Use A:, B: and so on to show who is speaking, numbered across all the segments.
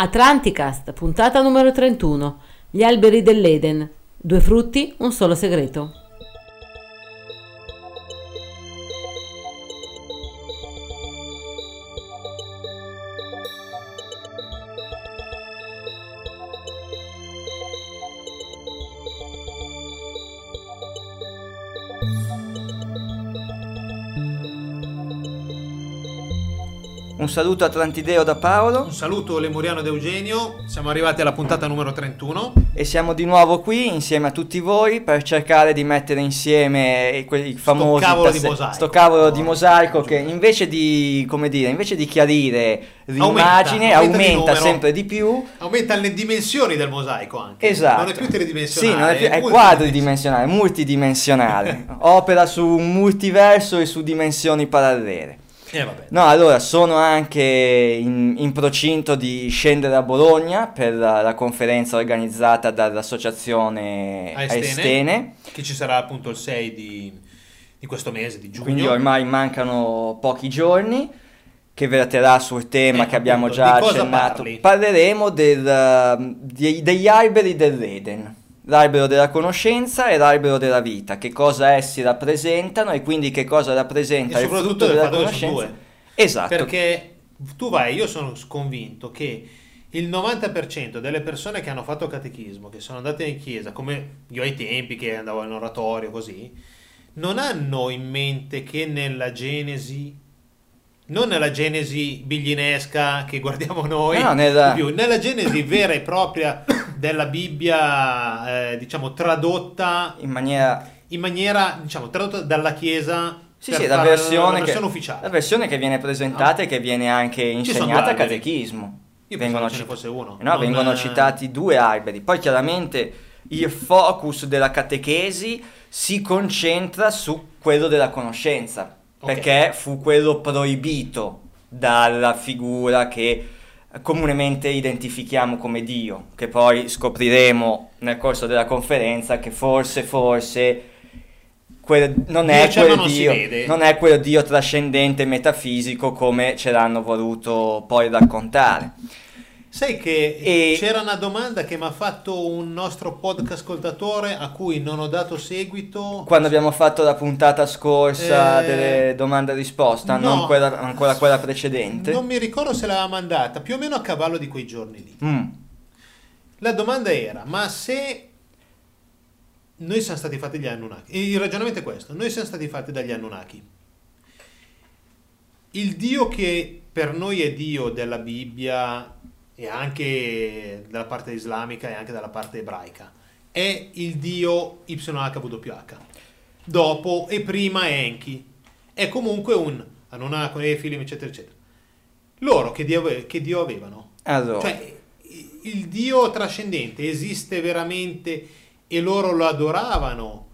A: Atlanticast, puntata numero 31. Gli alberi dell'Eden. Due frutti, un solo segreto.
B: Un saluto atlantideo da Paolo
C: Un saluto lemuriano da Eugenio, siamo arrivati alla puntata numero 31.
B: e siamo di nuovo qui insieme a tutti voi per cercare di mettere insieme quei famosi
C: cavolo di
B: tasse-
C: mosaico.
B: sto cavolo di
C: No,
B: mosaico che invece di, come dire, invece di chiarire
C: Aumenta,
B: l'immagine
C: aumenta di
B: aumenta,
C: numero.
B: sempre di più.
C: Aumenta le dimensioni del mosaico anche.
B: Esatto.
C: Non è più tridimensionale.
B: Sì, non è, più, è
C: multidimensionale.
B: quadridimensionale, multidimensionale. Opera su un multiverso e su dimensioni parallele.
C: Eh.
B: No, allora sono anche in, in procinto di scendere a Bologna per la, la conferenza organizzata dall'associazione
C: Aestene.
B: Aestene.
C: Che ci sarà appunto il 6 di, di questo mese, di giugno.
B: Quindi ormai mancano pochi giorni che verterà sul tema
C: Eh,
B: che abbiamo
C: appunto,
B: già accennato.
C: parli?
B: Parleremo del, dei- degli alberi dell'Eden, l'albero della conoscenza e l'albero della vita, che cosa essi rappresentano e quindi che cosa rappresenta
C: E
B: il
C: soprattutto
B: frutto
C: del
B: della conoscenza.
C: due.
B: Esatto.
C: Perché tu vai, io sono convinto che il 90% delle persone che hanno fatto catechismo, che sono andate in chiesa, come io ai tempi che andavo in oratorio così, non hanno in mente che nella Genesi, non nella Genesi biglinesca che guardiamo noi,
B: No, nella-
C: più, nella Genesi vera e propria della Bibbia, eh, diciamo, tradotta
B: in maniera
C: in maniera, diciamo, tradotta dalla Chiesa
B: Sì, sì, la versione,
C: la versione
B: che,
C: ufficiale.
B: la versione che viene presentata e che viene anche insegnata a catechismo.
C: Io
B: vengono,
C: ne
B: cit-
C: fosse uno.
B: no,
C: Non,
B: vengono
C: eh,
B: citati due alberi. Poi chiaramente il focus della catechesi si concentra su quello della conoscenza,
C: Ok.
B: perché fu quello proibito dalla figura che comunemente identifichiamo come Dio, che poi scopriremo nel corso della conferenza che forse, forse quel- non,
C: Dio
B: è
C: c'è,
B: quel Dio, non è quel Dio trascendente metafisico come ce l'hanno voluto poi raccontare.
C: Sai che
B: E-
C: c'era una domanda che mi ha fatto un nostro podcast ascoltatore a cui non ho dato seguito.
B: Quando abbiamo fatto la puntata scorsa
C: Eh,
B: delle domande e risposta,
C: no.
B: non quella, ancora quella precedente.
C: Non mi ricordo se l'aveva mandata, più o meno a cavallo di quei giorni lì.
B: Mm.
C: La domanda era, ma se noi siamo stati fatti gli Anunnaki, il ragionamento è questo, noi siamo stati fatti dagli Anunnaki, il Dio che per noi è Dio della Bibbia e anche dalla parte islamica e anche dalla parte ebraica, è il Dio YHWH, dopo e prima Enki, è comunque un Anunnaki, Efilim, eccetera, eccetera. Loro che Dio, che Dio avevano?
B: Allora,
C: Cioè, il Dio trascendente esiste veramente e loro lo adoravano?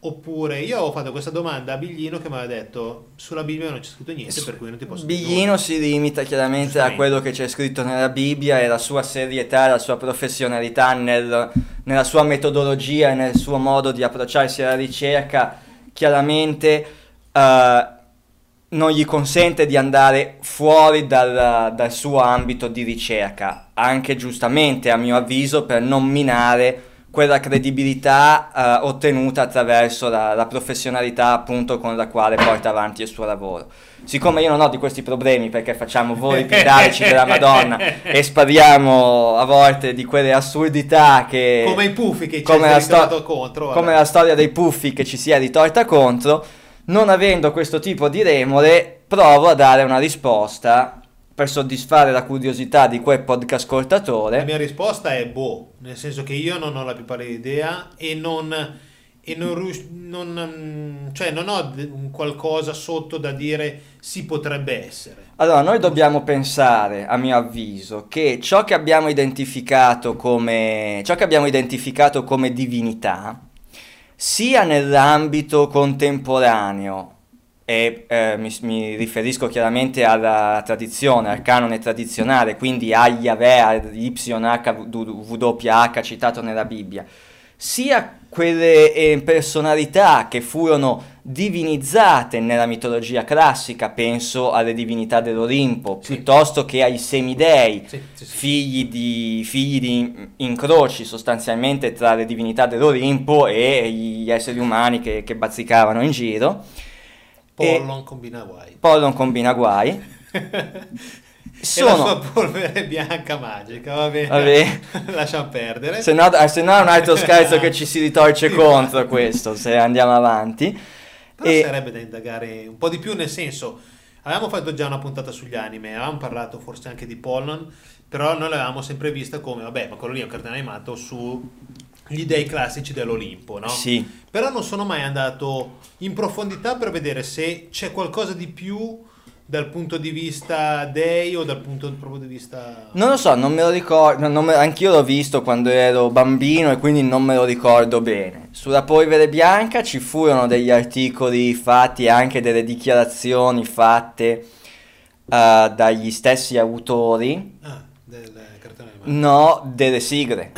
C: Oppure io ho fatto questa domanda a Biglino che mi aveva detto sulla Bibbia non c'è scritto niente, per cui non ti posso dire
B: Biglino
C: nulla."
B: si limita chiaramente a quello che c'è scritto nella Bibbia e la sua serietà, la sua professionalità nel- nella sua metodologia e nel suo modo di approcciarsi alla ricerca, chiaramente eh, non gli consente di andare fuori dal, dal suo ambito di ricerca, anche giustamente a mio avviso per non minare quella credibilità eh, ottenuta attraverso la, la professionalità appunto con la quale porta avanti il suo lavoro. Siccome io non ho di questi problemi perché facciamo voli pidalici della Madonna e spariamo a volte di quelle assurdità che...
C: Come i puffi che ci
B: come
C: hai
B: la, sto-
C: contro.
B: come la storia dei puffi che ci si è ritorta contro, non avendo questo tipo di remore, provo a dare una risposta per soddisfare la curiosità di quel podcast
C: La
B: ascoltatore.
C: mia risposta è boh, nel senso che io non ho la più pallida idea e non, e non, rius- non, mm, cioè non ho qualcosa sotto da dire si potrebbe essere.
B: Allora, noi dobbiamo pensare, a mio avviso, che ciò che abbiamo identificato come, ciò che abbiamo identificato come divinità, sia nell'ambito contemporaneo, e eh, mi, mi riferisco chiaramente alla tradizione, al canone tradizionale, quindi a Yahweh, al YHWH citato nella Bibbia, sia quelle eh, personalità che furono divinizzate nella mitologia classica, penso alle divinità dell'Olimpo,
C: Sì.
B: piuttosto che ai semidei,
C: sì, sì.
B: figli di, figli di incroci sostanzialmente tra le divinità dell'Olimpo e gli esseri umani che, che bazzicavano in giro.
C: Pollon combina guai.
B: Pollon combina guai.
C: E la
B: Sono,
C: sua polvere bianca magica, va bene.
B: Vabbè.
C: Lasciamo perdere.
B: se no, eh, se no è un altro scherzo che ci si ritorce contro questo, se andiamo avanti.
C: Però
B: E-
C: sarebbe da indagare un po' di più, nel senso, avevamo fatto già una puntata sugli anime, avevamo parlato forse anche di Pollon, però noi l'avevamo sempre vista come, vabbè, ma quello lì è un cartone animato sugli dei classici dell'Olimpo, no?
B: Sì,
C: Però non sono mai andato in profondità per vedere se c'è qualcosa di più dal punto di vista dei o dal punto proprio di vista...
B: Non lo so, non me lo ricordo, me- anch'io l'ho visto quando ero bambino e quindi non me lo ricordo bene. Sulla polvere bianca ci furono degli articoli fatti e anche delle dichiarazioni fatte eh, dagli stessi autori,
C: Ah, del cartone animato.
B: no delle sigle,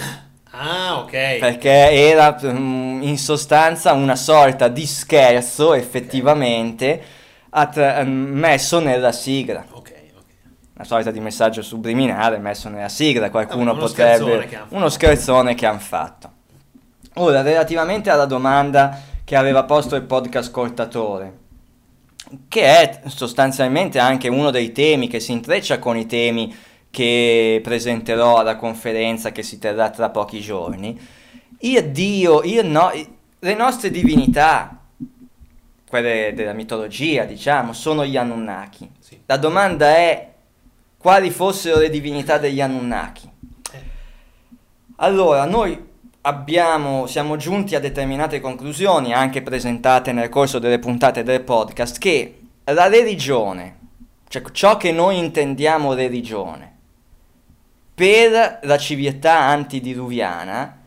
C: Ah, ok.
B: perché era mm, in sostanza una sorta di scherzo effettivamente attra- messo nella sigla.
C: Ok, ok.
B: una sorta di messaggio subliminale messo nella sigla, qualcuno
C: uno
B: potrebbe...
C: scherzone.
B: Uno scherzone che hanno fatto. Ora, relativamente alla domanda che aveva posto il podcast ascoltatore, che è sostanzialmente anche uno dei temi che si intreccia con i temi che presenterò alla conferenza che si terrà tra pochi giorni, il Dio, il no, le nostre divinità, quelle della mitologia, diciamo, sono gli Anunnaki.
C: Sì.
B: La domanda è quali fossero le divinità degli Anunnaki.
C: Eh.
B: Allora, noi abbiamo, siamo giunti a determinate conclusioni, anche presentate nel corso delle puntate del podcast, che la religione, cioè ciò che noi intendiamo religione, per la civiltà antidiluviana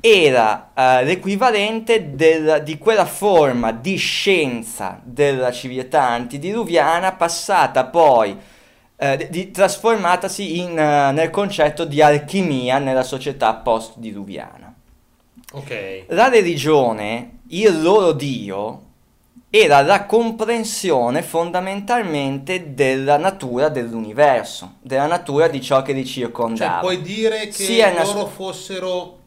B: era eh, l'equivalente del- di quella forma di scienza della civiltà antidiluviana passata poi eh, di, trasformatasi in, eh, nel concetto di alchimia nella società post-diluviana.
C: Ok.
B: La religione, il loro dio, era la comprensione fondamentalmente della natura dell'universo, della natura di ciò che li
C: Cioè,
B: circondava.
C: puoi dire che
B: Sia
C: loro
B: sua-
C: fossero,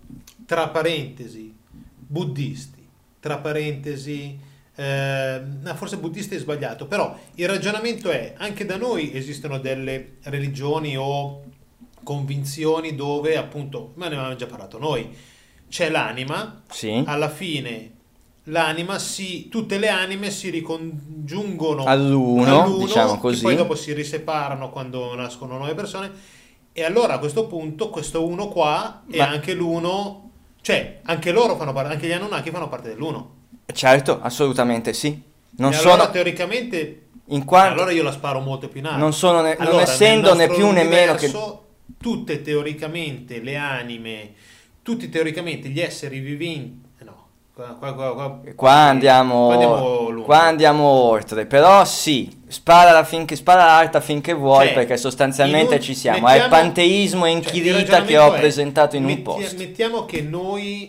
C: tra parentesi, buddisti, tra parentesi, eh, forse buddisti è sbagliato, però il ragionamento è, anche da noi esistono delle religioni o convinzioni dove, appunto, ma ne avevamo già parlato noi, c'è l'anima,
B: Sì.
C: alla fine l'anima si, tutte le anime si ricongiungono
B: All'uno, diciamo
C: e
B: così.
C: poi dopo si riseparano quando nascono nuove persone e allora a questo punto questo uno qua è
B: Ma-
C: anche l'uno cioè anche loro fanno parte anche gli Anunnaki fanno parte dell'uno
B: Certo, assolutamente sì. Non
C: e
B: sono,
C: allora teoricamente
B: in quanto
C: allora io la sparo molto più in alto
B: non sono ne- non
C: Allora,
B: essendo
C: nel
B: né più né meno che...
C: tutte teoricamente le anime tutti teoricamente gli esseri viventi qua, qua, qua, qua-
B: andiamo,
C: qua andiamo
B: qua andiamo oltre, però sì, spara finché spara l'alta finché vuoi
C: Cioè,
B: perché sostanzialmente
C: un-
B: ci siamo. è il
C: mettiamo-
B: panteismo e
C: cioè, il
B: che ho
C: è,
B: presentato in un
C: metti-
B: post.
C: Mettiamo che noi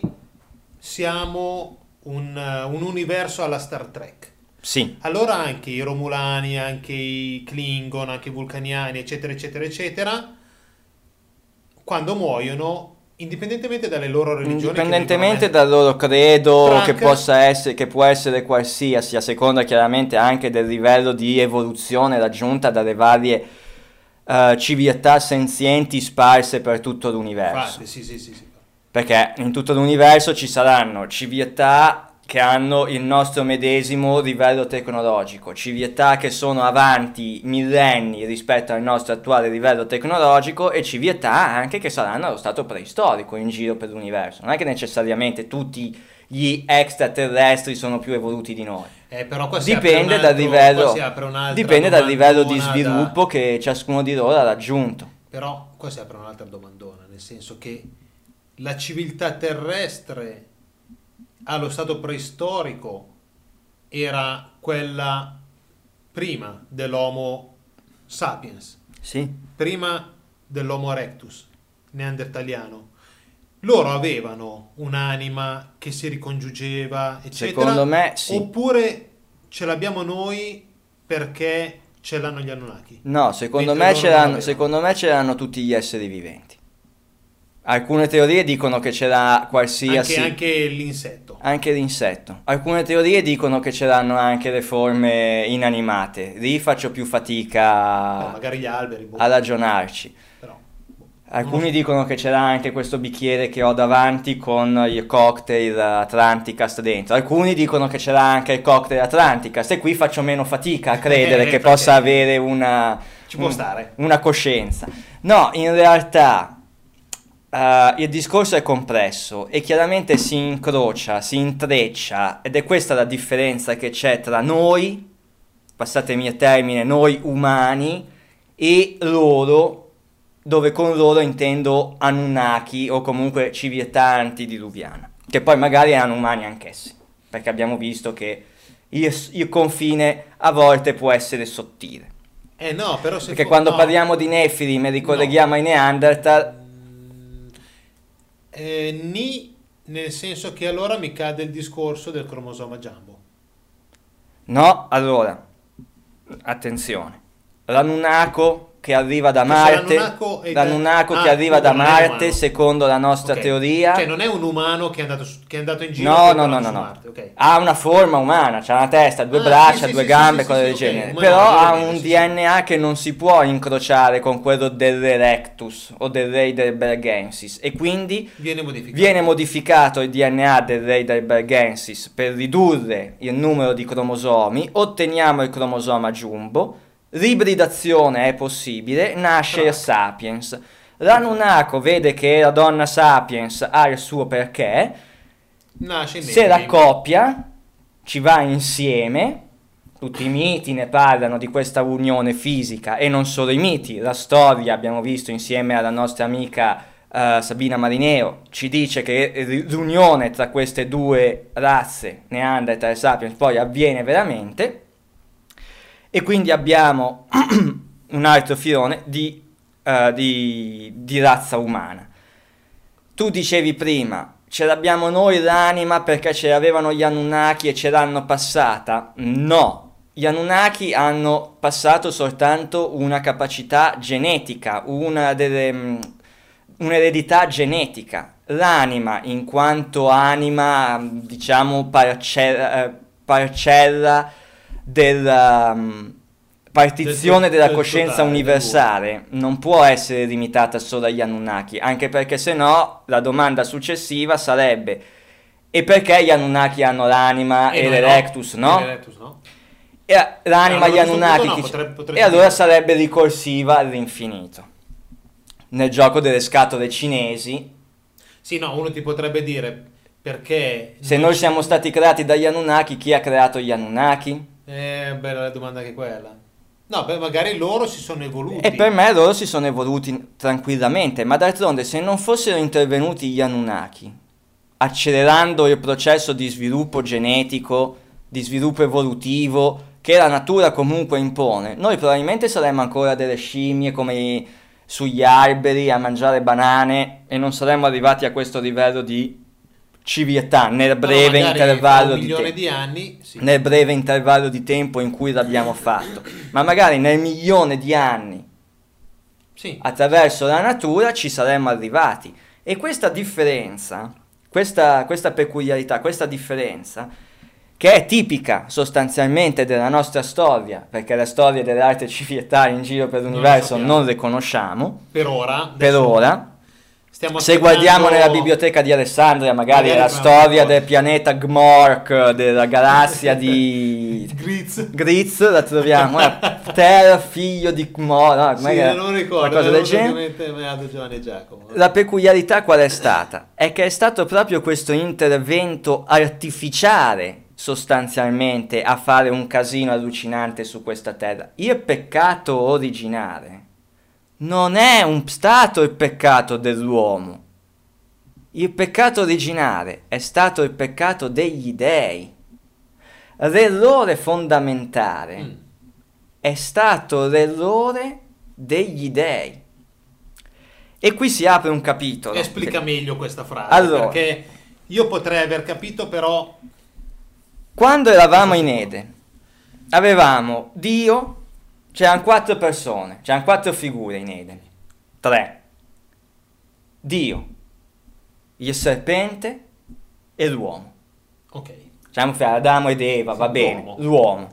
C: siamo un, un universo alla Star Trek.
B: Sì,
C: Allora anche i Romulani, anche i Klingon, anche i Vulcaniani, eccetera, eccetera, eccetera, quando muoiono, indipendentemente dalle loro religioni,
B: indipendentemente dal loro credo
C: Frank-
B: che possa essere, che può essere qualsiasi, a seconda chiaramente anche del livello di evoluzione raggiunta dalle varie eh, civiltà senzienti sparse per tutto l'universo.
C: Infatti, sì, sì, sì, sì.
B: Perché in tutto l'universo ci saranno civiltà che hanno il nostro medesimo livello tecnologico, civiltà che sono avanti millenni rispetto al nostro attuale livello tecnologico e civiltà anche che saranno allo stato preistorico in giro per l'universo. Non è che necessariamente tutti gli extraterrestri sono più evoluti di noi.
C: Eh,
B: Dipende
C: un
B: dal
C: altro-
B: livello, dipende dal livello di
C: domandona da-
B: sviluppo che ciascuno di loro ha raggiunto.
C: Però qua si apre un'altra domandona, nel senso che la civiltà terrestre allo stato preistorico era quella prima dell'Homo sapiens,
B: Sì,
C: prima dell'Homo erectus, neandertaliano. loro avevano un'anima che si ricongiungeva, eccetera.
B: Secondo me sì.
C: Oppure ce l'abbiamo noi perché ce l'hanno gli Anunnaki.
B: No, secondo me, ce secondo me ce l'hanno tutti gli esseri viventi. Alcune teorie dicono che ce l'ha qualsiasi...
C: Anche, anche l'insetto.
B: Anche l'insetto. Alcune teorie dicono che ce l'hanno anche le forme inanimate. Lì faccio più
C: No,
B: fatica
C: magari gli alberi. boh,
B: a ragionarci.
C: però.
B: Alcuni dicono che ce l'ha anche questo bicchiere che ho davanti con il cocktail Atlanticast dentro. Alcuni dicono che ce l'ha anche il cocktail Atlanticast e qui faccio meno fatica a credere
C: Eh,
B: che possa avere una,
C: Ci può
B: un-
C: stare.
B: una coscienza. No, in realtà eh, il discorso è complesso e chiaramente si incrocia, si intreccia ed è questa la differenza che c'è tra noi, passatemi il termine, noi umani e loro, dove con loro intendo Anunnaki o comunque civiltà antidiluviana, che poi magari erano umani anch'essi, perché abbiamo visto che il, il confine a volte può essere sottile.
C: Eh no, però se
B: Perché
C: fo-
B: quando
C: no.
B: parliamo di Nefilim e ricolleghiamo ai Neanderthal,
C: Eh, ni nel senso che allora mi cade il discorso del cromosoma Jumbo.
B: no, allora, attenzione, l'Anunnaco che arriva da
C: Che
B: Marte,
C: se l'Anunnaco è-
B: l'Anunnaco
C: Ah,
B: che arriva da Marte, secondo la nostra
C: Ok.
B: teoria,
C: Cioè non è un umano che è andato, su- che è andato in giro
B: no, no, no, no,
C: su
B: no,
C: Marte, ok.
B: ha una forma umana, c'ha una testa, due
C: Ah,
B: braccia,
C: sì,
B: due
C: sì,
B: gambe,
C: sì,
B: cose del genere,
C: umano,
B: però ha un. DNA che non si può incrociare con quello dell'Erectus o del Raiderbergensis e quindi
C: Viene modificato.
B: Viene modificato il DNA del Raiderbergensis per ridurre il numero di cromosomi, otteniamo il cromosoma jumbo, l'ibridazione è possibile, nasce il sapiens. L'Anunnako vede che la donna sapiens ha il suo perché,
C: Nasce
B: se
C: Nefilim.
B: l'accoppia, ci va insieme, tutti i miti ne parlano di questa unione fisica e non solo i miti, la storia abbiamo visto insieme alla nostra amica eh, Sabina Marineo ci dice che l'unione tra queste due razze, Neanderthal e Sapiens, poi avviene veramente e quindi abbiamo un altro filone di, eh, di- di razza umana. Tu dicevi prima, ce l'abbiamo noi l'anima perché ce l'avevano gli Anunnaki e ce l'hanno passata? No, gli Anunnaki hanno passato soltanto una capacità genetica, una delle, mm, un'eredità genetica. L'anima, in quanto anima, diciamo, parcella, eh, parcella della mm, partizione
C: Del-
B: della
C: del
B: coscienza universale non può essere limitata solo agli Anunnaki, anche perché se no la domanda successiva sarebbe e perché gli Anunnaki hanno l'anima e,
C: noi
B: l'Erectus, no?
C: E l'Erectus no.
B: E l'anima
C: allora, questo
B: Anunnaki
C: no, potrebbe- potresti
B: e allora sarebbe ricorsiva all'infinito. Nel gioco delle scatole cinesi,
C: Sì, no, uno ti potrebbe dire perché...
B: se noi siamo stati creati dagli Anunnaki, chi ha creato gli Anunnaki?
C: Eh, bella la domanda anche quella. No, beh, magari loro si sono evoluti.
B: E per me loro si sono evoluti tranquillamente, ma d'altronde se non fossero intervenuti gli Anunnaki, accelerando il processo di sviluppo genetico, di sviluppo evolutivo, che la natura comunque impone, noi probabilmente saremmo ancora delle scimmie come sugli alberi a mangiare banane e non saremmo arrivati a questo livello di civiltà nel breve intervallo di tempo
C: anni, sì.
B: nel breve intervallo di tempo in cui l'abbiamo fatto, ma magari nel milione di anni
C: Sì.
B: attraverso la natura ci saremmo arrivati. E questa differenza, questa, questa peculiarità, questa differenza, che è tipica sostanzialmente della nostra storia, perché le storie delle altre civiltà in giro per l'universo
C: sappiamo.
B: non le conosciamo,
C: Per ora.
B: per ora.
C: Stiamo
B: Se
C: aspettando-
B: guardiamo nella biblioteca di Alessandria, magari
C: Magari
B: la storia del pianeta Gmork, della galassia di
C: Griz.
B: Griz, la troviamo. eh, Terra, figlio di Gmork, no,
C: Sì,
B: che-
C: non ricordo.
B: qualcosa del genere. La peculiarità qual è stata? È che è stato proprio questo intervento artificiale sostanzialmente a fare un casino allucinante su questa terra. Il peccato originale non è un stato il peccato dell'uomo. Il peccato originale è stato il peccato degli dei. L'errore fondamentale
C: Mm.
B: è stato l'errore degli dei. E qui si apre un capitolo.
C: Esplica
B: che-
C: meglio questa frase.
B: Allora.
C: Perché io potrei aver capito, però.
B: Quando eravamo in Eden, avevamo Dio, c'erano quattro persone, c'erano quattro figure in Eden. Tre. Dio, il serpente e l'uomo.
C: Ok.
B: Diciamo fra Adamo ed Eva, va
C: Sì,
B: bene,
C: l'uomo.
B: l'uomo.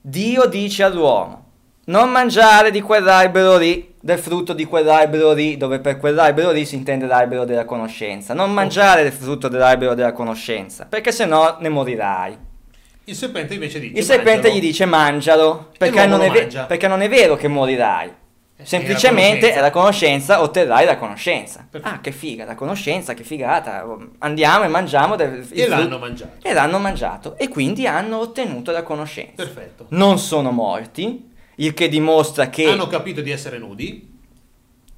B: Dio dice all'uomo, non mangiare di quell'albero lì, del frutto di quell'albero lì, dove per quell'albero lì si intende l'albero della conoscenza. Non mangiare del frutto dell'albero della conoscenza, perché sennò ne morirai.
C: Il serpente invece dice:
B: Il serpente
C: "Mangialo".
B: gli dice mangialo, perché non, ve- perché non è vero che morirai.
C: Eh,
B: Semplicemente
C: è
B: la conoscenza, otterrai la conoscenza.
C: Perfetto.
B: Ah, che figa, la conoscenza, che figata. Andiamo e mangiamo del,
C: E l'hanno mangiato.
B: e l'hanno mangiato e quindi hanno ottenuto la conoscenza.
C: Perfetto.
B: Non sono morti, il che dimostra che
C: Hanno capito di essere nudi.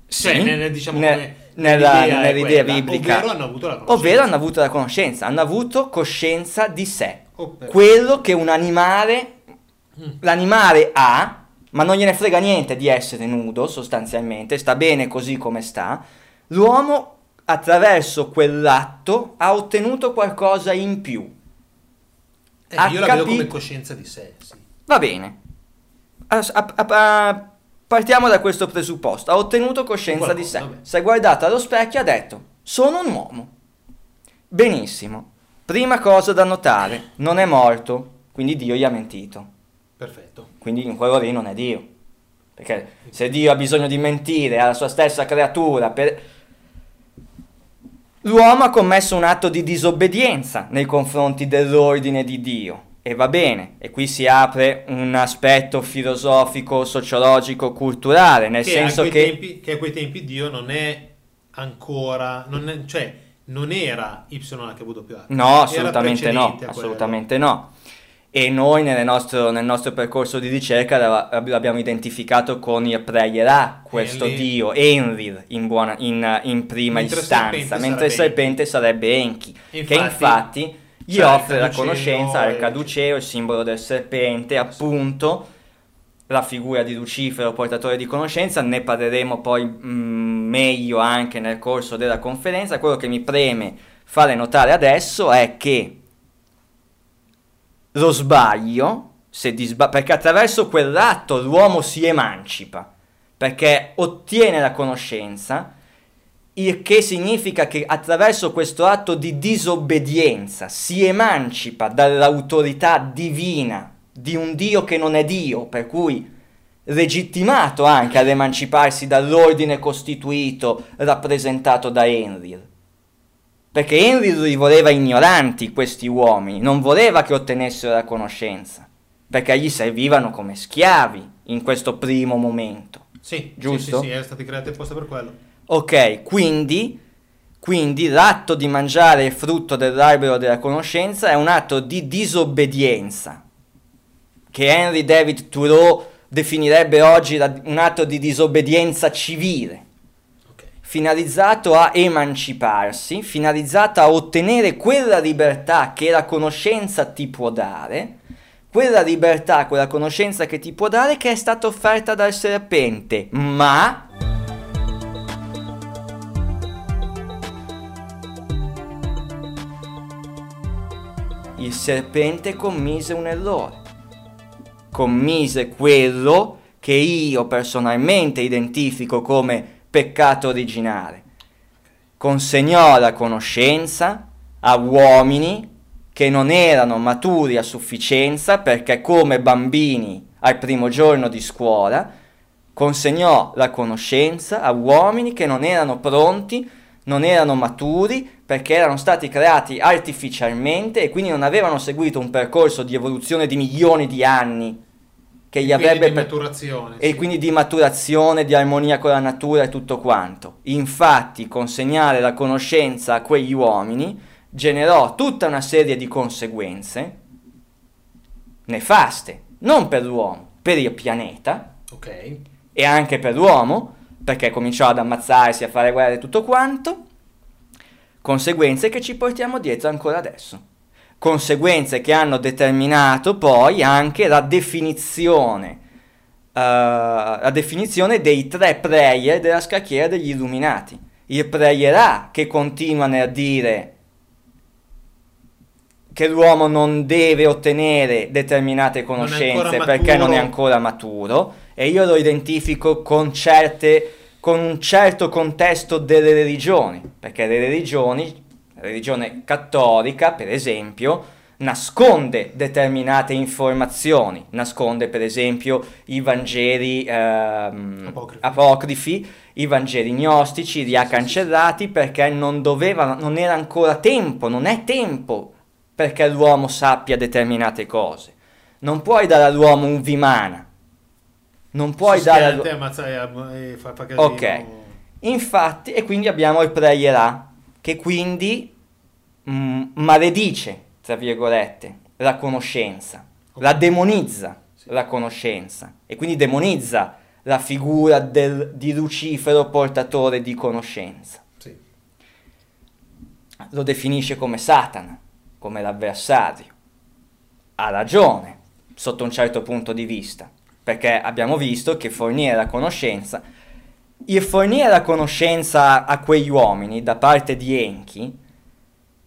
B: sì,
C: Cioè, nel- diciamo
B: ne-
C: come-
B: nella,
C: nell'idea
B: nell'idea
C: quella,
B: biblica,
C: ovvero hanno
B: ovvero hanno avuto la conoscenza, hanno avuto coscienza di sé,
C: Oh,
B: quello che un animale,
C: Mm.
B: l'animale ha, ma non gliene frega niente di essere nudo sostanzialmente, sta bene così come sta, l'uomo attraverso quell'atto ha ottenuto qualcosa in più.
C: Eh,
B: ha
C: io la vedo
B: capito-
C: come coscienza di sé. Sì.
B: Va bene. A- a- a- partiamo da questo presupposto. Ha ottenuto coscienza
C: Qualcosa,
B: di sé.
C: vabbè.
B: Si è guardato allo specchio e ha detto: Sono un uomo. Benissimo. Prima cosa da notare: non è morto. Quindi Dio gli ha mentito.
C: Perfetto.
B: Quindi in quello lì non è Dio. Perché se Dio ha bisogno di mentire alla sua stessa creatura per... L'uomo ha commesso un atto di disobbedienza nei confronti dell'ordine di Dio. E va bene, e qui si apre un aspetto filosofico, sociologico, culturale, nel
C: che,
B: senso che...
C: tempi, che a quei tempi Dio non è ancora, non è- cioè non era YHWH.
B: No, assolutamente no, assolutamente no. E noi nelle nostro- nel nostro percorso di ricerca l'abbiamo identificato con il pregherà questo
C: Enlil.
B: dio, Enlil in, buona- in- in prima
C: Mentre
B: istanza,
C: serpente
B: mentre il serpente sarebbe Enki,
C: E
B: che
C: infatti
B: infatti gli offre la conoscenza al caduceo, il simbolo del serpente, appunto, la figura di Lucifero, portatore di conoscenza, ne parleremo poi mm, meglio anche nel corso della conferenza. Quello che mi preme fare notare adesso è che lo sbaglio, se di sba- perché attraverso quell'atto l'uomo si emancipa, perché ottiene la conoscenza, il che significa che attraverso questo atto di disobbedienza si emancipa dall'autorità divina di un Dio che non è Dio, per cui legittimato anche ad emanciparsi dall'ordine costituito rappresentato da Enlil. Perché Enlil li voleva ignoranti questi uomini, non voleva che ottenessero la conoscenza, perché gli servivano come schiavi in questo primo momento.
C: Sì,
B: Giusto?
C: Sì, sì, sì, erano stati creati apposta per quello.
B: Ok, quindi, quindi l'atto di mangiare il frutto dell'albero della conoscenza è un atto di disobbedienza, che Henry David Thoreau definirebbe oggi un atto di disobbedienza civile,
C: Ok.
B: finalizzato a emanciparsi, finalizzato a ottenere quella libertà che la conoscenza ti può dare, quella libertà, quella conoscenza che ti può dare che è stata offerta dal serpente, ma il serpente commise un errore. Commise quello che io personalmente identifico come peccato originale. Consegnò la conoscenza a uomini che non erano maturi a sufficienza perché come bambini al primo giorno di scuola consegnò la conoscenza a uomini che non erano pronti, non erano maturi perché erano stati creati artificialmente e quindi non avevano seguito un percorso di evoluzione di milioni di anni che gli
C: Quindi
B: avrebbe
C: di maturazione.
B: e
C: sì.
B: quindi di maturazione, di armonia con la natura e tutto quanto. Infatti, consegnare la conoscenza a quegli uomini generò tutta una serie di conseguenze nefaste, non per l'uomo, per il pianeta
C: Ok.
B: e anche per l'uomo, perché cominciò ad ammazzarsi, a fare guerre e tutto quanto, conseguenze che ci portiamo dietro ancora adesso. Conseguenze che hanno determinato poi anche la definizione la definizione dei tre prayer della scacchiera degli illuminati. Il prayer A che continuano a dire che l'uomo non deve ottenere determinate conoscenze non perché non è ancora maturo e io lo identifico con certe con un certo contesto delle religioni, perché le religioni, la religione cattolica, per esempio, nasconde determinate informazioni, nasconde per esempio i Vangeli ehm, apocrifi. apocrifi. i Vangeli gnostici, li ha cancellati perché non doveva, non era ancora tempo, non è tempo perché l'uomo sappia determinate cose. Non puoi dare all'uomo un Vimana. Non puoi dare fa, fa ok. Infatti, e quindi abbiamo il pregherà, che quindi mh, mm, maledice, tra virgolette, la conoscenza, la demonizza sì. la conoscenza e quindi demonizza la figura del, di Lucifero portatore di conoscenza. Sì. Lo definisce come Satana come l'avversario. Ha ragione, sotto un certo punto di vista, perché abbiamo visto che fornire la conoscenza, il fornire la conoscenza a quegli uomini da parte di Enki,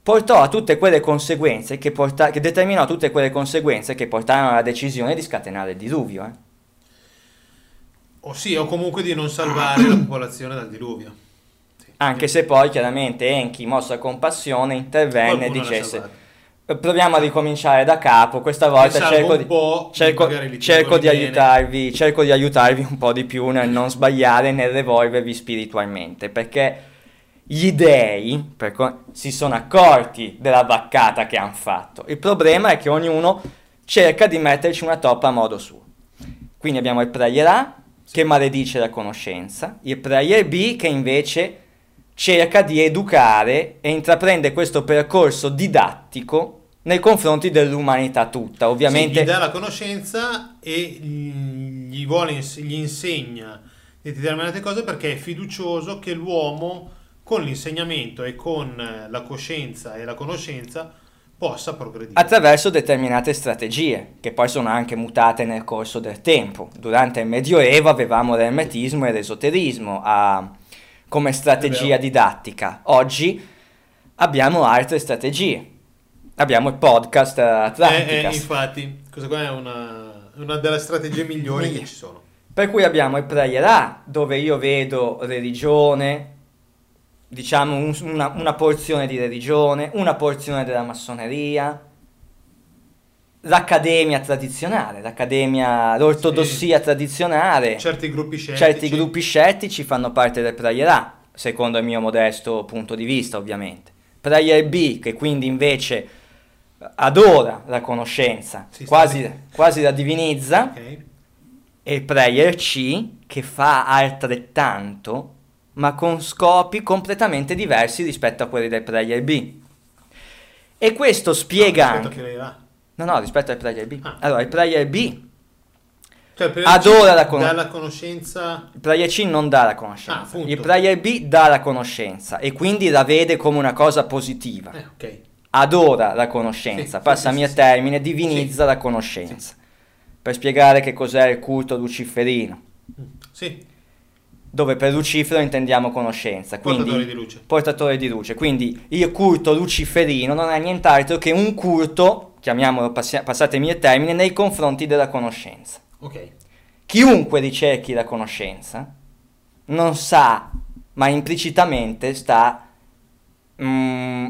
B: portò a tutte quelle conseguenze che, porta- che determinò tutte quelle conseguenze che portarono alla decisione di scatenare il diluvio. Eh.
C: O sì, o comunque di non salvare la popolazione dal diluvio.
B: Sì. Anche se poi chiaramente Enki, mossa compassione, intervenne e dicesse proviamo a ricominciare da capo. Questa volta cerco, di, cerco, cerco di aiutarvi, cerco di aiutarvi un po' di più nel non sbagliare nell'evolvervi spiritualmente. Perché gli dei co- si sono accorti della baccata che hanno fatto. Il problema è che ognuno cerca di metterci una toppa a modo suo. Quindi abbiamo il prayer A che maledice la conoscenza, il prayer B che invece cerca di educare e intraprende questo percorso didattico nei confronti dell'umanità tutta. Ovviamente sì,
C: gli dà la conoscenza e gli, vuole, gli insegna determinate cose perché è fiducioso che l'uomo con l'insegnamento e con la coscienza e la conoscenza possa progredire.
B: Attraverso determinate strategie, che poi sono anche mutate nel corso del tempo. Durante il Medioevo avevamo l'ermetismo e l'esoterismo a, come strategia didattica. Oggi abbiamo altre strategie abbiamo il podcast Atlanticast.
C: Eh, eh, infatti, questa qua è una, una delle strategie migliori che ci sono.
B: Per cui abbiamo il Prayer A, dove io vedo religione, diciamo un, una, una, porzione di religione, una porzione della massoneria, l'accademia tradizionale, l'accademia, l'ortodossia sì. tradizionale.
C: Certi gruppi scettici.
B: Certi gruppi scettici fanno parte del Prayer A, secondo il mio modesto punto di vista ovviamente. Prayer B, che quindi invece adora la conoscenza, quasi, quasi, la divinizza, okay. e il prayer C che fa altrettanto, ma con scopi completamente diversi rispetto a quelli del prayer B. E questo spiega no, anche... No, no, rispetto al prayer B. Ah. Allora, il prayer B cioè, adora la
C: conoscenza. Dà la conoscenza.
B: Il prayer C non dà la conoscenza. Ah, il prayer B dà la conoscenza e quindi la vede come una cosa positiva.
C: Eh, ok
B: adora la conoscenza, sì, passami sì, a termine, divinizza la conoscenza. Per spiegare che cos'è il culto luciferino.
C: Sì.
B: Dove per Lucifero intendiamo conoscenza. Quindi,
C: portatore di luce.
B: Portatore di luce. Quindi il culto luciferino non è nient'altro che un culto, chiamiamolo, passi- passatemi il termine, nei confronti della conoscenza.
C: Ok.
B: Chiunque ricerchi la conoscenza non sa, ma implicitamente sta... Mm,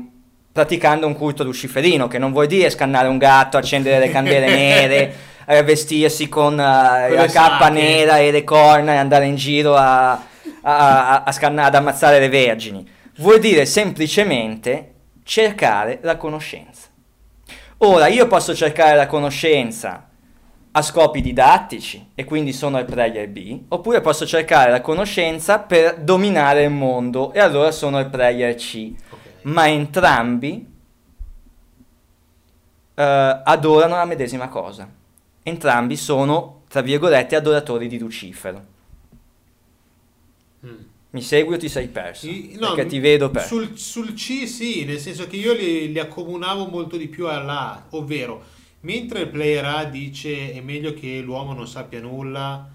B: praticando un culto luciferino, che non vuol dire scannare un gatto, accendere le candele nere, eh, vestirsi con uh, la cappa sacche. nera e le corna e andare in giro a, a, a, a scannare, ad ammazzare le vergini. Vuol dire semplicemente cercare la conoscenza. Ora, io posso cercare la conoscenza a scopi didattici e quindi sono il player B, oppure posso cercare la conoscenza per dominare il mondo e allora sono il player C ma entrambi uh, adorano la medesima cosa. Entrambi sono, tra virgolette, adoratori di Lucifero. Mm. Mi segui o ti sei perso? I, no, Perché ti vedo perso.
C: Sul, sul, C sì, nel senso che io li, li accomunavo molto di più alla A, ovvero mentre il player A dice è meglio che l'uomo non sappia nulla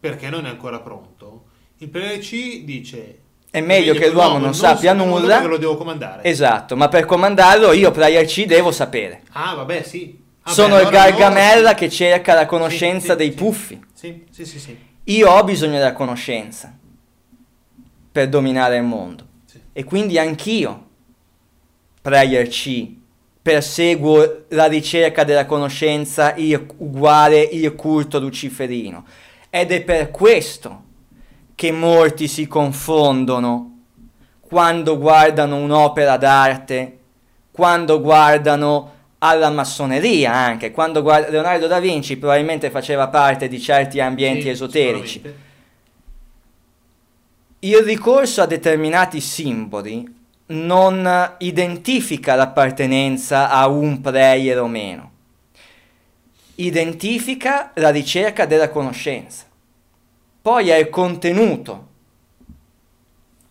C: perché non è ancora pronto, il player C dice
B: È meglio che l'uomo non sappia
C: sappia
B: nulla.
C: perché lo devo comandare.
B: Esatto, ma per comandarlo io player C devo sapere.
C: ah, vabbè, sì. Ah,
B: Sono
C: beh,
B: il
C: allora
B: Gargamella
C: no,
B: che cerca la conoscenza
C: Sì,
B: dei
C: sì.
B: puffi.
C: Sì, sì, sì, sì.
B: Io ho bisogno della conoscenza per dominare il mondo. E quindi anch'io, player C, perseguo la ricerca della conoscenza il- uguale il culto luciferino. Ed è per questo che molti si confondono quando guardano un'opera d'arte, quando guardano alla massoneria anche, quando guarda Leonardo da Vinci probabilmente faceva parte di certi ambienti
C: Sì,
B: esoterici. Il ricorso a determinati simboli non identifica l'appartenenza a un player o meno, identifica la ricerca della conoscenza. Poi è il contenuto.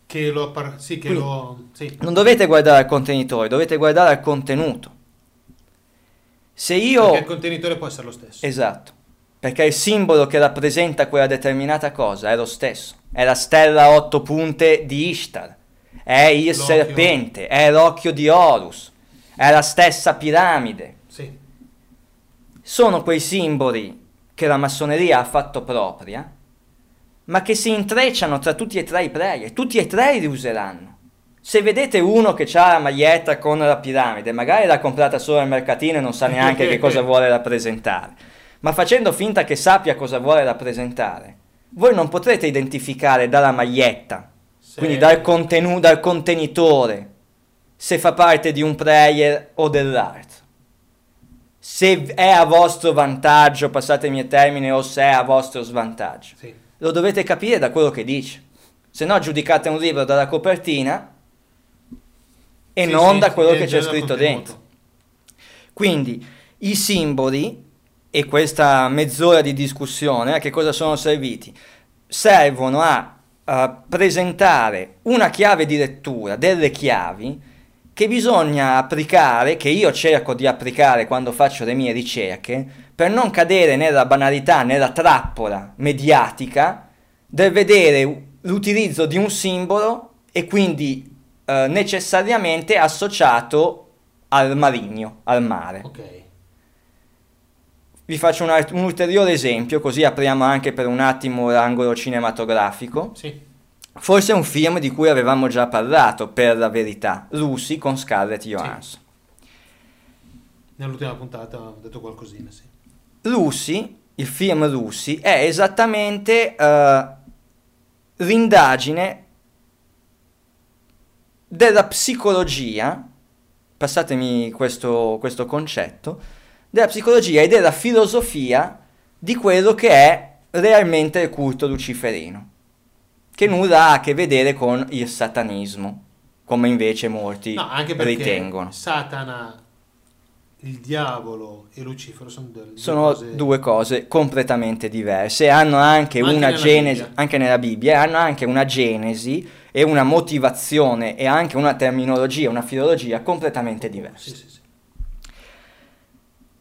C: Che lo, appar- sì, che
B: Quindi-
C: lo, sì.
B: Non dovete guardare al contenitore, dovete guardare al contenuto. Se io...
C: Perché il contenitore può essere lo stesso.
B: Esatto, perché il simbolo che rappresenta quella determinata cosa è lo stesso. È la stella a otto punte di Ishtar, è il
C: L'occhio.
B: serpente, è l'occhio di Horus, è la stessa piramide.
C: Sì.
B: Sono quei simboli che la massoneria ha fatto propria, ma che si intrecciano tra tutti e tre i player. Tutti e tre li useranno. Se vedete uno che ha la maglietta con la piramide, magari l'ha comprata solo al mercatino e non sa neanche che cosa vuole rappresentare, ma facendo finta che sappia cosa vuole rappresentare, voi non potrete identificare dalla maglietta,
C: Se-
B: quindi dal, contenu- dal contenitore, se fa parte di un player o dell'altro. Se è a vostro vantaggio, passatemi il termine, o se è a vostro svantaggio.
C: Sì.
B: Lo dovete capire da quello che dice. Se no giudicate un libro dalla copertina e
C: Sì,
B: non
C: sì,
B: da quello
C: sì,
B: che c'è scritto
C: contenuto.
B: dentro. Quindi i simboli e questa mezz'ora di discussione a che cosa sono serviti? Servono a, a presentare una chiave di lettura, delle chiavi che bisogna applicare, che io cerco di applicare quando faccio le mie ricerche, per non cadere nella banalità, nella trappola mediatica del vedere l'utilizzo di un simbolo e quindi eh, necessariamente associato al marigno, al mare.
C: Ok.
B: Vi faccio un, un ulteriore esempio, così apriamo anche per un attimo l'angolo cinematografico.
C: Sì.
B: Forse è un film di cui avevamo già parlato, per la verità, Lucy con Scarlett Johansson.
C: Nell'ultima puntata ho detto qualcosina, sì.
B: Lucy, il film Lucy, è esattamente eh, l'indagine della psicologia, passatemi questo, questo concetto, della psicologia e della filosofia di quello che è realmente il culto luciferino, che nulla ha a che vedere con il satanismo, come invece molti
C: No, anche
B: ritengono.
C: Satana, il diavolo e Lucifero sono due
B: sono
C: cose-
B: due cose completamente diverse, hanno anche
C: Anche
B: una genesi,
C: Bibbia.
B: anche nella Bibbia, hanno anche una genesi e una motivazione e anche una terminologia, una filologia completamente diverse.
C: Sì, sì, sì.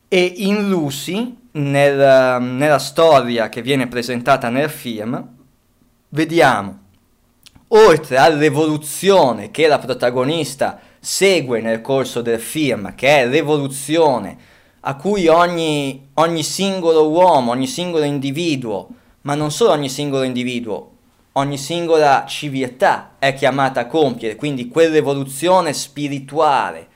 B: E in Lucy, nel- nella storia che viene presentata nel film, vediamo, oltre all'evoluzione che la protagonista segue nel corso del film, che è l'evoluzione a cui ogni, ogni singolo uomo, ogni singolo individuo, ma non solo ogni singolo individuo, ogni singola civiltà è chiamata a compiere, quindi quell'evoluzione spirituale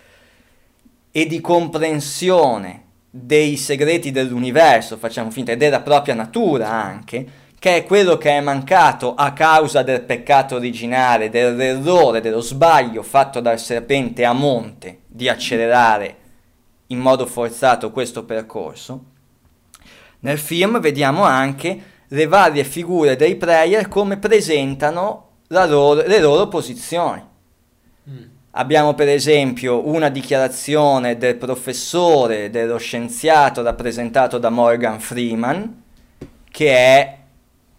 B: e di comprensione dei segreti dell'universo, facciamo finta, e della propria natura anche, che è quello che è mancato a causa del peccato originale, dell'errore, dello sbaglio fatto dal serpente a monte di accelerare in modo forzato questo percorso. Nel film vediamo anche le varie figure dei player come presentano loro- le loro posizioni.
C: Mm.
B: Abbiamo per esempio una dichiarazione del professore, dello scienziato rappresentato da Morgan Freeman, che è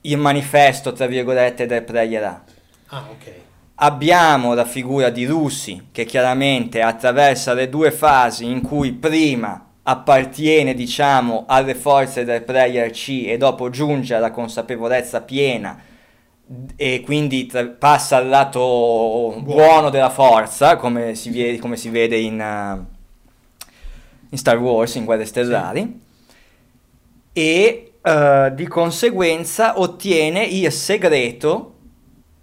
B: il manifesto, tra virgolette, del Player A.
C: Ah, ok.
B: Abbiamo la figura di Lucy, che chiaramente attraversa le due fasi in cui prima appartiene diciamo alle forze del player C e dopo giunge alla consapevolezza piena e quindi tra- passa al lato buono, buono della forza come si, vede, come si vede in, uh, in, Star Wars, in Guerre Stellari sì. e uh, di conseguenza ottiene il segreto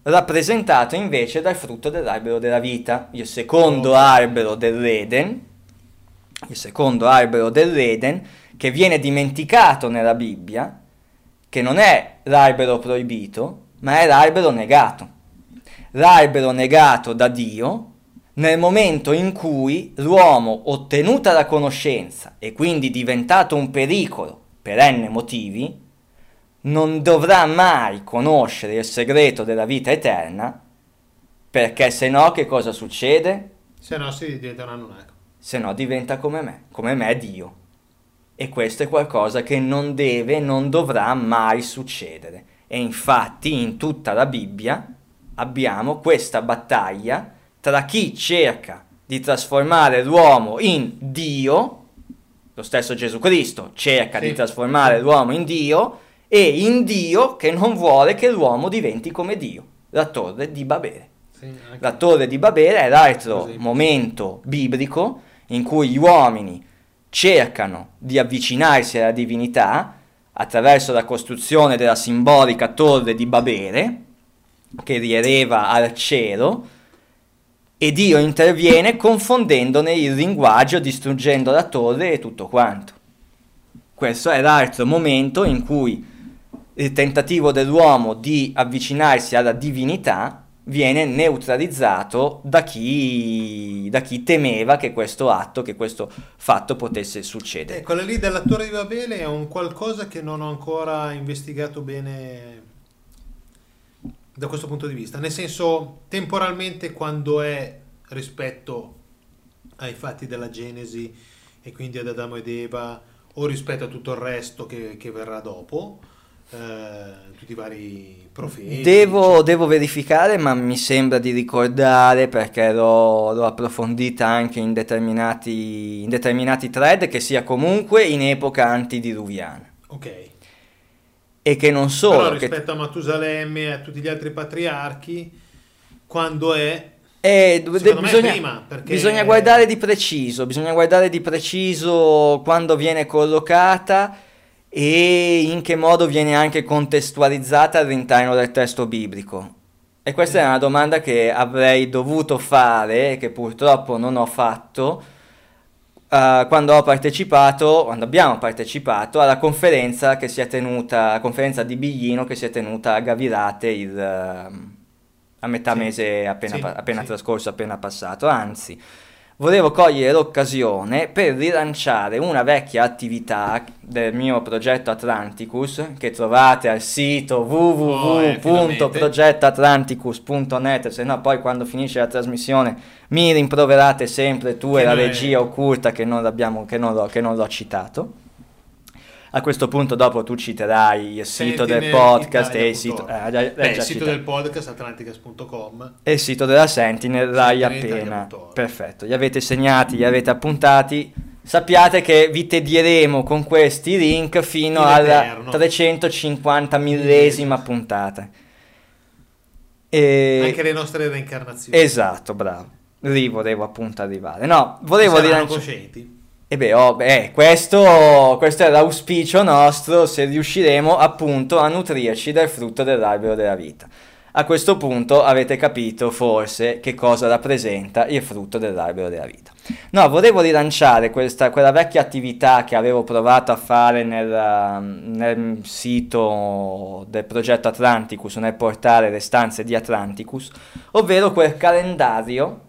B: rappresentato invece dal frutto dell'albero della vita, il secondo oh. albero dell'Eden, il secondo albero dell'Eden che viene dimenticato nella Bibbia, che non è l'albero proibito, ma è l'albero negato. L'albero negato da Dio nel momento in cui l'uomo, ottenuta la conoscenza e quindi diventato un pericolo per n motivi, non dovrà mai conoscere il segreto della vita eterna, perché se no che cosa succede?
C: Se no si diventa un Anunnaki.
B: Se no diventa come me, come me è Dio. E questo è qualcosa che non deve, non dovrà mai succedere. E infatti in tutta la Bibbia abbiamo questa battaglia tra chi cerca di trasformare l'uomo in Dio, lo stesso Gesù Cristo cerca sì. di trasformare l'uomo in Dio, e in Dio che non vuole che l'uomo diventi come Dio, la torre di Babele. Sì, la torre di Babele è l'altro così. momento biblico in cui gli uomini cercano di avvicinarsi alla divinità attraverso la costruzione della simbolica torre di Babele che rieleva al cielo e Dio interviene confondendone il linguaggio, distruggendo la torre e tutto quanto. Questo è l'altro momento in cui il tentativo dell'uomo di avvicinarsi alla divinità viene neutralizzato da chi, da chi, temeva che questo atto, che questo fatto potesse succedere.
C: Eh, quella lì della Torre di Babele è un qualcosa che non ho ancora investigato bene da questo punto di vista, nel senso temporalmente quando è rispetto ai fatti della Genesi e quindi ad Adamo ed Eva o rispetto a tutto il resto che, che verrà dopo eh, tutti i vari profeti.
B: Devo, devo, verificare, ma mi sembra di ricordare perché l'ho, l'ho approfondita anche in determinati, in determinati thread che sia comunque in epoca antidiluviana.
C: Ok.
B: E che non solo. Però
C: rispetto
B: che...
C: a Matusalemme e a tutti gli altri patriarchi, quando è
B: eh, bisogna, prima, perché... bisogna, guardare di preciso, bisogna guardare di preciso quando viene collocata e in che modo viene anche contestualizzata all'interno del testo biblico. E questa è una domanda che avrei dovuto fare, che purtroppo non ho fatto, uh, quando ho partecipato, quando abbiamo partecipato alla conferenza che si è tenuta, la conferenza di Biglino che si è tenuta a Gavirate il, uh, a metà sì. mese appena, sì, appena sì. trascorso, appena passato. Anzi, volevo cogliere l'occasione per rilanciare una vecchia attività del mio progetto Atlanticus che trovate al sito www.progettoatlanticus.net se no poi quando finisce la trasmissione mi rimproverate sempre tu che e la regia occulta che non, che non, l'ho, che non l'ho citato a questo punto dopo tu citerai il sito del podcast e il sito,
C: eh, Beh, il sito del podcast atlanticas.com
B: e il sito della Sentinel l'hai appena. Perfetto li avete segnati li avete appuntati. Sappiate che vi tedieremo con questi link fino In alla eterno. 350 millesima puntata.
C: E... anche le nostre reincarnazioni.
B: Esatto bravo. Lì volevo appunto arrivare. No volevo dire
C: coscienti
B: e beh, oh, beh questo, questo, è l'auspicio nostro se riusciremo appunto a nutrirci del frutto dell'albero della vita. A questo punto avete capito forse che cosa rappresenta il frutto dell'albero della vita. No, volevo rilanciare questa, quella vecchia attività che avevo provato a fare nel, nel sito del progetto Atlanticus, nel portale Le stanze di Atlanticus, ovvero quel calendario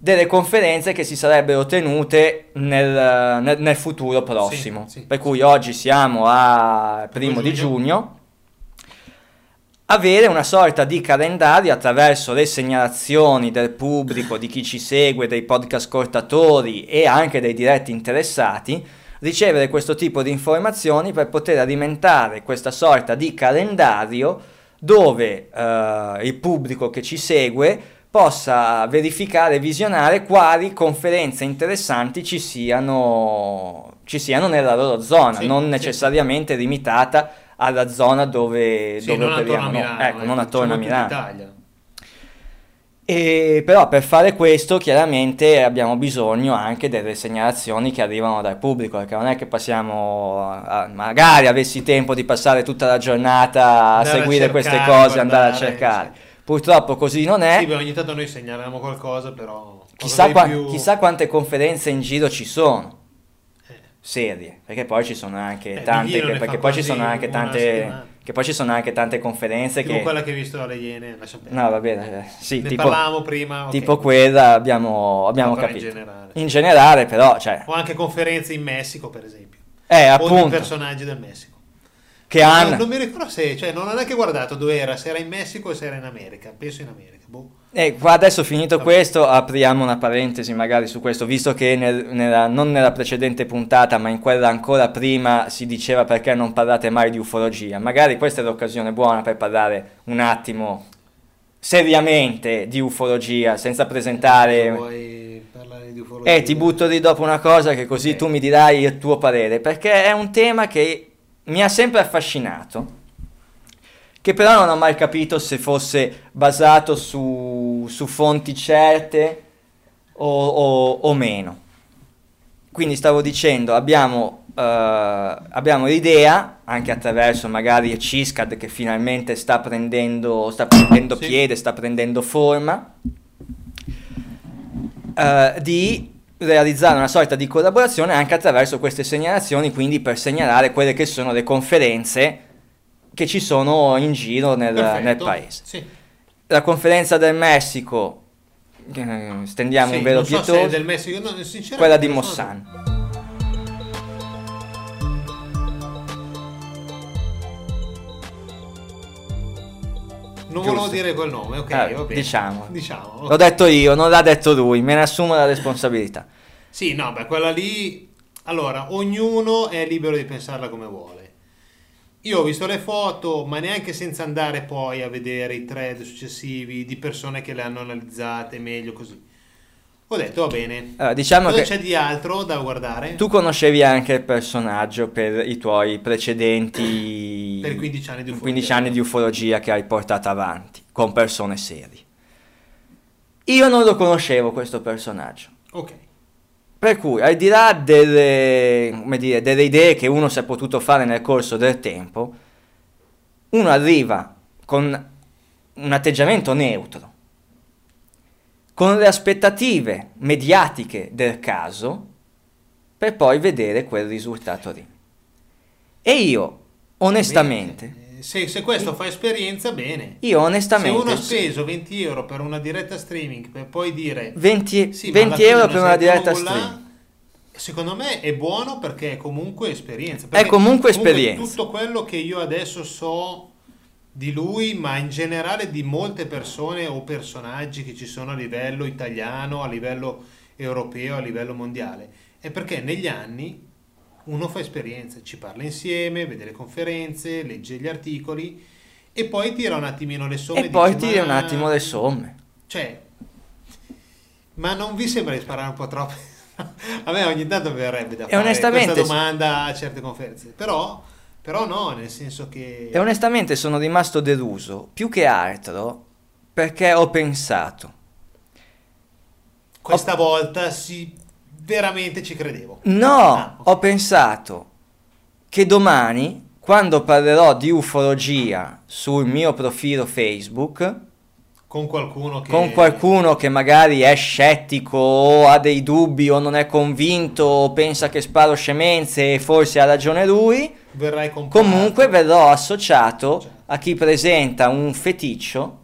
B: delle conferenze che si sarebbero tenute nel, nel, nel futuro prossimo. Sì, sì, per cui oggi siamo a primo di giugno. Avere una sorta di calendario attraverso le segnalazioni del pubblico, di chi ci segue, dei podcast ascoltatori e anche dei diretti interessati, ricevere questo tipo di informazioni per poter alimentare questa sorta di calendario dove eh, il pubblico che ci segue possa verificare, visionare quali conferenze interessanti ci siano, ci siano nella loro zona,
C: Sì,
B: non
C: sì.
B: necessariamente limitata alla zona dove,
C: Sì,
B: dove
C: non attorno
B: operiamo
C: a
B: noi.
C: Milano,
B: Ecco, non attorno a Milano. E però per fare questo chiaramente abbiamo bisogno anche delle segnalazioni che arrivano dal pubblico, perché non è che passiamo, a- a- magari avessi tempo di passare tutta la giornata a
C: Andare a
B: seguire queste
C: cercare,
B: cose, andare a
C: guardare,
B: cercare.
C: sì.
B: Purtroppo così non è.
C: Sì, beh, ogni tanto noi segnaliamo qualcosa, però...
B: chissà, qua-
C: più-
B: chissà quante conferenze in giro ci sono,
C: Eh,
B: serie, perché poi ci sono anche
C: Eh,
B: tante, che- perché poi ci sono anche tante, che poi ci sono anche tante conferenze
C: tipo
B: che...
C: quella che hai visto alle Iene, lascia perdere.
B: No, va bene, eh, sì,
C: ne
B: tipo,
C: parlavamo prima, ok.
B: tipo quella abbiamo, abbiamo
C: No,
B: capito.
C: In generale.
B: In generale, però, cioè,
C: O anche conferenze in Messico, per esempio.
B: eh,
C: O
B: appunto,
C: personaggi del Messico.
B: Che
C: No,
B: hanno,
C: non mi ricordo se, cioè, non ho neanche guardato dove era, se era in Messico o se era in America. Penso in America. Boh.
B: eh, qua adesso finito
C: Vabbè.
B: questo, apriamo una parentesi magari su questo, visto che nel- nella- non nella precedente puntata, ma in quella ancora prima si diceva perché non parlate mai di ufologia. Magari questa è l'occasione buona per parlare un attimo seriamente di ufologia, senza presentare...
C: Vuoi parlare di ufologia?
B: Eh, ti butto lì dopo una cosa che così
C: Ok.
B: tu mi dirai il tuo parere, perché è un tema che mi ha sempre affascinato, che però non ho mai capito se fosse basato su, su fonti certe o, o- o meno. Quindi stavo dicendo, abbiamo, eh, abbiamo l'idea, anche attraverso magari Ciscad che finalmente sta prendendo, sta prendendo
C: Sì.
B: piede, sta prendendo forma, eh, di realizzare una sorta di collaborazione anche attraverso queste segnalazioni, quindi per segnalare quelle che sono le conferenze che ci sono in giro nel, nel paese.
C: Sì.
B: La conferenza del Messico, eh, stendiamo
C: Sì,
B: un velo
C: so
B: pietoso,
C: del Messico, no,
B: quella di
C: non so. Non
B: Giusto.
C: volevo dire quel nome, ok,
B: Eh,
C: va bene.
B: diciamo.
C: Diciamo. ok.
B: L'ho detto io, non l'ha detto lui, me ne assumo la responsabilità.
C: Sì, no, beh, quella lì... Allora, ognuno è libero di pensarla come vuole. Io ho visto le foto, ma neanche senza andare poi a vedere i thread successivi di persone che le hanno analizzate meglio così. Ho detto, va bene.
B: Allora, diciamo
C: Cosa
B: che
C: c'è di altro da guardare?
B: tu conoscevi anche il personaggio per i tuoi precedenti
C: Per i 15 anni di ufologia.
B: 15 anni di ufologia che hai portato avanti con persone serie. Io non lo conoscevo questo personaggio.
C: Ok.
B: Per cui, al di là delle, come dire, delle idee che uno si è potuto fare nel corso del tempo, uno arriva con un atteggiamento neutro, con le aspettative mediatiche del caso, per poi vedere quel risultato lì. E io, onestamente.
C: Se, se questo fa esperienza, bene.
B: io
C: Se
B: onestamente...
C: uno ha speso 20 euro per una diretta streaming per poi dire
B: 20,
C: Sì, ma alla
B: 20
C: fine
B: euro per una diretta
C: nulla,
B: stream.
C: Secondo me è buono perché è comunque esperienza.
B: È
C: Perché
B: comunque esperienza.
C: Tutto quello che io adesso so di lui, ma in generale di molte persone o personaggi che ci sono a livello italiano, a livello europeo, a livello mondiale, è perché negli anni uno fa esperienza, ci parla insieme, vede le conferenze, legge gli articoli e poi tira un attimino le somme.
B: E poi
C: dice,
B: tira un
C: "Ma-
B: attimo le somme.
C: cioè, ma non vi sembra di sparare un po' troppo? a me ogni tanto verrebbe da
B: E
C: fare questa domanda a certe conferenze, però, però no, nel senso che...
B: E onestamente sono rimasto deluso, più che altro perché ho pensato,
C: questa volta sì, veramente ci credevo.
B: no,
C: Ah, ok.
B: ho pensato che domani, quando parlerò di ufologia sul mio profilo Facebook,
C: Con qualcuno che...
B: con qualcuno che magari è scettico o ha dei dubbi o non è convinto o pensa che sparo scemenze e forse ha ragione lui,
C: Verrai comparato.
B: Comunque verrò associato
C: Certo.
B: a chi presenta un feticcio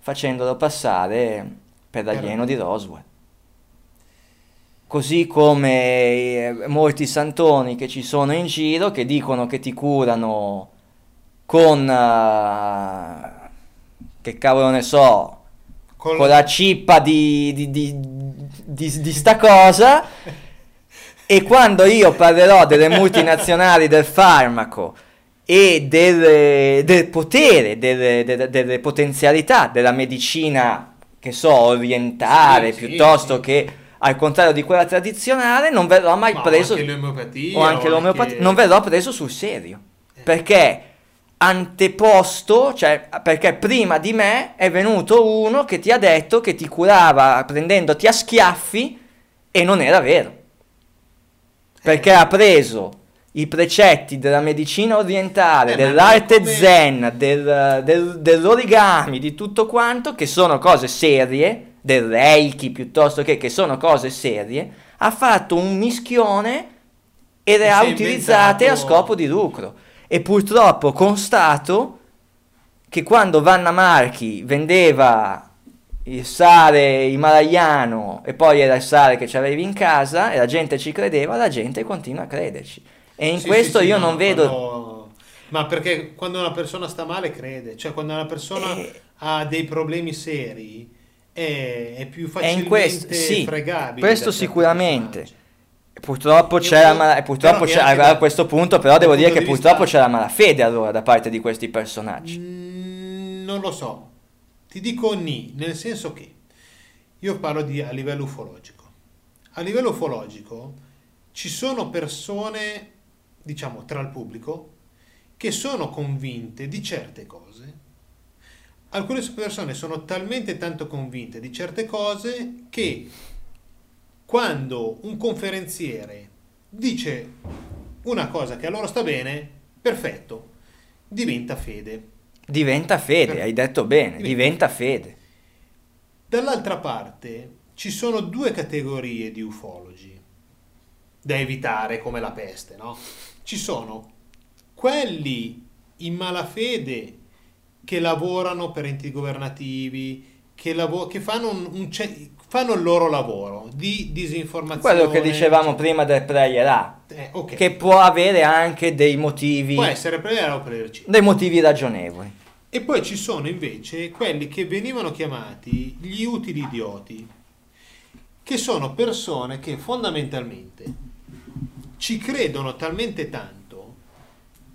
B: facendolo passare per l'alieno di Roswell. Così come eh, molti santoni che ci sono in giro che dicono che ti curano con... eh, che cavolo ne so,
C: Col-
B: con la cippa di, di, di, di- di sta cosa e quando io parlerò delle multinazionali del farmaco e del, del potere, delle, delle- delle potenzialità della medicina che so, orientale,
C: Sì,
B: piuttosto
C: sì.
B: che al contrario di quella tradizionale, non verrò mai
C: Ma
B: preso
C: anche l'omeopatia
B: o anche l'omeopatia,
C: anche-
B: non verrò preso sul serio.
C: Eh.
B: Perché anteposto, cioè perché prima di me è venuto uno che ti ha detto che ti curava prendendoti a schiaffi e non era vero. Perché ha preso i precetti della medicina orientale,
C: Eh,
B: dell'arte
C: come-
B: zen, del- del- dell'origami, di tutto quanto, che sono cose serie, del reiki piuttosto che, che sono cose serie, ha fatto un mischione e le ha utilizzate a
C: inventato-
B: scopo di lucro. E purtroppo constato che quando Vanna Marchi vendeva il sale himalayano e poi era il sale che ci avevi in casa e la gente ci credeva, la gente continua a crederci. E in
C: Sì,
B: questo
C: sì, sì,
B: io
C: no,
B: non vedo...
C: quello- Ma perché quando una persona sta male crede, cioè quando una persona
B: Eh.
C: ha dei problemi seri è, è più
B: E
C: facilmente
B: questo, sì,
C: fregabile.
B: questo
C: da
B: sicuramente.
C: personaggi.
B: Purtroppo la mala- purtroppo c'è-
C: neanche
B: a
C: da-
B: questo punto però devo dire che
C: di
B: purtroppo
C: vista-
B: c'è la malafede allora da parte di questi personaggi.
C: Mm, non lo so, ti dico ni, nel senso che io parlo di, a livello ufologico. A livello ufologico ci sono persone, diciamo, tra il pubblico che sono convinte di certe cose. Alcune persone sono talmente tanto convinte di certe cose che quando un conferenziere dice una cosa che a loro sta bene, perfetto, diventa fede.
B: Diventa fede, hai detto bene,
C: Diventa-
B: fede.
C: Dall'altra parte ci sono due categorie di ufologi da evitare come la peste, no? Ci sono quelli in malafede che lavorano per enti governativi, che, lavo- che fanno, un- un ce- fanno il loro lavoro di disinformazione.
B: Quello che dicevamo prima del prayer là,
C: Eh, ok.
B: che può avere anche dei motivi,
C: Può essere per o per C.
B: dei motivi ragionevoli.
C: E poi ci sono invece quelli che venivano chiamati gli utili idioti, che sono persone che fondamentalmente ci credono talmente tanto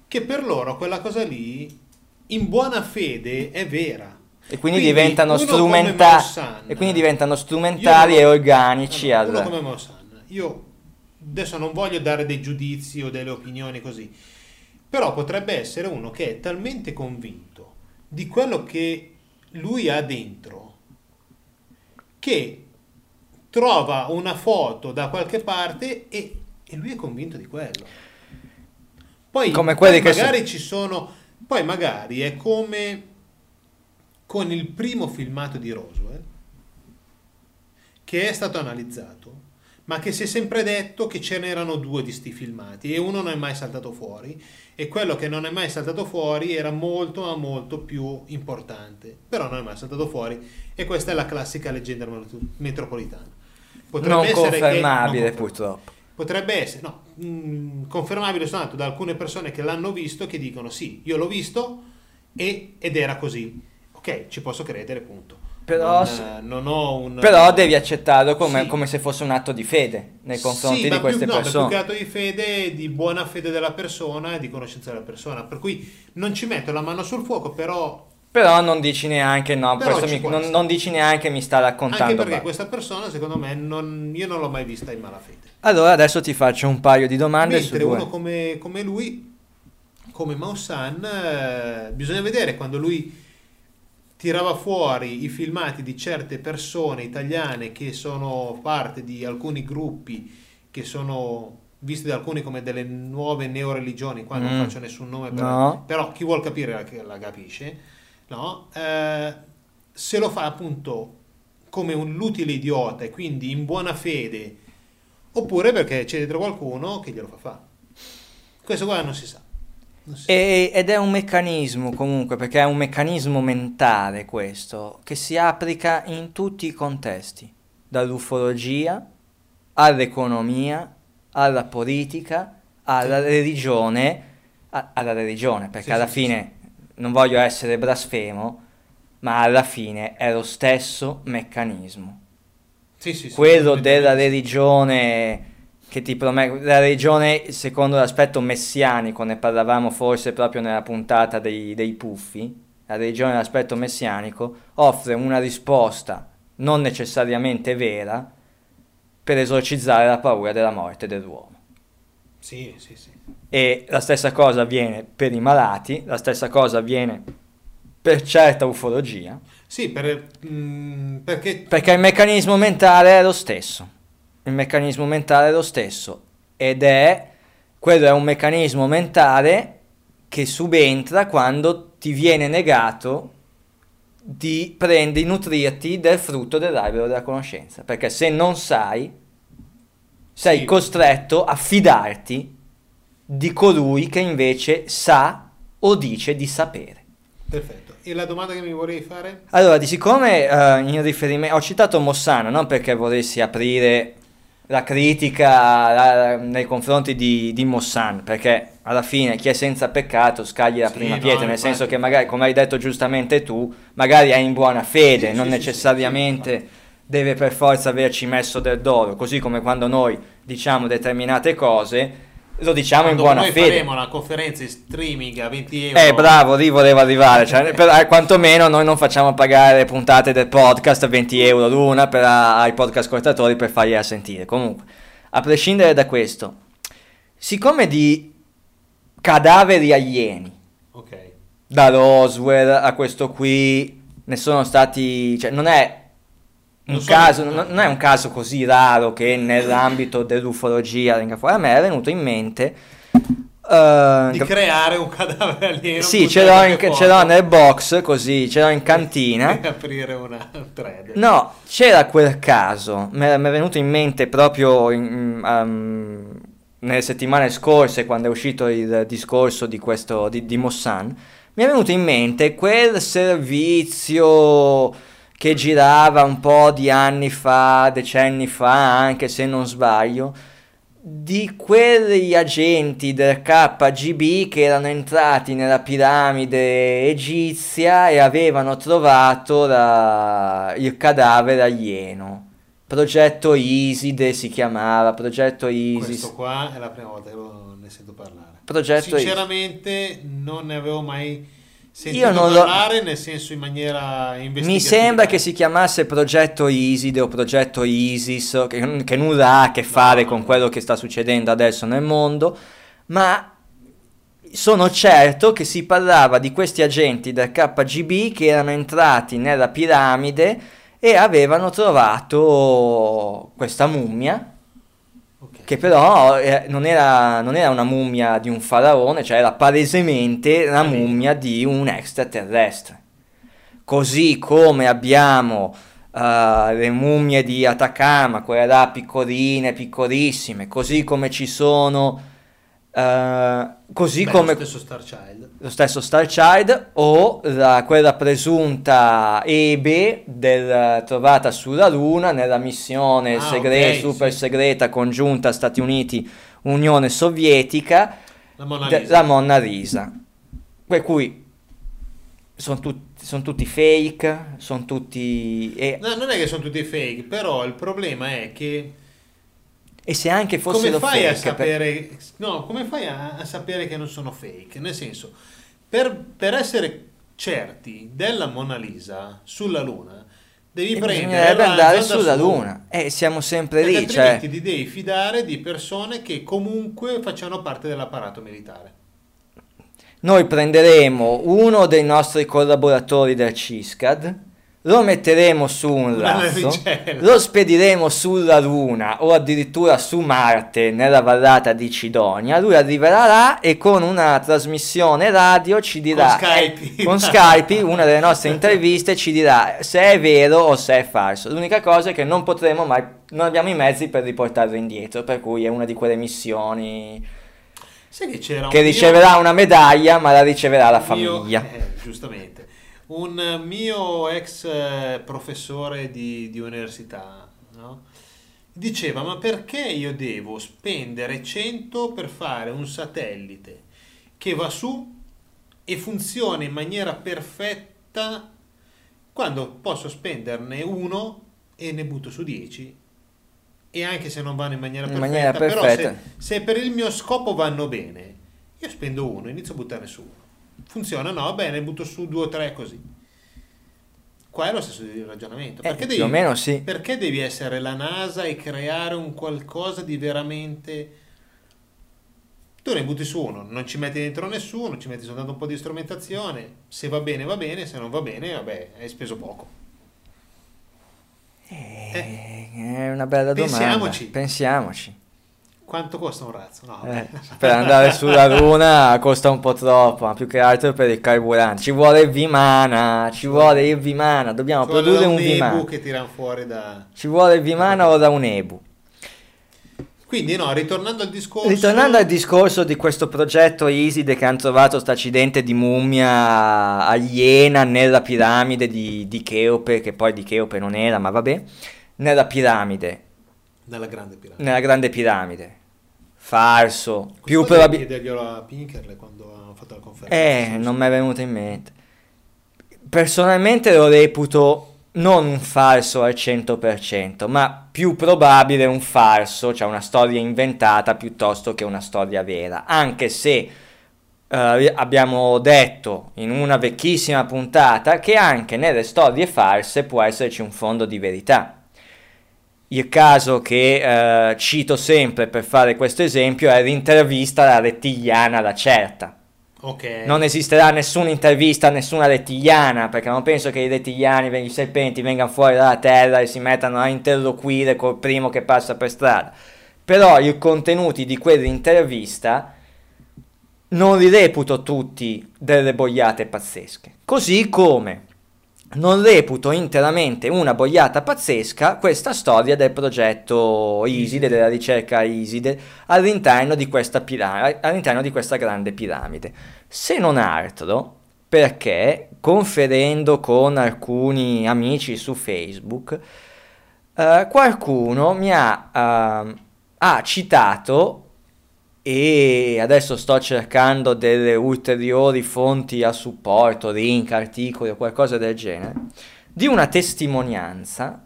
C: che per loro quella cosa lì in buona fede è vera.
B: E quindi, diventano
C: uno come
B: strumenta-
C: Maussan-
B: e quindi diventano strumentali e organici
C: allora, uno
B: al...
C: come Maussan, io adesso non voglio dare dei giudizi o delle opinioni così, però potrebbe essere uno che è talmente convinto di quello che lui ha dentro che trova una foto da qualche parte e, e lui è convinto di quello. Poi,
B: Come
C: poi magari ci sono, poi magari è come con il primo filmato di Roswell che è stato analizzato, ma che si è sempre detto che ce n'erano due di sti filmati e uno non è mai saltato fuori e quello che non è mai saltato fuori era molto ma molto più importante, però non è mai saltato fuori e questa è la classica leggenda met- metropolitana. Potrebbe
B: non
C: essere che-
B: confermabile
C: non confermabile.
B: purtroppo.
C: Potrebbe essere, no, mh, confermabile soltanto da alcune persone che l'hanno visto che dicono sì, io l'ho visto e- ed era così. Ok, ci posso credere, punto.
B: Però
C: non, eh, non ho un...
B: Però devi accettarlo come,
C: Sì.
B: come se fosse un atto di fede nei confronti
C: Sì,
B: di queste
C: più, no,
B: persone.
C: più che altro di fede, di buona fede della persona e di conoscenza della persona. Per cui non ci metto la mano sul fuoco, però
B: Però non dici neanche no, mi- non, non dici neanche mi sta raccontando.
C: anche perché
B: basta.
C: questa persona, secondo me, non- io non l'ho mai vista in malafede.
B: Allora adesso ti faccio un paio di domande su
C: Mentre
B: due.
C: uno come, come lui, come Maussan, eh, bisogna vedere quando lui tirava fuori i filmati di certe persone italiane che sono parte di alcuni gruppi che sono visti da alcuni come delle nuove neoreligioni, qua non
B: Mm.
C: faccio nessun nome, però,
B: No.
C: però chi vuol capire la, la capisce, no? Eh, se lo fa appunto come un l'utile idiota e quindi in buona fede, oppure perché c'è dietro qualcuno che glielo fa fare. Questo qua non si sa.
B: E- ed è un meccanismo comunque, perché è un meccanismo mentale questo, che si applica in tutti i contesti, dall'ufologia all'economia, alla politica, alla religione, a- alla religione, perché
C: Sì,
B: alla
C: sì, sì,
B: fine, non voglio essere blasfemo, ma alla fine è lo stesso meccanismo.
C: Sì, sì, sì,
B: quello
C: sì,
B: della
C: sì.
B: religione che ti promette, la religione secondo l'aspetto messianico, ne parlavamo forse proprio nella puntata dei, dei puffi, la religione dell'aspetto messianico offre una risposta non necessariamente vera, per esorcizzare la paura della morte dell'uomo.
C: Sì, sì, sì.
B: E la stessa cosa avviene per i malati, la stessa cosa avviene per certa ufologia,
C: Sì, per, mm, perché
B: perché il meccanismo mentale è lo stesso. Il meccanismo mentale è lo stesso ed è quello è un meccanismo mentale che subentra quando ti viene negato di prendi, di nutrirti del frutto dell'albero della conoscenza, perché se non sai sei
C: Sì.
B: costretto a fidarti di colui che invece sa o dice di sapere.
C: Perfetto. E la domanda che mi vorrei fare?
B: Allora, di siccome eh, in riferimento ho citato Mossano non perché volessi aprire la critica la- nei confronti di, di Mossan, perché alla fine chi è senza peccato scagli la
C: Sì,
B: prima
C: no,
B: pietra, nel
C: infatti.
B: senso che magari, come hai detto giustamente tu, magari è in buona fede,
C: Sì,
B: non
C: sì,
B: necessariamente deve per forza averci messo del d'oro, così come quando noi diciamo determinate cose, lo diciamo in
C: Quando
B: buona
C: noi
B: fede.
C: faremo una conferenza in streaming a 20 euro.
B: Eh, bravo, lì volevo arrivare. Cioè, per- eh, quantomeno noi non facciamo pagare puntate del podcast a 20 euro l'una per, a- ai podcast ascoltatori per fargliela sentire. Comunque, a prescindere da questo, siccome di cadaveri alieni,
C: Ok.
B: da Roswell a questo qui, ne sono stati. cioè, non è. Un
C: sono-
B: caso, non non è un caso così raro che nell'ambito dell'ufologia venga fuori. A me è venuto in mente. eh,
C: Di creare un cadavere alieno.
B: sì, ce l'ho, in- ce l'ho nel box, così, ce l'ho in cantina.
C: E aprire una un thread.
B: No, c'era quel caso, mi è mi è venuto in mente proprio in- um, nelle settimane scorse, quando è uscito il discorso di questo, di, di Mossan, mi è venuto in mente quel servizio che girava un po' di anni fa, decenni fa, anche se non sbaglio, di quegli agenti del KGB che erano entrati nella piramide egizia e avevano trovato la- il cadavere alieno. Progetto Iside si chiamava, progetto Isis.
C: Questo qua è la prima volta che lo- ne sento parlare.
B: Progetto.
C: Sinceramente non ne avevo mai sentito
B: Io non lo-
C: parlare, nel senso in maniera.
B: Mi sembra che si chiamasse progetto Iside o progetto Isis, che, che nulla ha a che fare
C: no,
B: con quello che sta succedendo adesso nel mondo, ma sono certo che si parlava di questi agenti del KGB che erano entrati nella piramide e avevano trovato questa mummia. Che però eh, non, era, non era una mummia di un faraone, cioè era palesemente la mummia di un extraterrestre. Così come abbiamo eh, le mummie di Atacama, quelle là piccoline, piccolissime, così come ci sono... eh, così
C: Beh,
B: come
C: lo stesso Star Child.
B: lo stesso Star Child o la- quella presunta Ebe del- trovata sulla Luna nella missione
C: Ah,
B: segre-
C: ok,
B: super
C: sì.
B: segreta congiunta Stati Uniti Unione Sovietica
C: La Mona
B: de-
C: Lisa.
B: la Monna Lisa per cui sono tutti fake sono tutti e,
C: No, non è che sono tutti fake, però il problema è che
B: e se anche
C: come
B: fossero
C: fai a
B: fake per-
C: sapere no, come fai a, a sapere che non sono fake? Nel senso, per, per essere certi della Mona Lisa sulla Luna, devi
B: e
C: prendere la
B: andare sulla
C: su,
B: Luna e siamo sempre
C: perché
B: lì cioè
C: ti devi fidare di persone che comunque facciano parte dell'apparato militare.
B: Noi prenderemo uno dei nostri collaboratori del CISCAD, lo metteremo su un razzo, lo spediremo sulla Luna o addirittura su Marte nella vallata di Cidonia. Lui arriverà là e con una trasmissione radio ci dirà,
C: Con Skype.
B: eh, con Skype, una delle nostre interviste ci dirà se è vero o se è falso. L'unica cosa è che non potremo mai, non abbiamo i mezzi per riportarlo indietro, per cui è una di quelle missioni
C: che
B: che
C: mio-
B: riceverà una medaglia, ma la riceverà la
C: mio-
B: famiglia.
C: eh, giustamente. Un mio ex eh, professore di, di università no? diceva: Ma perché io devo spendere 100 per fare un satellite che va su e funziona in maniera perfetta quando posso spenderne uno e ne butto su 10? E anche se non vanno in maniera
B: In
C: perfetta,
B: maniera
C: però
B: perfetta.
C: se, se per il mio scopo vanno bene, io spendo uno, inizio a buttare su uno. Funziona? No, bene, butto su due o tre così. Qua è lo stesso ragionamento.
B: Eh,
C: Perché,
B: più
C: devi,
B: o meno sì.
C: perché devi essere la NASA e creare un qualcosa di veramente... Tu ne butti su uno, non ci metti dentro nessuno, ci metti soltanto un po' di strumentazione, se va bene va bene, se non va bene, vabbè, hai speso poco.
B: Eh, È una bella domanda.
C: Pensiamoci.
B: Pensiamoci.
C: Quanto costa un razzo? No.
B: Eh, per andare sulla luna costa un po' troppo, ma più che altro per il carburante. Ci vuole il Vimana, ci vuole il Vimana, dobbiamo
C: Ci
B: produrre un
C: un Ebu
B: Vimana.
C: che tirano fuori da...
B: Ci vuole il Vimana o da un Ebu.
C: Quindi no, ritornando al discorso...
B: Ritornando al discorso di questo progetto Iside che hanno trovato sto accidente di mummia aliena nella piramide di, di Cheope, che poi di Cheope non era, ma vabbè, nella piramide,
C: Dalla grande piramide.
B: nella grande piramide. Falso, più
C: Cosa
B: probabilmente...
C: chiederglielo a Pinkerle quando hanno fatto la conferenza.
B: Eh, non mi è venuto in mente. Personalmente lo reputo non un falso al 100%, ma più probabile un falso, cioè una storia inventata piuttosto che una storia vera. Anche se eh, abbiamo detto in una vecchissima puntata che anche nelle storie false può esserci un fondo di verità. Il caso che eh, cito sempre per fare questo esempio è l'intervista alla rettigliana La Certa.
C: Ok.
B: Non esisterà nessuna intervista a nessuna rettigliana, perché non penso che i rettigliani, i serpenti, vengano fuori dalla terra e si mettano a interloquire col primo che passa per strada. Però i contenuti di quell'intervista non li reputo tutti delle boiate pazzesche. Così come non reputo interamente una boiata pazzesca questa storia del progetto Iside, della ricerca Iside, all'interno di questa, pira- all'interno di questa grande piramide. Se non altro perché, conferendo con alcuni amici su Facebook, eh, qualcuno mi ha, ehm, ha citato e adesso sto cercando delle ulteriori fonti a supporto, link, articoli o qualcosa del genere, di una testimonianza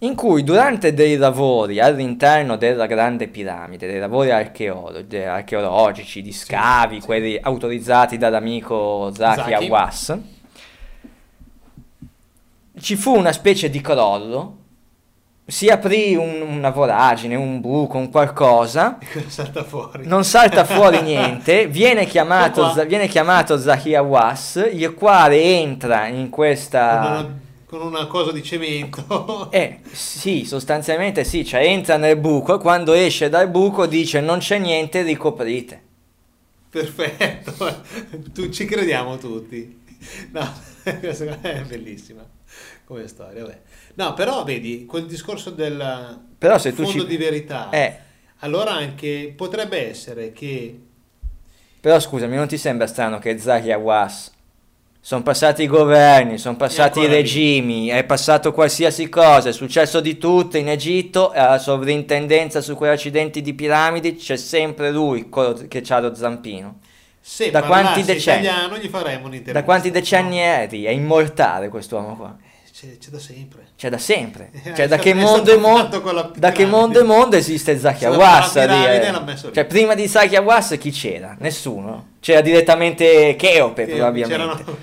B: in cui durante dei lavori all'interno della grande piramide, dei lavori archeolo- de- archeologici, di scavi,
C: sì.
B: quelli autorizzati dall'amico Zaki
C: Zaki.
B: Awas, ci fu una specie di crollo, si aprì un- una voragine, un buco, un qualcosa,
C: Salta fuori.
B: non salta fuori niente, viene chiamato. Za- viene chiamato Zaki Awas, il quale entra in
C: Con
B: questa...
C: una, con una cosa di cemento.
B: Eh, sì, sostanzialmente sì, cioè entra nel buco e quando esce dal buco dice non c'è niente, ricoprite.
C: Perfetto. Tu ci crediamo tutti. No, è bellissima come storia. Vabbè. No, però vedi, quel discorso del
B: Però se tu
C: fondo
B: ci...
C: di verità,
B: Eh,
C: allora anche potrebbe essere che
B: però scusami, non ti sembra strano che Zaki Awas... Sono passati i governi, sono passati i
C: ancora lì.
B: regimi, è passato qualsiasi cosa, è successo di tutto in Egitto, alla sovrintendenza su quegli accidenti di piramidi c'è sempre lui che ha lo zampino.
C: se
B: Da quanti decenni?
C: italiano gli faremo un'intervista.
B: Da quanti decenni eri? È immortale quest'uomo qua.
C: C'è, c'è da sempre.
B: Cioè da sempre.
C: Eh,
B: Cioè da che mondo e mondo
C: la
B: da che mondo e mondo esiste Zaki
C: Se la
B: Awas
C: piramide
B: lì, eh. Cioè prima di Zaki Awas chi c'era? Nessuno. C'era direttamente Cheope
C: Sì,
B: probabilmente.
C: c'erano-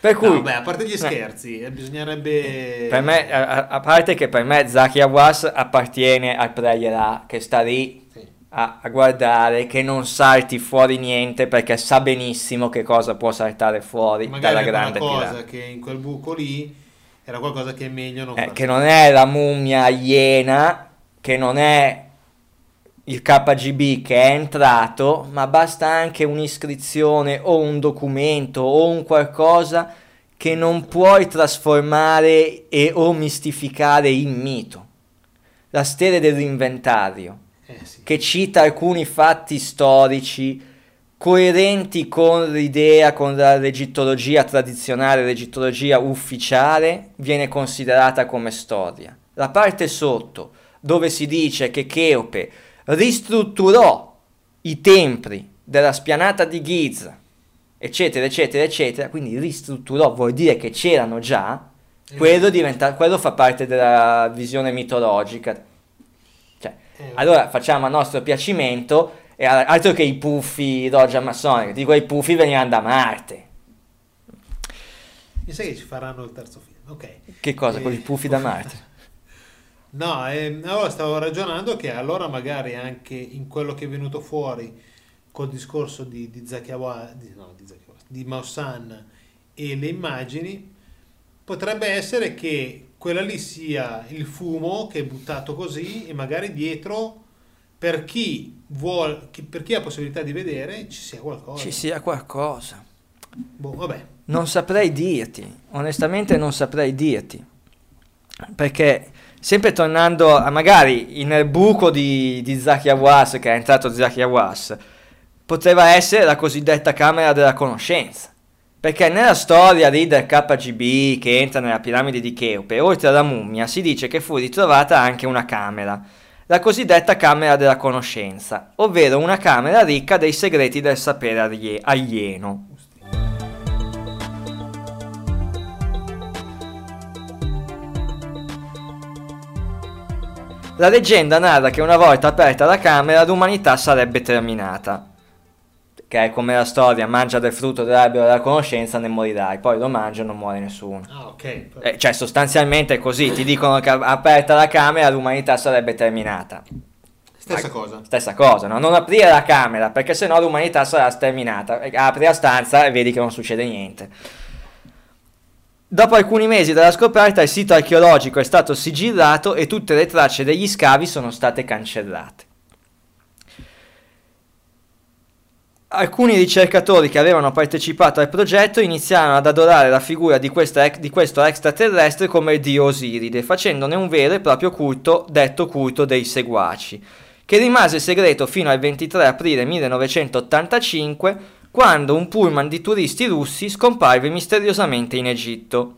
B: Per cui
C: No, beh, a parte gli
B: Eh.
C: scherzi, eh, bisognerebbe
B: Per me, a, a- a parte che per me Zaki Awas appartiene al playerà che sta lì
C: Sì.
B: a, a guardare che non salti fuori niente perché sa benissimo che cosa può saltare fuori
C: magari
B: dalla grande
C: cosa
B: piramide.
C: che in quel buco lì era qualcosa che è meglio non
B: Eh, che non è la mummia iena, che non è il KGB che è entrato, ma basta anche un'iscrizione o un documento o un qualcosa che non puoi trasformare e o mistificare in mito. La stele dell'inventario,
C: Eh, sì.
B: che cita alcuni fatti storici coerenti con l'idea, con la l'egittologia tradizionale, l'egittologia ufficiale, viene considerata come storia. La parte sotto, dove si dice che Cheope ristrutturò i templi della spianata di Giza, eccetera, eccetera, eccetera, quindi ristrutturò, vuol dire che c'erano già, quello, diventa, quello fa parte della visione mitologica. Cioè,
C: Eh,
B: allora facciamo a nostro piacimento, e altro che i puffi d'oggi massonica, dico i puffi venivano da Marte.
C: Mi sa che ci faranno il terzo film. ok.
B: Che cosa?
C: Eh,
B: Con i puffi da Marte?
C: No, ehm, allora stavo ragionando che allora magari anche in quello che è venuto fuori col discorso di, di Zakiawa, di, no, di, Zakiawa, di Maussan e le immagini, potrebbe essere che quella lì sia il fumo che è buttato così e magari dietro per chi vuole, chi- per chi ha possibilità di vedere ci sia qualcosa.
B: Ci sia qualcosa.
C: Boh, vabbè.
B: Non saprei dirti, onestamente non saprei dirti. Perché sempre tornando a magari nel buco di, di Zaki Awas, che è entrato Zaki Awas, poteva essere la cosiddetta camera della conoscenza. Perché nella storia lì del KGB che entra nella piramide di Cheope, oltre alla mummia, si dice che fu ritrovata anche una camera, la cosiddetta camera della conoscenza, ovvero una camera ricca dei segreti del sapere alie- alieno. La leggenda narra che una volta aperta la camera l'umanità sarebbe terminata. Che è come la storia, mangia del frutto dell'albero della conoscenza, ne morirai. Poi lo mangia e non muore nessuno.
C: Ah, ok.
B: Eh, cioè, sostanzialmente è così. Ti dicono che aperta la camera l'umanità sarebbe terminata.
C: Stessa cosa.
B: Stessa cosa, no? Non aprire la camera, perché sennò l'umanità sarà sterminata. E Apri la stanza e vedi che non succede niente. Dopo alcuni mesi dalla scoperta, il sito archeologico è stato sigillato e tutte le tracce degli scavi sono state cancellate. Alcuni ricercatori che avevano partecipato al progetto iniziarono ad adorare la figura di, ex- di questo extraterrestre come il dio Osiride, facendone un vero e proprio culto, detto culto dei seguaci, che rimase segreto fino al 23 aprile 1985, quando un pullman di turisti russi scomparve misteriosamente in Egitto.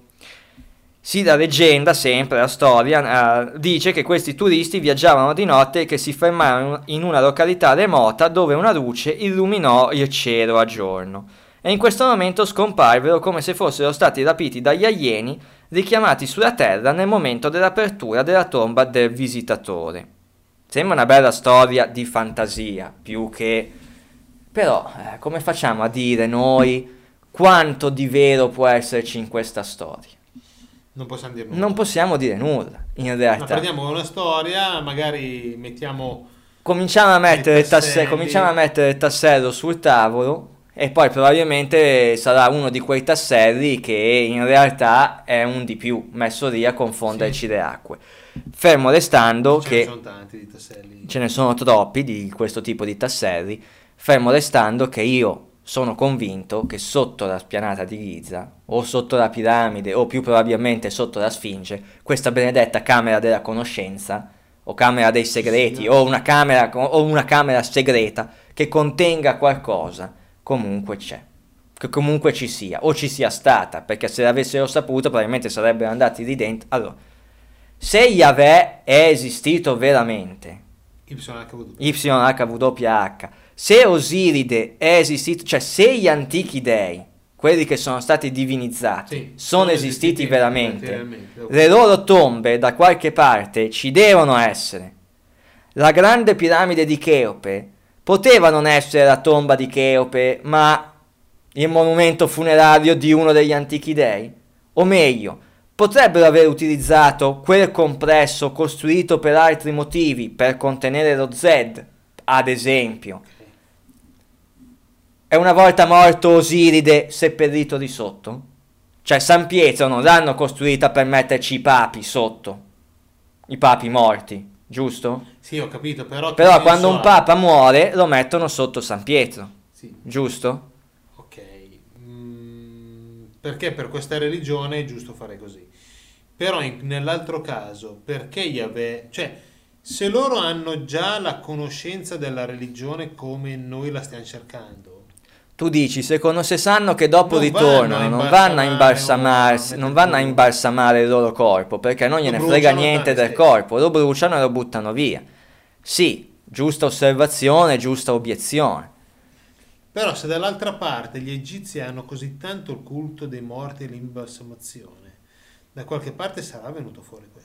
B: Sì, la leggenda, sempre la storia, eh, dice che questi turisti viaggiavano di notte e che si fermarono in una località remota dove una luce illuminò il cielo a giorno. E in questo momento scomparvero come se fossero stati rapiti dagli alieni richiamati sulla Terra nel momento dell'apertura della tomba del visitatore. Sembra una bella storia di fantasia, più che... Però, eh, come facciamo a dire noi quanto di vero può esserci in questa storia?
C: Non possiamo dire nulla.
B: Non possiamo dire nulla, in
C: Ma
B: realtà.
C: prendiamo una storia, magari mettiamo...
B: Cominciamo a, mettere il tasse- cominciamo a mettere il tassello sul tavolo e poi probabilmente sarà uno di quei tasselli che in realtà è un di più, messo lì a confonderci le acque. Fermo restando
C: Ce
B: che...
C: ne sono tanti di tasselli.
B: ce ne sono troppi di questo tipo di tasselli, fermo restando che io sono convinto che sotto la spianata di Giza, o sotto la piramide, o più probabilmente sotto la Sfinge, questa benedetta camera della conoscenza, o camera dei segreti, o, una camera, o una camera segreta che contenga qualcosa, comunque c'è. Che comunque ci sia, o ci sia stata, perché se l'avessero saputo probabilmente sarebbero andati lì dentro. Allora, se Yahweh è esistito veramente. YHWH. Se Osiride è esistito, cioè se gli antichi dei, quelli che sono stati divinizzati,
C: Sì,
B: sono, esistiti, veramente,
C: materialmente, ok.
B: le loro tombe da qualche parte ci devono essere. La grande piramide di Cheope poteva non essere la tomba di Cheope, ma il monumento funerario di uno degli antichi dei? O meglio, potrebbero aver utilizzato quel compresso costruito per altri motivi, per contenere lo Z, ad esempio. E una volta morto Osiride seppellito di sotto? Cioè San Pietro non l'hanno costruita per metterci i papi sotto, i papi morti, giusto?
C: Sì, ho capito, però...
B: Però quando un papa muore lo mettono sotto San Pietro,
C: Sì,
B: giusto?
C: ok. Mm, perché per questa religione è giusto fare così. Però in- nell'altro caso, perché Yahweh... Cioè, se loro hanno già la conoscenza della religione come noi la stiamo cercando...
B: Tu dici, secondo se sanno che dopo
C: Non
B: ritornano,
C: vanno
B: non vanno a
C: imbalsamare
B: imbalsamarsi, non vanno a imbalsamare il loro corpo, perché non gliene frega niente del corpo, lo bruciano e lo buttano via. Sì, giusta osservazione, giusta obiezione.
C: Però se dall'altra parte gli egizi hanno così tanto il culto dei morti e l'imbalsamazione, da qualche parte sarà venuto fuori questo.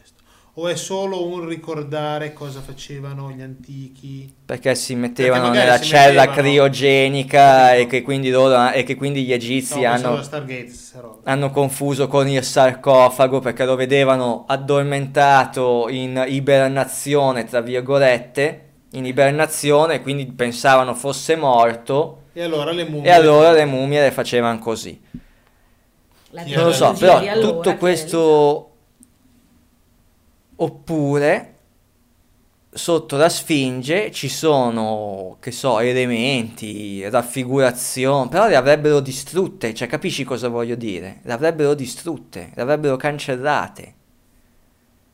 C: O è solo un ricordare cosa facevano gli antichi?
B: Perché si mettevano
C: magari
B: nella
C: si
B: cella
C: mettevano-
B: criogenica e che quindi, loro, e che quindi gli egizi
C: No,
B: hanno,
C: Stargate,
B: hanno confuso con il sarcofago perché lo vedevano addormentato in ibernazione, tra virgolette, in ibernazione, quindi pensavano fosse morto
C: E allora le mummie...
B: e allora le mummie le facevano così.
A: La
C: Non
B: lo so, però
A: allora
B: tutto questo oppure sotto la Sfinge ci sono, che so, elementi, raffigurazioni, però le avrebbero distrutte, cioè capisci cosa voglio dire? Le avrebbero distrutte, le avrebbero cancellate.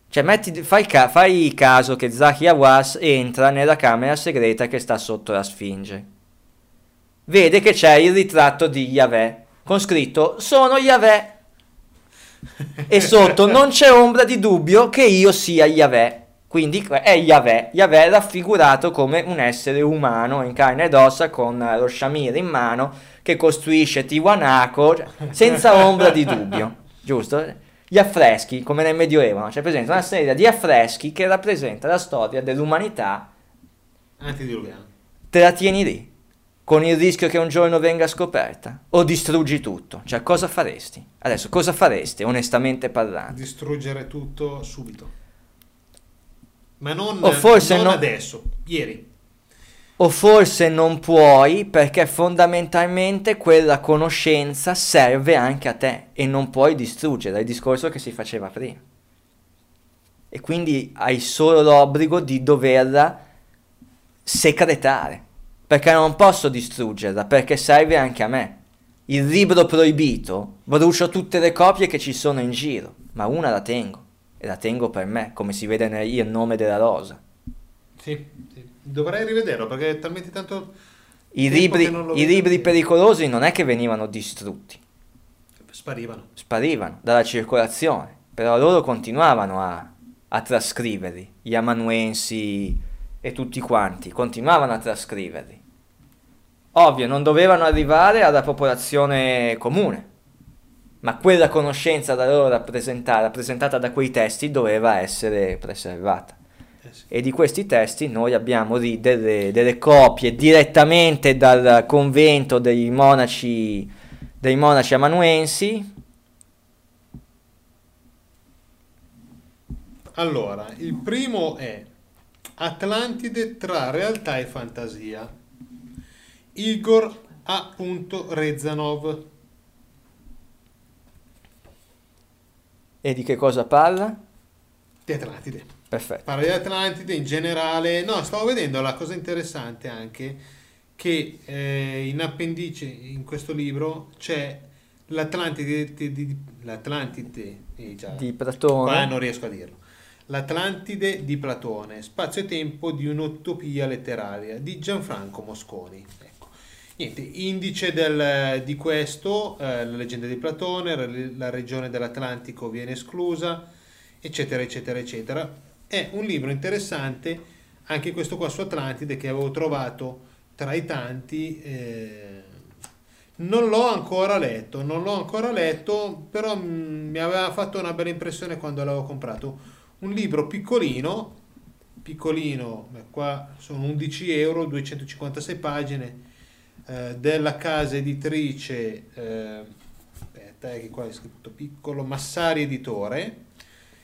B: Cioè metti, fai, ca- fai caso che Zaki Awas entra nella camera segreta che sta sotto la Sfinge. Vede che c'è il ritratto di Yahweh con scritto sono Yahweh e sotto non c'è ombra di dubbio che io sia Yahweh. Quindi è Yahweh. Yahweh è raffigurato come un essere umano in carne ed ossa con lo shamir in mano che costruisce Tiwanaku cioè, senza ombra di dubbio. Giusto? Gli affreschi, come nel Medioevo, no? c'è presente una serie di affreschi che rappresenta la storia dell'umanità
C: Antidiluviano.
B: te la tieni lì, con il rischio che un giorno venga scoperta, o distruggi tutto. Cioè, cosa faresti? Adesso, cosa faresti, onestamente parlando?
C: Distruggere tutto subito. Ma non,
B: O forse
C: non
B: no-
C: adesso, ieri.
B: O forse non puoi perché fondamentalmente quella conoscenza serve anche a te e non puoi distruggere, è il discorso che si faceva prima. E quindi hai solo l'obbligo di doverla secretare, perché non posso distruggerla, perché serve anche a me. Il libro proibito, brucio tutte le copie che ci sono in giro, ma una la tengo, e la tengo per me, come si vede nel il nome della rosa.
C: Sì, sì. Dovrei rivederlo perché è talmente tanto...
B: I libri, i libri pericolosi non è che venivano distrutti,
C: Sparivano.
B: sparivano dalla circolazione, però loro continuavano a, a trascriverli, gli amanuensi e tutti quanti, continuavano a trascriverli. Ovvio, non dovevano arrivare alla popolazione comune, ma quella conoscenza da loro rappresentata, rappresentata da quei testi doveva essere preservata.
C: Eh sì.
B: E di questi testi noi abbiamo lì delle, delle copie direttamente dal convento dei monaci, dei monaci amanuensi.
C: Allora, il primo è Atlantide tra realtà e fantasia. Igor A. Rezanov.
B: E di che cosa parla?
C: Di Atlantide.
B: Perfetto.
C: Parla di Atlantide in generale. No, stavo vedendo la cosa interessante anche che eh, in appendice in questo libro c'è l'Atlantide di, di- l'Atlantide eh, già,
B: Di Platone.
C: non riesco a dirlo. L'Atlantide di Platone, spazio e tempo di un'utopia letteraria di Gianfranco Mosconi. Niente, indice del- di questo, eh, la leggenda di Platone, la, regione dell'Atlantico viene esclusa, eccetera, eccetera, eccetera. È un libro interessante, anche questo qua su Atlantide, che avevo trovato tra i tanti. eh, non l'ho ancora letto, non l'ho ancora letto, però mm, mi aveva fatto una bella impressione quando l'avevo comprato. Un libro piccolino, piccolino, qua sono 11 euro, 256 pagine, eh, della casa editrice, eh, aspetta, eh, che qua è scritto piccolo, Massari Editore,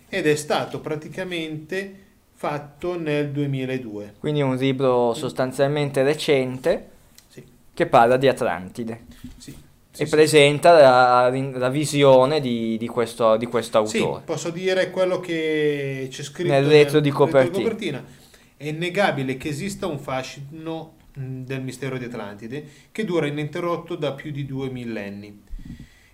C: ed è stato praticamente fatto nel 2002.
B: Quindi un libro sostanzialmente recente
C: Sì,
B: che parla di Atlantide
C: sì. Sì,
B: e
C: sì.
B: presenta la, la visione di, di questo, di questo
C: Sì,
B: autore.
C: posso dire quello che c'è scritto
B: Nel retro di copertina.
C: È innegabile che esista un fascino del mistero di Atlantide che dura ininterrotto da più di due millenni.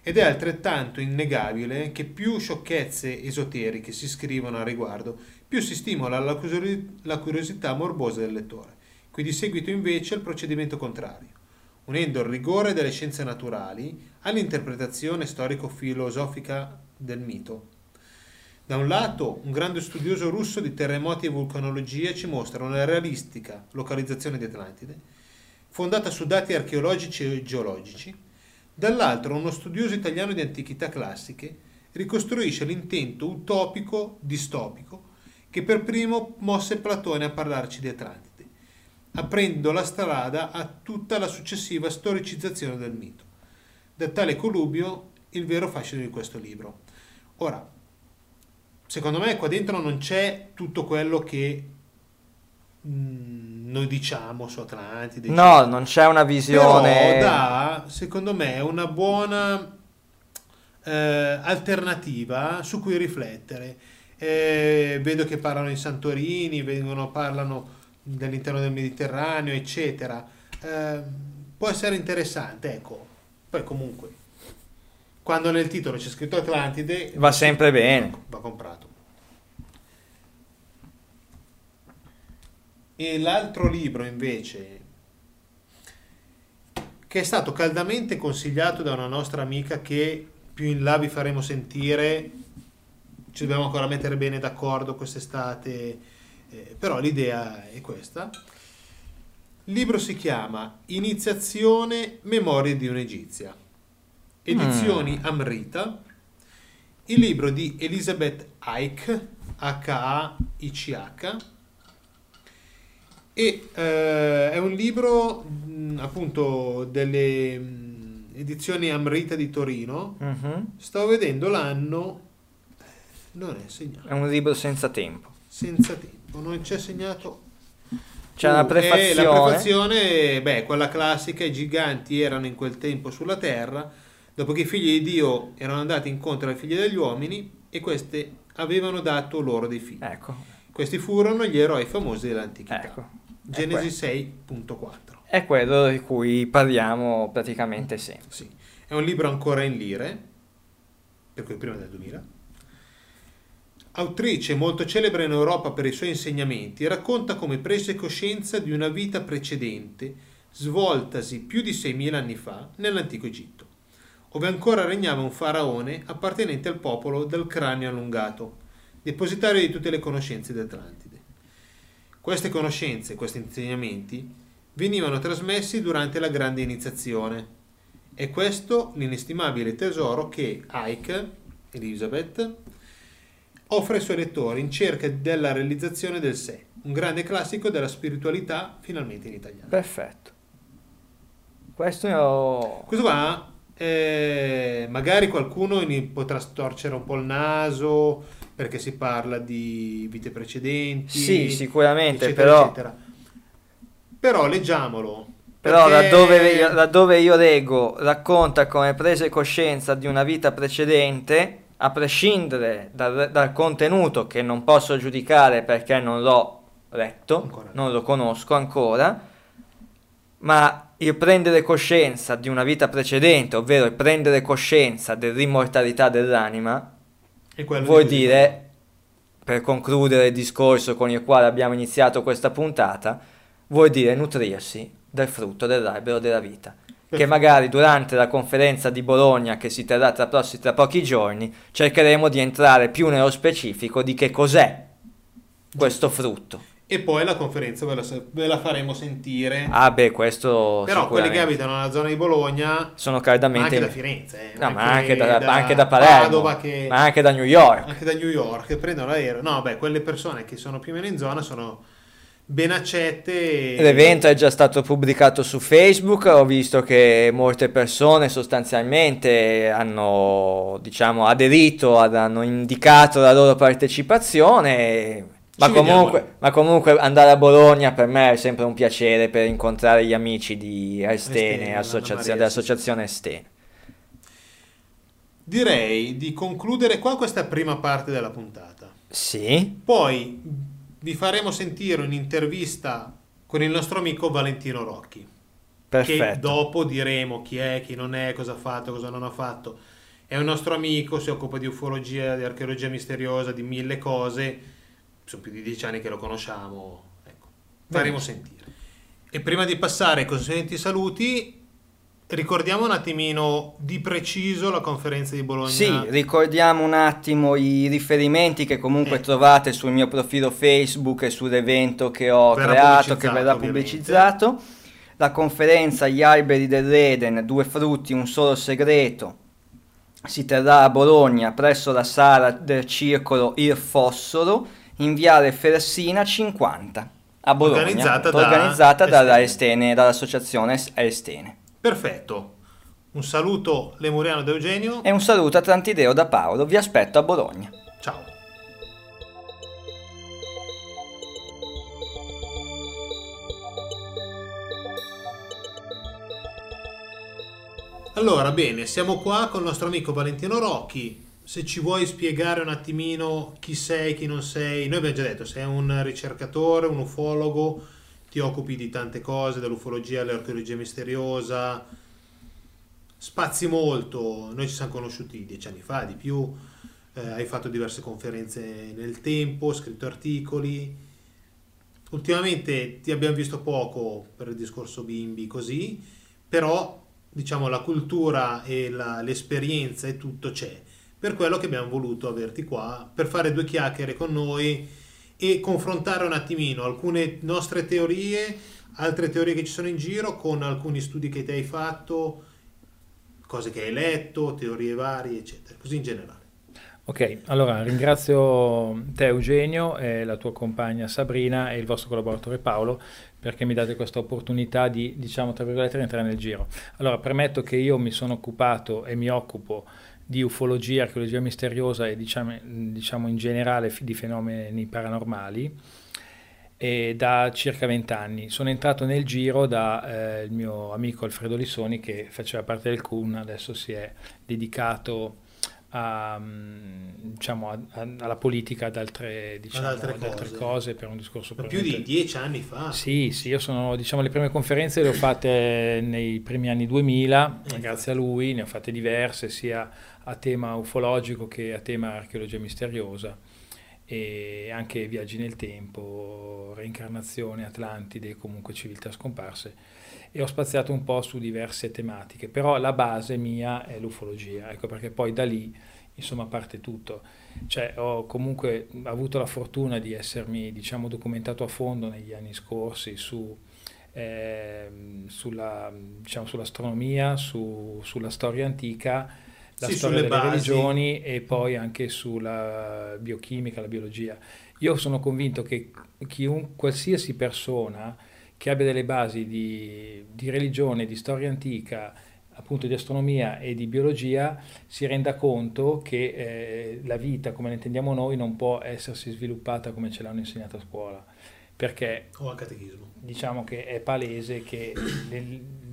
C: Ed è altrettanto innegabile che più sciocchezze esoteriche si scrivono a riguardo, più si stimola la, curio- la curiosità morbosa del lettore. Qui di seguito invece il procedimento contrario unendo il rigore delle scienze naturali all'interpretazione storico-filosofica del mito. Da un lato, un grande studioso russo di terremoti e vulcanologia ci mostra una realistica localizzazione di Atlantide, fondata su dati archeologici e geologici, dall'altro uno studioso italiano di antichità classiche ricostruisce l'intento utopico, distopico, che per primo mosse Platone a parlarci di Atlantide, aprendo la strada a tutta la successiva storicizzazione del mito. Da tale connubio il vero fascino di questo libro. Ora, secondo me qua dentro non c'è tutto quello che mh, noi diciamo su Atlantide.
B: No,
C: eccetera.
B: non c'è una visione...
C: Però dà, secondo me, una buona eh, alternativa su cui riflettere. Eh, vedo che parlano in Santorini, vengono, parlano dell'interno del Mediterraneo, eccetera. Eh, può essere interessante, ecco. Poi comunque, quando nel titolo c'è scritto Atlantide,
B: Va sempre bene.
C: va comprato. E l'altro libro invece, che è stato caldamente consigliato da una nostra amica che più in là vi faremo sentire, ci dobbiamo ancora mettere bene d'accordo quest'estate, eh, però l'idea è questa. Il libro si chiama Iniziazione Memorie di un'Egizia, edizioni Amrita, il libro di Elizabeth Ike, H-A-I-C-H, e eh, è un libro mh, appunto delle mh, edizioni Amrita di Torino.
B: Mhm.
C: Stavo vedendo l'anno, non è segnato,
B: È un libro senza tempo.
C: senza tempo, non c'è segnato
B: C'è una
C: Uh,
B: prefazione.
C: eh, la prefazione, beh, quella classica, i giganti erano in quel tempo sulla terra, dopo che i figli di Dio erano andati incontro ai figli degli uomini e questi avevano dato loro dei figli.
B: Ecco,
C: Questi furono gli eroi famosi dell'antichità.
B: ecco.
C: Genesi
B: È,
C: 6.4.
B: è quello di cui parliamo praticamente sempre.
C: Sì. È un libro ancora in lire, per cui prima del 2000. Autrice molto celebre in Europa per i suoi insegnamenti, racconta come prese coscienza di una vita precedente, svoltasi più di 6.000 anni fa nell'antico Egitto, dove ancora regnava un faraone appartenente al popolo del cranio allungato, depositario di tutte le conoscenze di Atlantide. Queste conoscenze, questi insegnamenti, venivano trasmessi durante la grande iniziazione. E questo l'inestimabile tesoro che Ike, Elizabeth, offre ai suoi lettori in cerca della realizzazione del sé, un grande classico della spiritualità finalmente in italiano.
B: Perfetto. Questo io...
C: Questo qua, eh, magari qualcuno potrà storcere un po' il naso perché si parla di vite precedenti.
B: Sì, sicuramente,
C: eccetera,
B: però...
C: eccetera. Però leggiamolo.
B: Però
C: perché-
B: laddove io, laddove io leggo racconta come prese coscienza di una vita precedente, a prescindere dal, dal contenuto che non posso giudicare perché non l'ho letto,
C: Ancora.
B: non lo conosco ancora, ma il prendere coscienza di una vita precedente, ovvero il prendere coscienza dell'immortalità dell'anima, vuol
C: di
B: dire, per concludere il discorso con il quale abbiamo iniziato questa puntata, vuol dire nutrirsi del frutto dell'albero della vita. Che magari durante la conferenza di Bologna che si terrà tra, prossi- tra pochi giorni cercheremo di entrare più nello specifico di che cos'è questo frutto.
C: E poi la conferenza ve la, ve la faremo sentire.
B: Ah beh, questo
C: Però quelli che abitano nella zona di Bologna,
B: sono
C: ma
B: caldamente...
C: anche da Firenze, eh,
B: No, ma anche da, anche da Palermo,
C: Padova, che-
B: ma anche da New York.
C: anche da New York, che prendono l'aereo. No, beh, quelle persone che sono più o meno in zona sono ben accette.
B: L'evento è già stato pubblicato su Facebook, ho visto che molte persone sostanzialmente hanno, diciamo, aderito, ad- hanno indicato la loro partecipazione, ma comunque, ma comunque andare a Bologna per me è sempre un piacere per incontrare gli amici di Estene,
C: Estene,
B: dell'associazione Estene.
C: Direi di concludere qua questa prima parte della puntata.
B: Sì,
C: Poi vi faremo sentire un'intervista con il nostro amico Valentino Rocchi. Che
B: perfetto.
C: dopo diremo chi è, chi non è, cosa ha fatto, cosa non ha fatto. È un nostro amico, si occupa di ufologia, di archeologia misteriosa, di mille cose. Sono più di dieci anni che lo conosciamo. Ecco, faremo sentire. E prima di passare ai consueti saluti, ricordiamo un attimino di preciso la conferenza di Bologna.
B: Sì, ricordiamo un attimo i riferimenti che comunque
C: Eh.
B: trovate sul mio profilo Facebook e sull'evento che ho
C: Verrà
B: creato, che verrà
C: ovviamente.
B: pubblicizzato. La conferenza Gli alberi dell'Eden, due frutti, un solo segreto, si terrà a Bologna presso la sala del circolo Il Fossolo in Viale Fersina 50 a Bologna,
C: Organizzata da
B: organizzata dalla
C: Estene.
B: Estene, dall'associazione Es- Estene.
C: Perfetto. Un saluto lemuriano da Eugenio.
B: E un saluto a Trantideo da Paolo, vi aspetto a Bologna.
C: Ciao. Allora, bene, siamo qua con il nostro amico Valentino Rocchi. Se ci vuoi spiegare un attimino chi sei, chi non sei, noi abbiamo già detto, sei un ricercatore, un ufologo, ti occupi di tante cose, dall'ufologia all'archeologia misteriosa, spazi molto, noi ci siamo conosciuti dieci anni fa, di più, eh, hai fatto diverse conferenze nel tempo, scritto articoli. Ultimamente ti abbiamo visto poco per il discorso bimbi così, però diciamo la cultura e la- l'esperienza e tutto c'è. Per quello che abbiamo voluto averti qua, per fare due chiacchiere con noi e confrontare un attimino alcune nostre teorie, altre teorie che ci sono in giro con alcuni studi che te hai fatto, cose che hai letto, teorie varie, eccetera, così in generale.
D: Ok, allora ringrazio te Eugenio, e la tua compagna Sabrina e il vostro collaboratore Paolo perché mi date questa opportunità di, diciamo, tra virgolette, entrare nel giro. Allora, premetto che io mi sono occupato e mi occupo di ufologia, archeologia misteriosa e diciamo, diciamo in generale di fenomeni paranormali e da circa vent'anni. Sono entrato nel giro da eh, il mio amico Alfredo Lissoni che faceva parte del CUN, adesso si è dedicato a, mm, diciamo, a- a- alla politica ad altre, diciamo,
C: altre
D: ad altre
C: cose.
D: cose per un discorso
C: più di dieci anni fa.
D: sì, sì, io sono, diciamo, le prime conferenze le ho fatte nei primi anni 2000,
C: Eh,
D: grazie a lui, ne ho fatte diverse, sia a tema ufologico che a tema archeologia misteriosa, e anche viaggi nel tempo, reincarnazione, Atlantide e comunque civiltà scomparse. E ho spaziato un po' su diverse tematiche, però la base mia è l'ufologia, ecco perché poi da lì, insomma, parte tutto. Cioè, ho comunque avuto la fortuna di essermi, diciamo, documentato a fondo negli anni scorsi su, ehm, sulla, diciamo, sull'astronomia, su- sulla storia antica, la
C: Sì,
D: storia
C: sulle
D: delle
C: basi.
D: religioni e poi anche sulla biochimica, la biologia. Io sono convinto che chiun- qualsiasi persona che abbia delle basi di, di religione, di storia antica, appunto di astronomia e di biologia, si renda conto che eh, la vita, come la intendiamo noi, non può essersi sviluppata come ce l'hanno insegnato a scuola, perché
C: O al catechismo.
D: diciamo che è palese che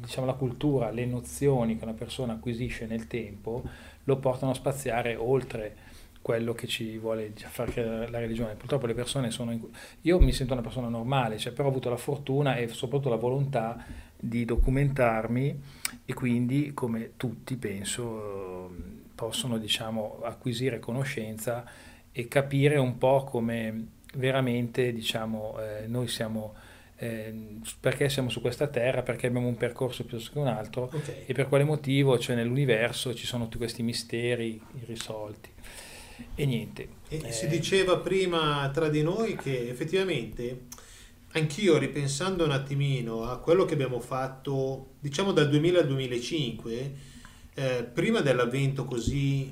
D: diciamo, la cultura, le nozioni che una persona acquisisce nel tempo lo portano a spaziare oltre quello che ci vuole far credere la religione. Purtroppo le persone sono... in- Io mi sento una persona normale, cioè, però ho avuto la fortuna e soprattutto la volontà di documentarmi e quindi, come tutti, penso, possono diciamo, acquisire conoscenza e capire un po' come veramente diciamo, eh, noi siamo, eh, perché siamo su questa terra, perché abbiamo un percorso piuttosto che un altro
C: Ok.
D: e per quale motivo, cioè nell'universo ci sono tutti questi misteri irrisolti. E niente.
C: E
D: eh,
C: si diceva prima tra di noi che effettivamente anch'io ripensando un attimino a quello che abbiamo fatto, diciamo dal 2000 al 2005, eh, prima dell'avvento così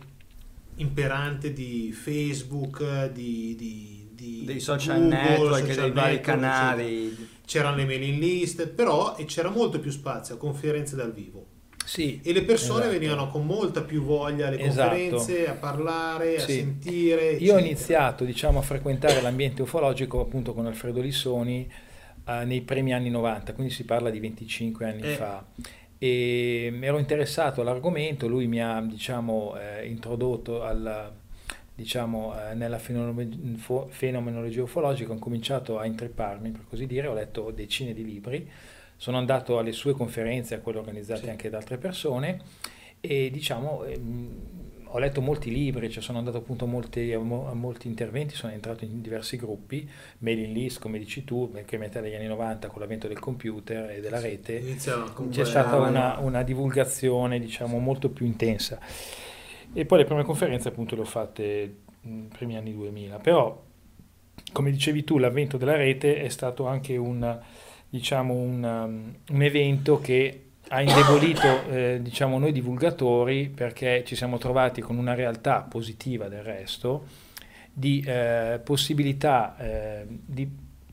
C: imperante di Facebook, di, di- di
B: Dei social
C: Google,
B: network,
C: social
B: dei vari canali.
C: eccetera. C'erano le mailing list, però e c'era molto più spazio a conferenze dal vivo.
D: sì,
C: E le persone
D: esatto.
C: venivano con molta più voglia alle
D: Esatto.
C: conferenze, a parlare, a
D: Sì.
C: sentire.
D: Io ho iniziato diciamo, a frequentare l'ambiente ufologico appunto con Alfredo Lissoni eh, nei primi anni 90, quindi si parla di 25 anni
C: Eh.
D: fa. E ero interessato all'argomento, lui mi ha diciamo, eh, introdotto alla, diciamo, eh, nella fenomenologia ufologica, ho cominciato a intrepparmi, per così dire, ho letto decine di libri, sono andato alle sue conferenze, a quelle organizzate
C: Sì.
D: anche da altre persone e diciamo ehm, ho letto molti libri, cioè sono andato appunto a molti, a mo- a molti interventi, sono entrato in diversi gruppi, mailing list come dici tu, perché a metà degli anni 90 con l'avvento del computer e della rete. C'è stata una, una divulgazione diciamo molto più intensa e poi le prime conferenze appunto le ho fatte nei primi anni 2000 però come dicevi tu l'avvento della rete è stato anche un diciamo un, um, un evento che ha indebolito eh, diciamo noi divulgatori perché ci siamo trovati con una realtà positiva del resto di eh, possibilità eh, di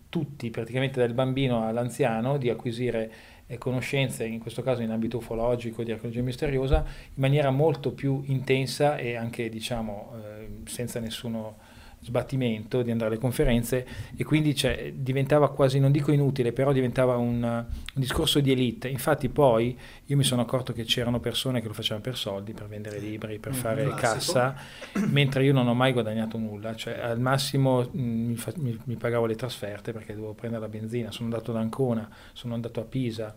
D: tutti, praticamente dal bambino all'anziano, di acquisire conoscenze, in questo caso in ambito ufologico, di archeologia misteriosa, in maniera molto più intensa e anche diciamo eh, senza nessuno sbattimento di andare alle conferenze e quindi cioè, diventava quasi, non dico inutile, però diventava un, un, discorso di elite. Infatti poi io mi sono accorto che c'erano persone che lo facevano per soldi, per vendere libri, per mm, fare classico. cassa, mentre io non ho mai guadagnato nulla, cioè al massimo mh, mm, mi, fa, mi, mi pagavo le trasferte perché dovevo prendere la benzina, sono andato ad Ancona, sono andato a Pisa,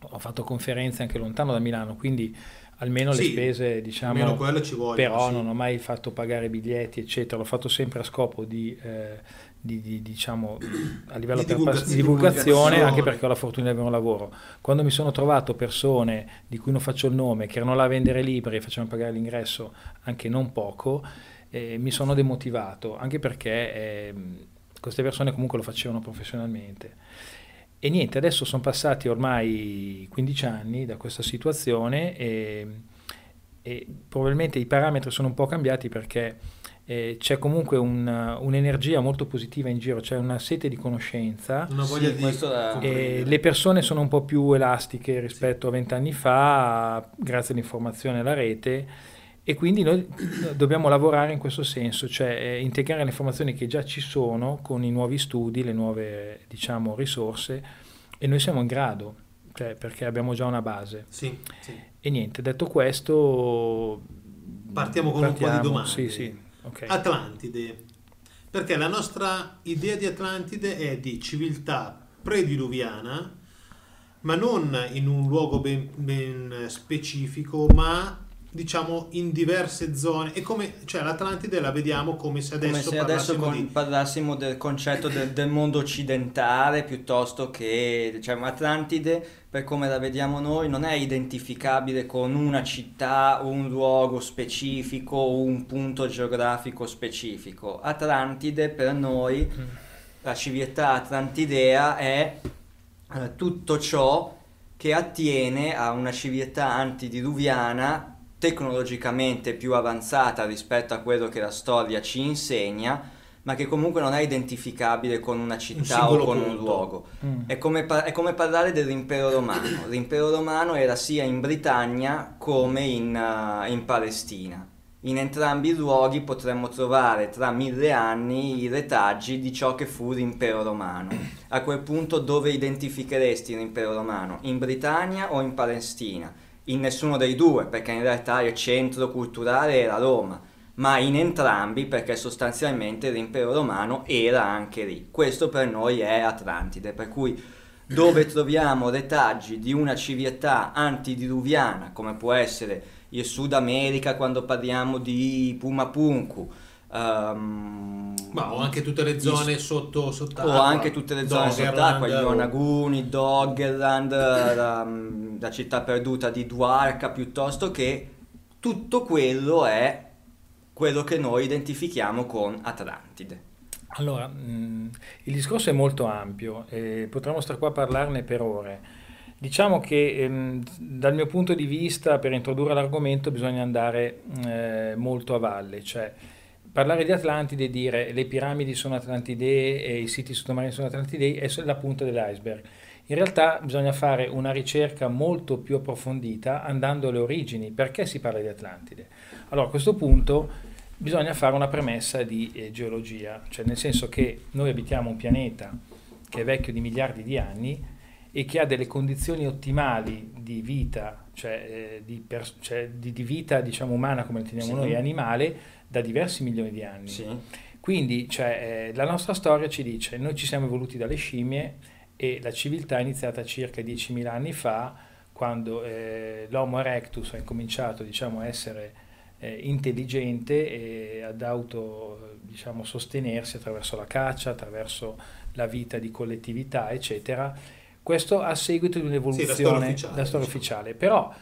D: ho fatto conferenze anche lontano da Milano, quindi almeno sì, le spese, diciamo, vogliono, però sì. non ho mai fatto pagare biglietti, eccetera, l'ho fatto sempre a scopo di, eh, di, di diciamo, a livello di divulgazione, di divulgazione, anche perché ho la fortuna di avere un lavoro. Quando mi sono trovato persone di cui non faccio il nome, che erano là a vendere libri e facevano pagare l'ingresso anche non poco, eh, mi sono demotivato, anche perché eh, queste persone comunque lo facevano professionalmente. E niente, adesso sono passati ormai 15 anni da questa situazione e, e probabilmente i parametri sono un po' cambiati perché eh, c'è comunque un, un'energia molto positiva in giro, c'è una sete di conoscenza.
C: Una voglia sì,
D: di e le persone sono un po' più elastiche rispetto sì. a vent'anni fa, grazie all'informazione e alla rete e quindi noi dobbiamo lavorare in questo senso, cioè eh, integrare le informazioni che già ci sono con i nuovi studi, le nuove diciamo, risorse e noi siamo in grado, cioè, perché abbiamo già una base.
C: Sì, sì.
D: E niente, detto questo...
C: Partiamo con partiamo, un po' di domande.
D: Sì, sì. Okay.
C: Atlantide. Perché la nostra idea di Atlantide è di civiltà prediluviana, ma non in un luogo ben, ben specifico, ma diciamo in diverse zone e come cioè l'Atlantide la vediamo come se adesso,
B: come se adesso con, di... parlassimo del concetto del, del, mondo occidentale piuttosto che diciamo Atlantide per come la vediamo noi non è identificabile con una città un luogo specifico o un punto geografico specifico Atlantide per noi mm. la civiltà atlantidea è eh, tutto ciò che attiene a una civiltà antidiluviana tecnologicamente più avanzata rispetto a quello che la storia ci insegna, ma che comunque non è identificabile con una città un o con punto. un luogo. Mm. È, come, è, come, parlare dell'impero romano. L'impero romano era sia in Britannia come in, uh, in Palestina. In entrambi i luoghi potremmo trovare tra mille anni i retaggi di ciò che fu l'impero romano. A quel punto dove identificheresti l'impero romano? In Britannia o in Palestina? In nessuno dei due, perché in realtà il centro culturale era Roma, ma in entrambi perché sostanzialmente l'impero romano era anche lì. Questo per noi è Atlantide, per cui dove troviamo retaggi di una civiltà antidiluviana, come può essere il Sud America quando parliamo di Pumapunku,
C: Um, Ma o anche tutte le zone sotto, sott'acqua.
B: O anche tutte le zone sott'acqua, gli Onaguni, Doggerland, la, la, città perduta di Dwarka, piuttosto che tutto quello è quello che noi identifichiamo con Atlantide.
D: Allora, mh, il discorso è molto ampio e potremmo stare qua a parlarne per ore. Diciamo che ehm, dal mio punto di vista, per introdurre l'argomento, bisogna andare eh, molto a valle, cioè parlare di Atlantide e dire le piramidi sono Atlantidee e i siti sottomarini sono Atlantidei è la punta dell'iceberg. In realtà bisogna fare una ricerca molto più approfondita andando alle origini. Perché si parla di Atlantide? Allora a questo punto bisogna fare una premessa di eh, geologia, cioè nel senso che noi abitiamo un pianeta che è vecchio di miliardi di anni e che ha delle condizioni ottimali di vita, cioè, eh, di, pers- cioè di, di, vita diciamo umana come la teniamo sì. noi, animale, da diversi milioni di anni.
B: Sì.
D: Quindi cioè, eh, la nostra storia ci dice noi ci siamo evoluti dalle scimmie e la civiltà è iniziata circa 10.000 anni fa quando eh, l'Homo erectus ha incominciato diciamo, a essere eh, intelligente e ad auto diciamo, sostenersi attraverso la caccia, attraverso la vita di collettività, eccetera. Questo a seguito di un'evoluzione sì, storia ufficiale, da storia diciamo. ufficiale. Però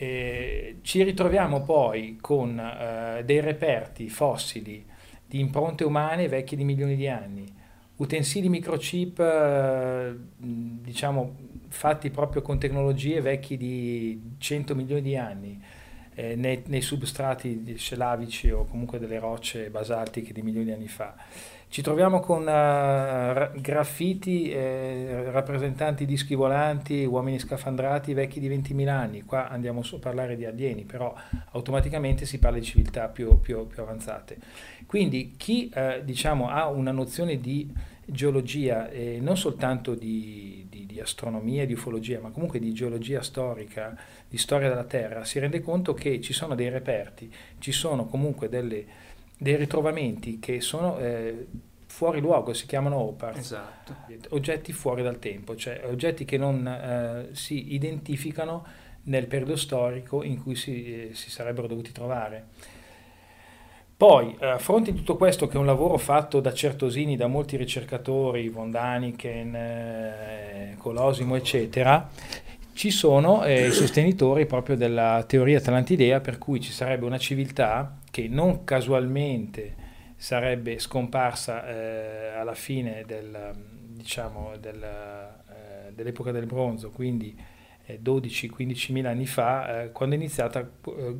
D: eh, ci ritroviamo poi con eh, dei reperti fossili di impronte umane vecchie di milioni di anni, utensili microchip eh, diciamo fatti proprio con tecnologie vecchie di 100 milioni di anni, eh, nei, nei, substrati scelavici o comunque delle rocce basaltiche di milioni di anni fa. Ci troviamo con uh, graffiti eh, rappresentanti dischi volanti, uomini scafandrati vecchi di 20.000 anni. Qua andiamo a parlare di alieni, però automaticamente si parla di civiltà più, più, più avanzate. Quindi chi eh, diciamo, ha una nozione di geologia, eh, non soltanto di, di, di astronomia e di ufologia, ma comunque di geologia storica, di storia della Terra, si rende conto che ci sono dei reperti, ci sono comunque delle, dei ritrovamenti che sono eh, fuori luogo, si chiamano OPAR,
B: esatto.
D: oggetti fuori dal tempo, cioè oggetti che non eh, si identificano nel periodo storico in cui si, eh, si sarebbero dovuti trovare. Poi, a fronte di tutto questo, che è un lavoro fatto da Certosini, da molti ricercatori, Von Daniken, eh, Colosimo, eccetera, ci sono eh, i sostenitori proprio della teoria atlantidea, per cui ci sarebbe una civiltà che non casualmente sarebbe scomparsa eh, alla fine del, diciamo, del, eh, dell'epoca del bronzo, quindi 12-15 mila anni fa, eh, quando è iniziata eh,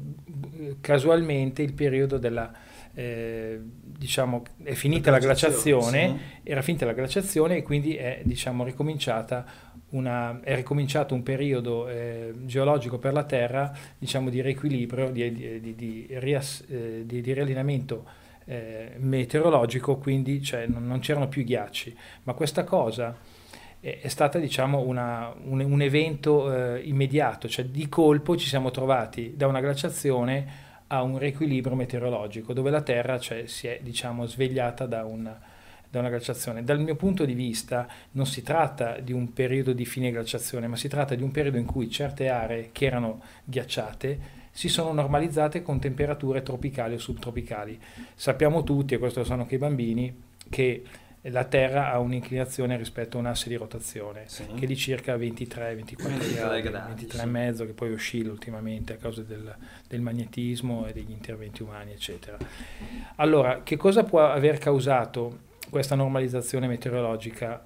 D: casualmente il periodo della, eh, diciamo, è finita la glaciazione, sì. era finita la glaciazione e quindi è, diciamo, ricominciata una, è ricominciato un periodo eh, geologico per la Terra, diciamo, di riequilibrio, di, di, di, rias, eh, di riallineamento eh, meteorologico, quindi cioè, non, non c'erano più ghiacci, ma questa cosa è stata diciamo una, un, un, evento eh, immediato, cioè di colpo ci siamo trovati da una glaciazione a un riequilibrio meteorologico dove la Terra cioè, si è diciamo, svegliata da una, da una glaciazione. Dal mio punto di vista non si tratta di un periodo di fine glaciazione, ma si tratta di un periodo in cui certe aree che erano ghiacciate si sono normalizzate con temperature tropicali o subtropicali. Sappiamo tutti, e questo lo sanno anche i bambini, che la Terra ha un'inclinazione rispetto a un asse di rotazione sì. che è di circa 23-24 gradi, gradi 23,5 sì. che poi oscilla ultimamente a causa del, del, magnetismo e degli interventi umani, eccetera. Allora, che cosa può aver causato questa normalizzazione meteorologica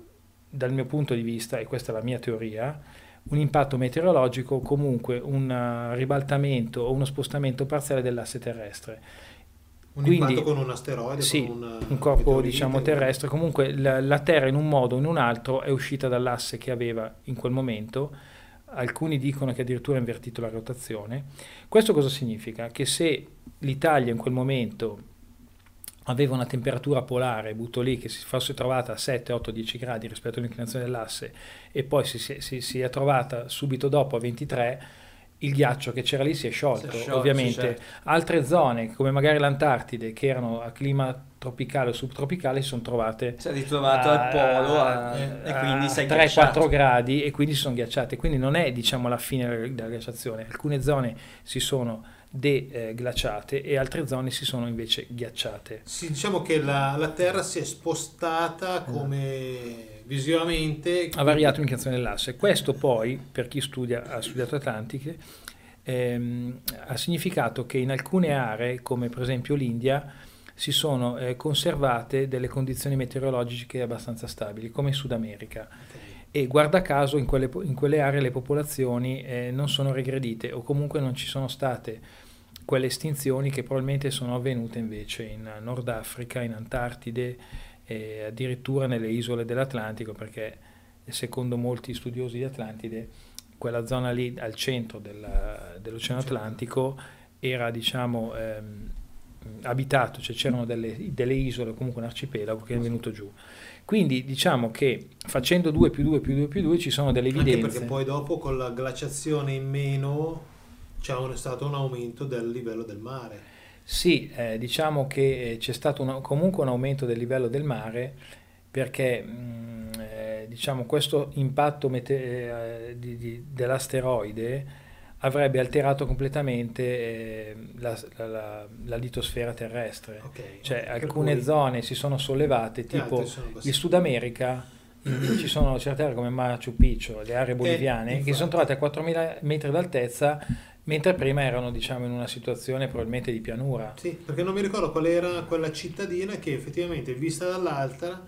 D: dal mio punto di vista, e questa è la mia teoria, un impatto meteorologico o comunque un ribaltamento o uno spostamento parziale dell'asse terrestre
C: un Quindi, impatto con un asteroide,
D: sì,
C: un,
D: un corpo diciamo terrestre. Comunque la, la, Terra in un modo o in un altro è uscita dall'asse che aveva in quel momento. Alcuni dicono che addirittura ha invertito la rotazione. Questo cosa significa? Che se l'Italia in quel momento aveva una temperatura polare, butto lì, che si fosse trovata a 7, 8, 10 gradi rispetto all'inclinazione dell'asse e poi si, si, si è trovata subito dopo a 23, il ghiaccio che c'era lì si è sciolto, si è sciolto ovviamente. Certo. Altre zone, come magari l'Antartide, che erano a clima tropicale o subtropicale, si sono trovate...
B: Si è ritrovato a, al polo a, e quindi sei
D: 3-4 gradi e quindi si sono ghiacciate. Quindi non è diciamo la fine della glaciazione. Alcune zone si sono deglaciate e altre zone si sono invece ghiacciate.
C: Sì, diciamo che la, la Terra si è spostata come visivamente
D: ha variato l'indicazione dell'asse. Questo poi, per chi studia, ha studiato Atlantiche, ehm, ha significato che in alcune aree, come per esempio l'India, si sono eh, conservate delle condizioni meteorologiche abbastanza stabili, come in Sud America. Okay. E guarda caso in quelle, in quelle aree le popolazioni eh, non sono regredite o comunque non ci sono state quelle estinzioni che probabilmente sono avvenute invece in Nord Africa, in Antartide, e addirittura nelle isole dell'Atlantico, perché secondo molti studiosi di Atlantide, quella zona lì al centro della, dell'Oceano Atlantico era diciamo ehm, abitato, cioè c'erano delle, delle isole, comunque un arcipelago che è venuto giù. Quindi diciamo che facendo 2 più 2 più 2 più 2 ci sono delle evidenze.
C: Anche perché poi dopo con la glaciazione in meno c'è stato un aumento del livello del mare.
D: Sì, eh, diciamo che eh, c'è stato una, comunque un aumento del livello del mare perché mh, mm, eh, diciamo, questo impatto mete- eh, di, di, dell'asteroide avrebbe alterato completamente eh, la, la, la, la, litosfera terrestre. Okay, cioè alcune cui... zone si sono sollevate, tipo il Sud America, ci sono certe aree come Machu Picchu, le aree boliviane, che si sono trovate a 4.000 metri d'altezza Mentre prima erano diciamo in una situazione probabilmente di pianura.
C: Sì, perché non mi ricordo qual era quella cittadina che effettivamente vista dall'altra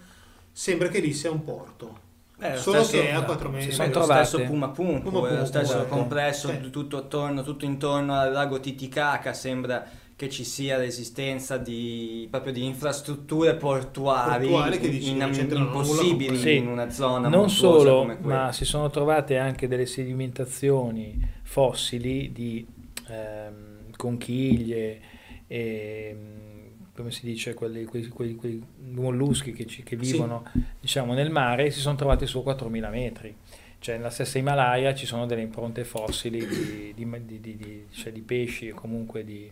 C: sembra che lì sia un porto.
B: Eh, lo
C: Solo
B: stesso-
C: che a 4
D: si
C: metri.
D: sono
B: lo
D: trovate.
B: stesso Puma Punku,
C: Puma
B: è lo
C: Punku,
B: stesso
C: ecco.
B: complesso
C: Sì.
B: tutto attorno, tutto intorno al lago Titicaca, sembra che ci sia l'esistenza di, proprio di infrastrutture portuali,
C: Portuali che dici
B: in-
C: nulla
B: impossibili
D: Sì.
B: in una zona
D: non
B: montuosa
D: solo, ma si sono trovate anche delle sedimentazioni fossili di ehm, conchiglie e come si dice, quelli, quei, quei- quei molluschi che, ci- che
C: Sì.
D: vivono diciamo, nel mare, si sono trovati su 4.000 metri. Cioè nella stessa Himalaya ci sono delle impronte fossili di, di- di- di- di- cioè di pesci o comunque di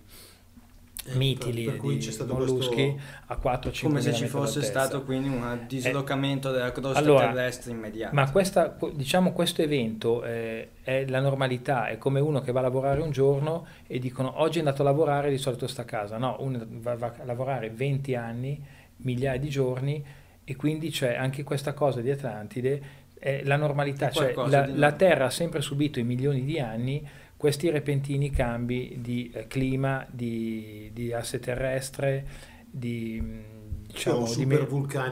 C: Eh,
D: mitili,
C: per cui
D: di
C: c'è stato
D: molluschi
C: questo-
D: a 4-5
B: come se ci fosse stato quindi un dislocamento della crosta
D: allora,
B: terrestre immediato.
D: Ma questa, diciamo, questo evento eh, è la normalità, è come uno che va a lavorare un giorno e dicono oggi è andato a lavorare, di solito sta a casa. No, uno va, va a lavorare 20 anni, migliaia di giorni e quindi c'è anche questa cosa di Atlantide, è la normalità,
B: È
D: cioè la, la Terra ha sempre subito in milioni di anni questi repentini cambi di eh, clima, di, di asse terrestre, di... mh, Diciamo, di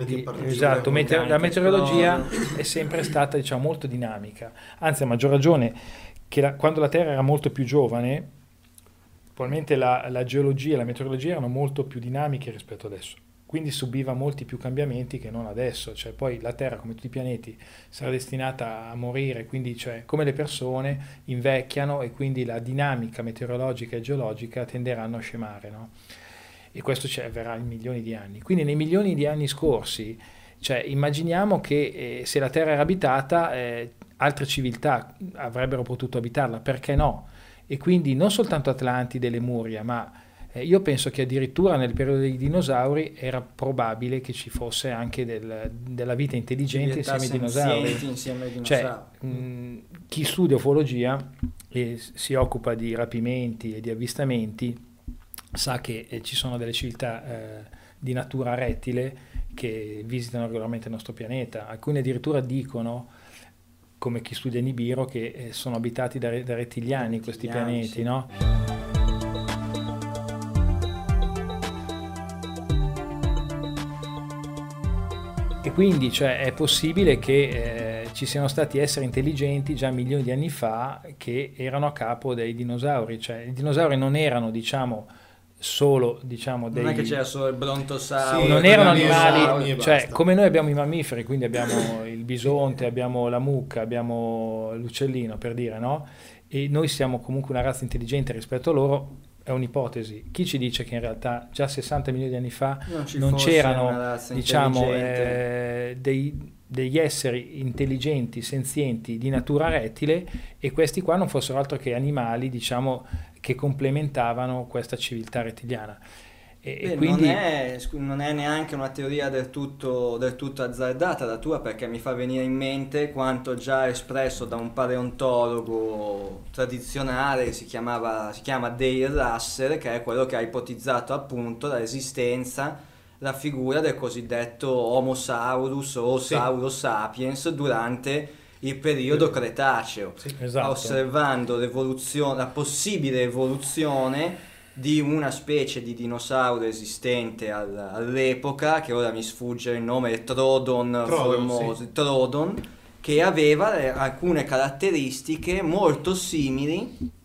D: di-
C: partono,
D: esatto, mete-
B: vulcani
D: la meteorologia
B: esplodono.
D: è sempre stata diciamo, molto dinamica. Anzi, a maggior ragione che la- quando la Terra era molto più giovane, probabilmente la, la geologia e la meteorologia erano molto più dinamiche rispetto adesso. Quindi subiva molti più cambiamenti che non adesso. Cioè, poi la Terra, come tutti i pianeti, sarà destinata a morire, quindi cioè, come le persone invecchiano e quindi la dinamica meteorologica e geologica tenderanno a scemare. no? E questo ci avverrà in milioni di anni. Quindi nei milioni di anni scorsi, cioè, immaginiamo che eh, se la Terra era abitata, eh, altre civiltà avrebbero potuto abitarla, perché no? E quindi non soltanto Atlantide e Lemuria, ma eh, io penso che addirittura nel periodo dei dinosauri era probabile che ci fosse anche del- della vita intelligente insieme ai dinosauri.
B: insieme ai
D: Cioè,
B: dinosauri.
D: mh, chi studia ufologia e si occupa di rapimenti e di avvistamenti sa che eh, ci sono delle civiltà eh, di natura rettile che visitano regolarmente il nostro pianeta. Alcuni addirittura dicono, come chi studia Nibiru, che eh, sono abitati da, da rettiliani questi
B: Rettiliani,
D: pianeti,
B: sì.
D: no? E quindi cioè, è possibile che eh, ci siano stati esseri intelligenti già milioni di anni fa che erano a capo dei dinosauri. Cioè, i dinosauri non erano, diciamo, solo diciamo, dei...
B: Non è che c'era solo il brontosauro.
C: Sì,
D: non erano animali, cioè come noi abbiamo i mammiferi, quindi abbiamo il bisonte, abbiamo la mucca, abbiamo l'uccellino per dire, no? E noi siamo comunque una razza intelligente rispetto a loro, è un'ipotesi. Chi ci dice che in realtà già 60 milioni di anni fa
B: Non,
D: non c'erano, diciamo, eh, dei- degli esseri intelligenti, senzienti di natura rettile e questi qua non fossero altro che animali, diciamo, che complementavano questa civiltà rettiliana. E,
B: Beh,
D: quindi...
B: non, è, non è neanche una teoria del tutto, del tutto azzardata la tua perché mi fa venire in mente quanto già espresso da un paleontologo tradizionale si, chiamava, si chiama Dale Russell che è quello che ha ipotizzato appunto l'esistenza, la figura del cosiddetto Homo saurus o
C: Sì.
B: Saurus sapiens durante il periodo Cretaceo
C: Sì.
D: Esatto.
B: osservando l'evoluzione, la possibile evoluzione di una specie di dinosauro esistente al- all'epoca, che ora mi sfugge il nome, Trodon,
C: Trodon,
B: formoso, Trodon, che aveva eh, alcune caratteristiche molto simili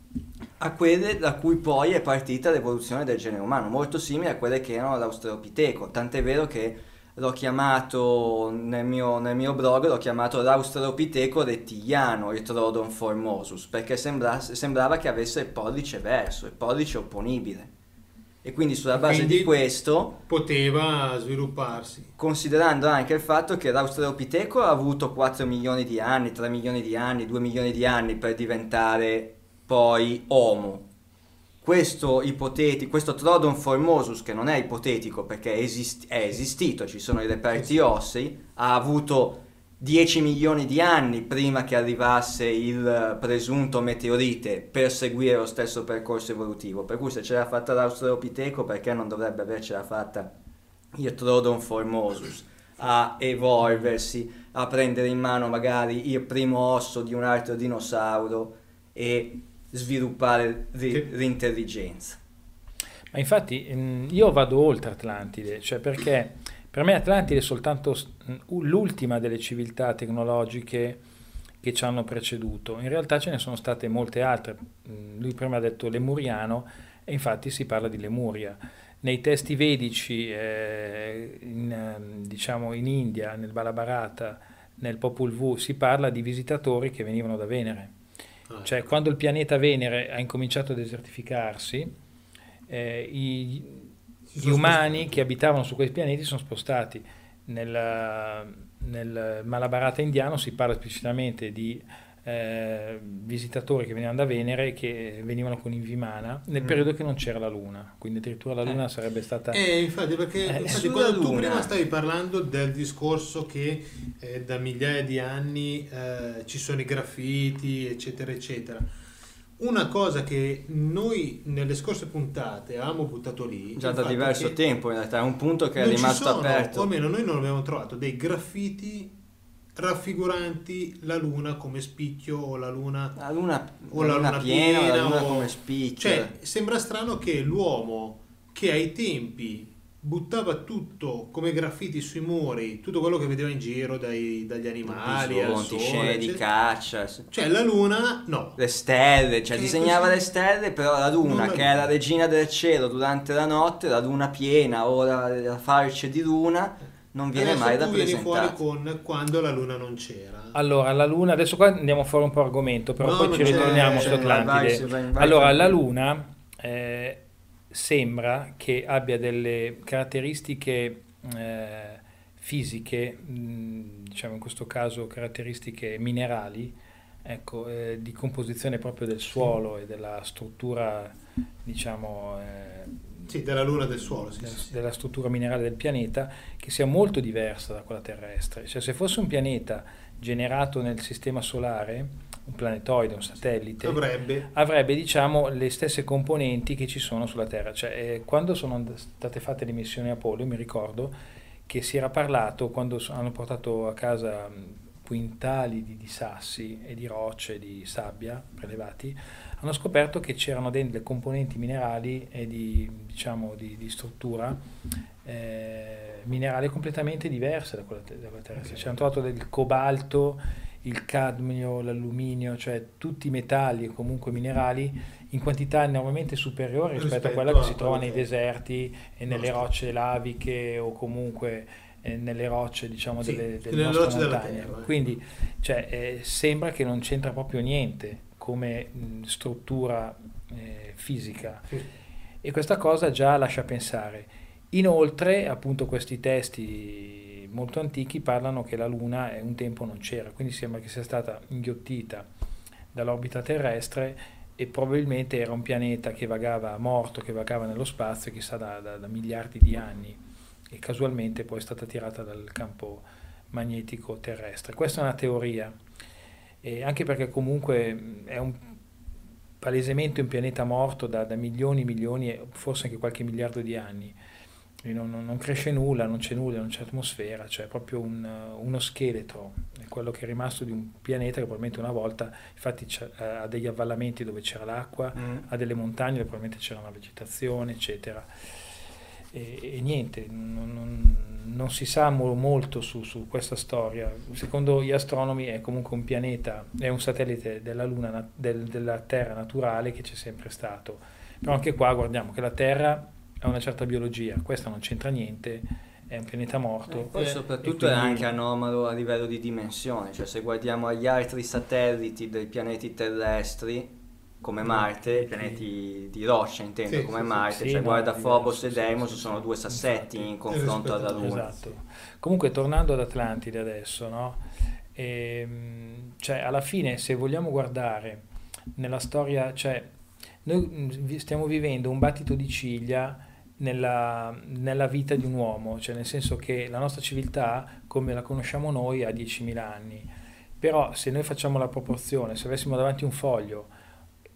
B: a quelle da cui poi è partita l'evoluzione del genere umano, molto simili a quelle che erano l'Australopiteco, tant'è vero che l'ho chiamato nel mio, nel mio blog, l'ho chiamato l'Australopiteco rettiliano, il Trodon formosus, perché sembra- sembrava che avesse il pollice verso, il pollice opponibile. E quindi sulla base
C: Quindi-
B: di questo
C: Poteva svilupparsi.
B: considerando anche il fatto che l'Australopiteco ha avuto 4 milioni di anni, 3 milioni di anni, 2 milioni di anni per diventare poi Homo. Questo ipotetico, questo Trodon formosus, che non è ipotetico perché esist- è esistito, ci sono i reperti ossei, ha avuto 10 milioni di anni prima che arrivasse il presunto meteorite per seguire lo stesso percorso evolutivo. Per cui se ce l'ha fatta l'Australopiteco, perché non dovrebbe avercela fatta il Trodon formosus a evolversi, a prendere in mano magari il primo osso di un altro dinosauro e sviluppare ri-
C: Che-
B: l'intelligenza.
D: Ma infatti ehm, io vado oltre Atlantide, cioè perché Per me Atlantide è soltanto l'ultima delle civiltà tecnologiche che ci hanno preceduto. In realtà ce ne sono state molte altre. Mm, lui prima ha detto lemuriano e infatti si parla di Lemuria. Nei testi vedici, eh, in, diciamo in India, nel Balabarata, nel Popol Vuh, si parla di visitatori che venivano da Venere. Ah, cioè, ecco. quando il pianeta Venere ha incominciato a desertificarsi, eh, i, gli umani che abitavano su quei pianeti sono spostati. Nel, nel Malabarata indiano si parla esplicitamente di eh, visitatori che venivano da Venere che venivano con Invimana nel mm. periodo che non c'era la Luna, quindi addirittura la Luna eh. sarebbe stata...
C: Eh, infatti, perché eh, infatti quando tu prima stavi parlando del discorso che eh, da migliaia di anni eh, ci sono i graffiti, eccetera, eccetera. Una cosa che noi nelle scorse puntate avevamo buttato lì...
B: Già da diverso tempo in realtà, è un punto che è rimasto
C: sono,
B: aperto.
C: O almeno noi non abbiamo trovato dei graffiti raffiguranti la luna come spicchio o la luna,
B: la luna, o la, luna, luna piena, piena, la luna o, come spicchio.
C: Cioè, sembra strano che l'uomo che ai tempi buttava tutto come graffiti sui muri, tutto quello che vedeva in giro dai, dagli animali,
B: Bisonti, scene di caccia.
C: Cioè la luna, no.
B: Le stelle, cioè che disegnava così... le stelle, però la luna, che è la regina del cielo durante la notte, la luna piena o la, la farce di luna non viene
C: adesso
B: mai
C: rappresentata. fuori con quando la luna non c'era.
D: Allora, la luna, adesso qua andiamo a fare un po' argomento, però no, poi ci ritorniamo su Atlantide. Vai, vai, vai, allora, la luna eh, sembra che abbia delle caratteristiche eh, fisiche, mh, diciamo in questo caso caratteristiche minerali, ecco, eh, di composizione proprio del suolo e della struttura, diciamo eh,
C: sì, della Luna del suolo, sì,
D: della,
C: sì.
D: della struttura minerale del pianeta, che sia molto diversa da quella terrestre. Cioè, se fosse un pianeta generato nel sistema solare, un planetoide, un satellite,
C: avrebbe,
D: avrebbe diciamo, le stesse componenti che ci sono sulla Terra. Cioè, eh, quando sono state fatte le missioni Apollo, mi ricordo che si era parlato, quando hanno portato a casa quintali di, di sassi e di rocce, di sabbia prelevati, hanno scoperto che c'erano delle componenti minerali e di, diciamo, di, di struttura eh, minerale completamente diverse da quella, da quella terrestre. Ci hanno trovato del cobalto, il cadmio, l'alluminio, cioè tutti i metalli e comunque minerali in quantità enormemente superiori rispetto, rispetto a quella che si trova nei deserti e nelle rocce laviche o comunque eh, nelle rocce diciamo sì, delle, delle nostre montagne. Terra, Quindi cioè, eh, sembra che non c'entra proprio niente come mh, struttura eh, fisica. Sì. E questa cosa già lascia pensare. Inoltre, appunto, questi testi molto antichi parlano che la Luna un tempo non c'era, quindi sembra che sia stata inghiottita dall'orbita terrestre e probabilmente era un pianeta che vagava morto, che vagava nello spazio, chissà da, da, da miliardi di anni, e casualmente poi è stata tirata dal campo magnetico terrestre. Questa è una teoria e anche perché comunque è un, palesemente un pianeta morto da, da milioni e milioni e forse anche qualche miliardo di anni. Non, non, cresce nulla, non c'è nulla, non c'è atmosfera, cioè è proprio un, uno scheletro, è quello che è rimasto di un pianeta che probabilmente una volta, infatti ha degli avvallamenti dove c'era l'acqua, mm. ha delle montagne dove probabilmente c'era una vegetazione, eccetera e, e niente, non, non, non, si sa molto su, su, questa storia. Secondo gli astronomi è comunque un pianeta, è un satellite della Luna, del, della Terra naturale che c'è sempre stato. Però anche qua guardiamo che la Terra ha una certa biologia, questa non c'entra niente, è un pianeta morto. E
B: poi eh, soprattutto quindi... è anche anomalo a livello di dimensione, cioè se guardiamo agli altri satelliti dei pianeti terrestri, come Marte, i pianeti di roccia intendo, sì, come sì, Marte, sì, cioè no, guarda Phobos e Deimos sono due sassetti in confronto alla Luna.
D: Esatto. Comunque tornando ad Atlantide adesso, no? E, ehm, cioè alla fine se vogliamo guardare nella storia, cioè noi stiamo vivendo un battito di ciglia nella, nella, vita di un uomo, cioè nel senso che la nostra civiltà, come la conosciamo noi, ha 10.000 anni. Però se noi facciamo la proporzione, se avessimo davanti un foglio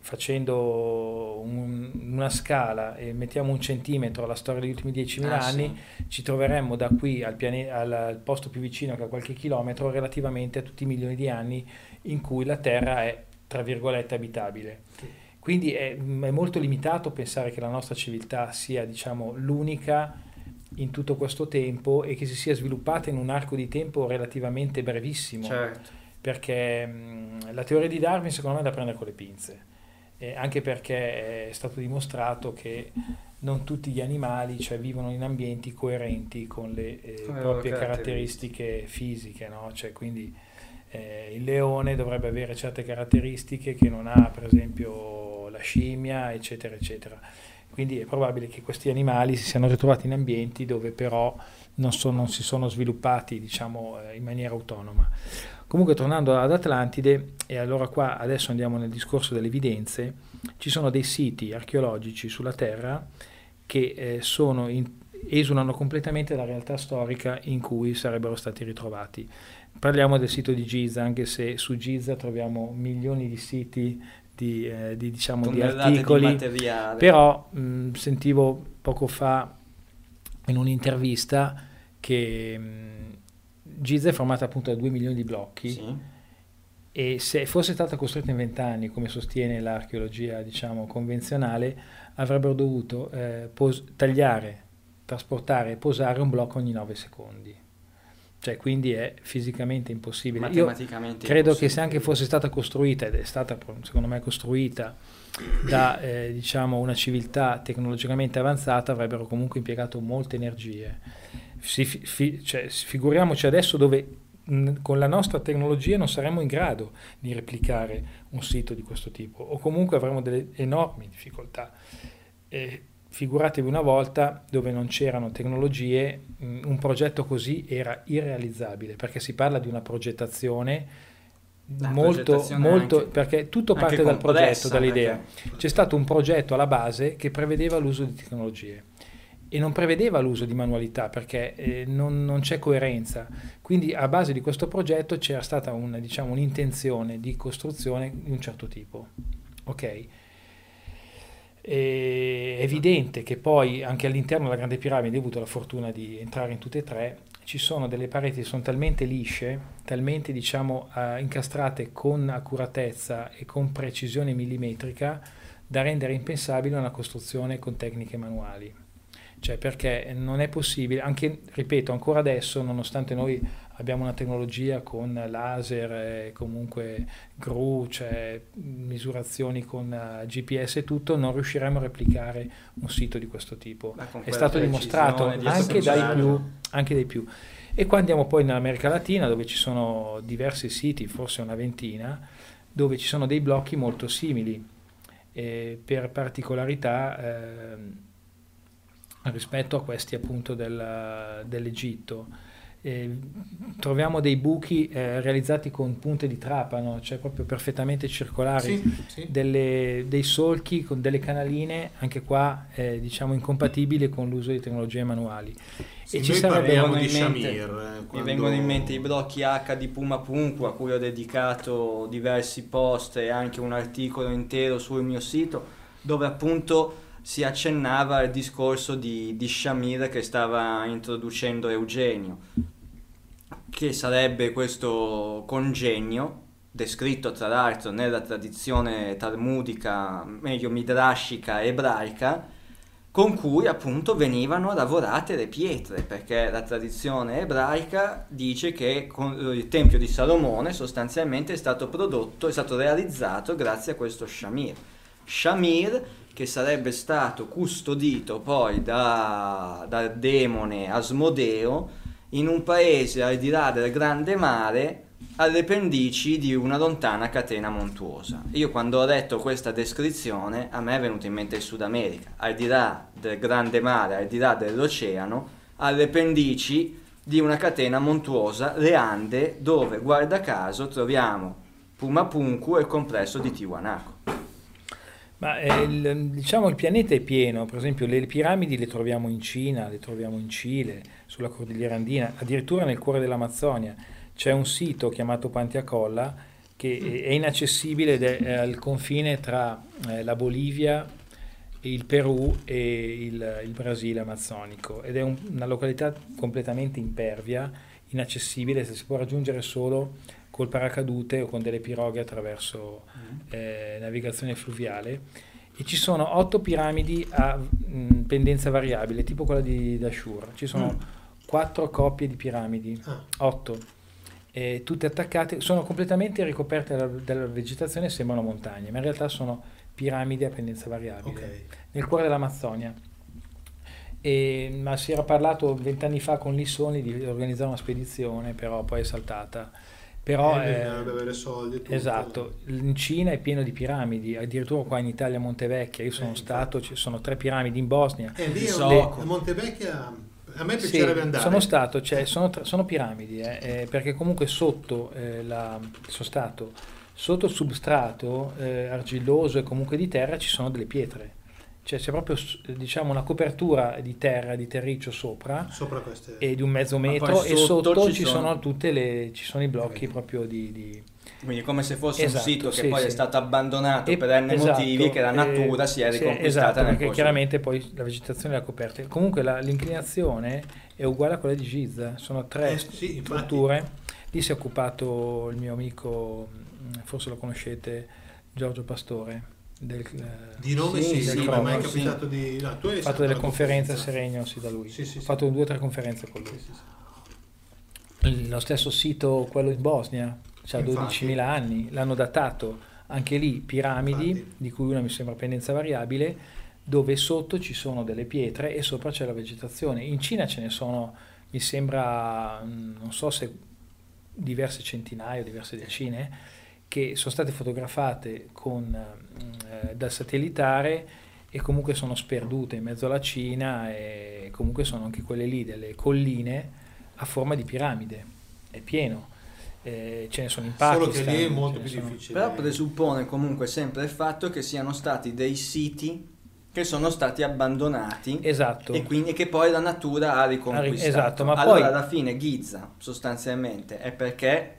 D: facendo un, una scala e mettiamo un centimetro alla storia degli ultimi 10.000 ah, anni, sì. ci troveremmo da qui al, piane- al, al, posto più vicino che a qualche chilometro relativamente a tutti i milioni di anni in cui la Terra è, tra virgolette, abitabile. Sì. Quindi è, è, molto limitato pensare che la nostra civiltà sia, diciamo, l'unica in tutto questo tempo e che si sia sviluppata in un arco di tempo relativamente brevissimo.
B: Certo.
D: Perché mh, la teoria di Darwin secondo me è da prendere con le pinze, eh, anche perché è stato dimostrato che non tutti gli animali cioè, vivono in ambienti coerenti con le eh, proprie caratteristiche fisiche, no? Cioè, quindi eh, il leone dovrebbe avere certe caratteristiche che non ha per esempio la scimmia, eccetera, eccetera. Quindi è probabile che questi animali si siano ritrovati in ambienti dove però non, sono- non si sono sviluppati diciamo, eh, in maniera autonoma. Comunque tornando ad Atlantide, e allora qua adesso andiamo nel discorso delle evidenze, ci sono dei siti archeologici sulla Terra che eh, sono in- esulano completamente dalla realtà storica in cui sarebbero stati ritrovati. Parliamo del sito di Giza, anche se su Giza troviamo milioni di siti di, eh, di, diciamo, di
B: di
D: articoli,
B: materiale.
D: però mh, sentivo poco fa in un'intervista che mh, Giza è formata appunto da 2 milioni di blocchi
B: Sì.
D: e se fosse stata costruita in vent'anni, come sostiene l'archeologia diciamo, convenzionale, avrebbero dovuto eh, pos- tagliare, trasportare e posare un blocco ogni 9 secondi. Cioè, quindi è fisicamente impossibile. Io
B: Matematicamente
D: credo che
B: impossibile.
D: se anche fosse stata costruita, ed è stata secondo me costruita da eh, diciamo, una civiltà tecnologicamente avanzata, avrebbero comunque impiegato molte energie. Si fi- cioè, figuriamoci adesso dove mh, con la nostra tecnologia non saremmo in grado di replicare un sito di questo tipo o comunque avremo delle enormi difficoltà. E figuratevi una volta dove non c'erano tecnologie, mh, un progetto così era irrealizzabile perché si parla di una progettazione
B: La
D: molto, molto
B: anche-
D: perché tutto parte dal progetto, dall'idea.
B: perché-
D: C'è stato un progetto alla base che prevedeva l'uso di tecnologie e non prevedeva l'uso di manualità perché eh, non, non c'è coerenza. Quindi a base di questo progetto c'era stata un, diciamo, un'intenzione di costruzione di un certo tipo. Ok? E È evidente che poi anche all'interno della Grande Piramide, ho avuto la fortuna di entrare in tutte e tre, ci sono delle pareti che sono talmente lisce, talmente diciamo eh, incastrate con accuratezza e con precisione millimetrica da rendere impensabile una costruzione con tecniche manuali. Cioè perché non è possibile, anche, ripeto, ancora adesso, nonostante noi abbiamo una tecnologia con laser e comunque GRU, cioè misurazioni con eh, GPS e tutto, non riusciremo a replicare un sito di questo tipo. È stato dimostrato anche dai, più, anche dai più. E qua andiamo poi in America Latina dove ci sono diversi siti, forse una ventina, dove ci sono dei blocchi molto simili eh, per particolarità ehm, rispetto a questi appunto del- dell'Egitto. Eh, troviamo dei buchi eh, realizzati con punte di trapano, cioè proprio perfettamente circolari,
C: Sì, sì.
D: delle- dei solchi con delle canaline, anche qua eh, diciamo incompatibili con l'uso di tecnologie manuali.
C: Sì,
D: e ci
C: noi
D: sarebbe
C: parliamo
B: vengono
C: di
B: in mente-
C: Shamir. eh,
B: Mi
C: quando-
B: vengono in mente i blocchi H di Puma Punku a cui ho dedicato diversi post e anche un articolo intero sul mio sito dove appunto si accennava al discorso di, di Shamir che stava introducendo Eugenio, che sarebbe questo congegno descritto tra l'altro nella tradizione talmudica, meglio midrashica ebraica, con cui appunto venivano lavorate le pietre, perché la tradizione ebraica dice che il Tempio di Salomone sostanzialmente è stato prodotto, è stato realizzato grazie a questo Shamir. Shamir che sarebbe stato custodito poi da- dal demone Asmodeo in un paese al di là del grande mare alle pendici di una lontana catena montuosa. Io quando ho letto questa descrizione a me è venuto in mente il Sud America, al di là del grande mare, al di là dell'oceano, alle pendici di una catena montuosa, le Ande, dove guarda caso troviamo Pumapunku e il complesso di Tiwanaku.
D: Ma eh, il, diciamo il pianeta è pieno, per esempio le piramidi le troviamo in Cina, le troviamo in Cile, sulla cordigliera andina, addirittura nel cuore dell'Amazzonia. C'è un sito chiamato Pantiacolla che è inaccessibile ed è al confine tra eh, la Bolivia, il Perù e il, il Brasile amazzonico ed è un- una località completamente impervia, inaccessibile, se si può raggiungere solo col paracadute o con delle piroghe attraverso eh, navigazione fluviale e ci sono otto piramidi a mh, pendenza variabile, tipo quella di Dashur. Ci sono quattro coppie di piramidi,
C: Ah.
D: otto, e tutte attaccate, sono completamente ricoperte dalla, dalla vegetazione e sembrano montagne, ma in realtà sono piramidi a pendenza variabile
C: Ok.
D: nel cuore dell'Amazzonia. E, ma si era parlato vent'anni fa con Lissoni di organizzare una spedizione, però poi è saltata. Però,
C: Eh,
D: eh,
C: avere soldi e tutto.
D: esatto, in Cina è pieno di piramidi, addirittura qua in Italia a Montevecchia, io sono
C: Eh,
D: stato, ci sono tre piramidi in Bosnia.
C: E lì è
B: So-
C: un- a Montevecchia a me
D: Sì,
C: piacerebbe andare.
D: sono stato, cioè, sono, tra- sono piramidi, eh, eh, perché comunque sotto, eh, la, sono stato, sotto il substrato eh, argilloso e comunque di terra ci sono delle pietre. Cioè c'è proprio diciamo, una copertura di terra, di terriccio sopra
C: Sopra queste...
D: e di un mezzo metro e
B: sotto
D: sotto
B: ci sono-
D: sono tutte le, ci sono i blocchi proprio di... di-
B: Quindi come se fosse
D: Esatto,
B: un sito che
D: sì,
B: poi è
D: sì.
B: stato abbandonato
D: E-
B: per n
D: esatto,
B: motivi che la natura
D: eh,
B: si è
D: sì,
B: riconquistata
D: esatto,
B: nel
D: perché
B: corso.
D: chiaramente poi la vegetazione l'ha coperta. Comunque la- l'inclinazione è uguale a quella di Giza, sono tre
C: Eh, sì, infatti.
D: strutture. Lì si è occupato il mio amico, forse lo conoscete, Giorgio Pastore. Del, eh,
C: Di nome
B: Sì,
C: sì,
B: sì,
C: sì, ma mai
B: sì.
C: capitato di... No, tu hai fatto
D: delle conferenze a. Seregno, sì, da lui.
C: Sì, sì,
D: ho
C: sì.
D: fatto due o tre conferenze con lui.
C: Sì, sì, sì.
D: Lo stesso sito, quello in Bosnia, ha
C: Infatti.
D: 12.000 anni, l'hanno datato anche lì piramidi,
C: Infatti.
D: di cui una mi sembra pendenza variabile, dove sotto ci sono delle pietre e sopra c'è la vegetazione. In Cina ce ne sono, mi sembra, mm, non so se diverse centinaia o diverse decine, che sono state fotografate con, eh, dal satellitare e comunque sono sperdute in mezzo alla Cina e comunque sono anche quelle lì delle colline a forma di piramide, è pieno. Eh, ce ne sono in
C: Solo
D: Pakistan.
C: che lì è molto più
D: sono-
C: difficile.
B: Però presuppone comunque sempre il fatto che siano stati dei siti che sono stati abbandonati
D: Esatto.
B: e quindi che poi la natura ha riconquistato.
D: esatto, ma
B: allora
D: poi-
B: alla fine Giza sostanzialmente è perché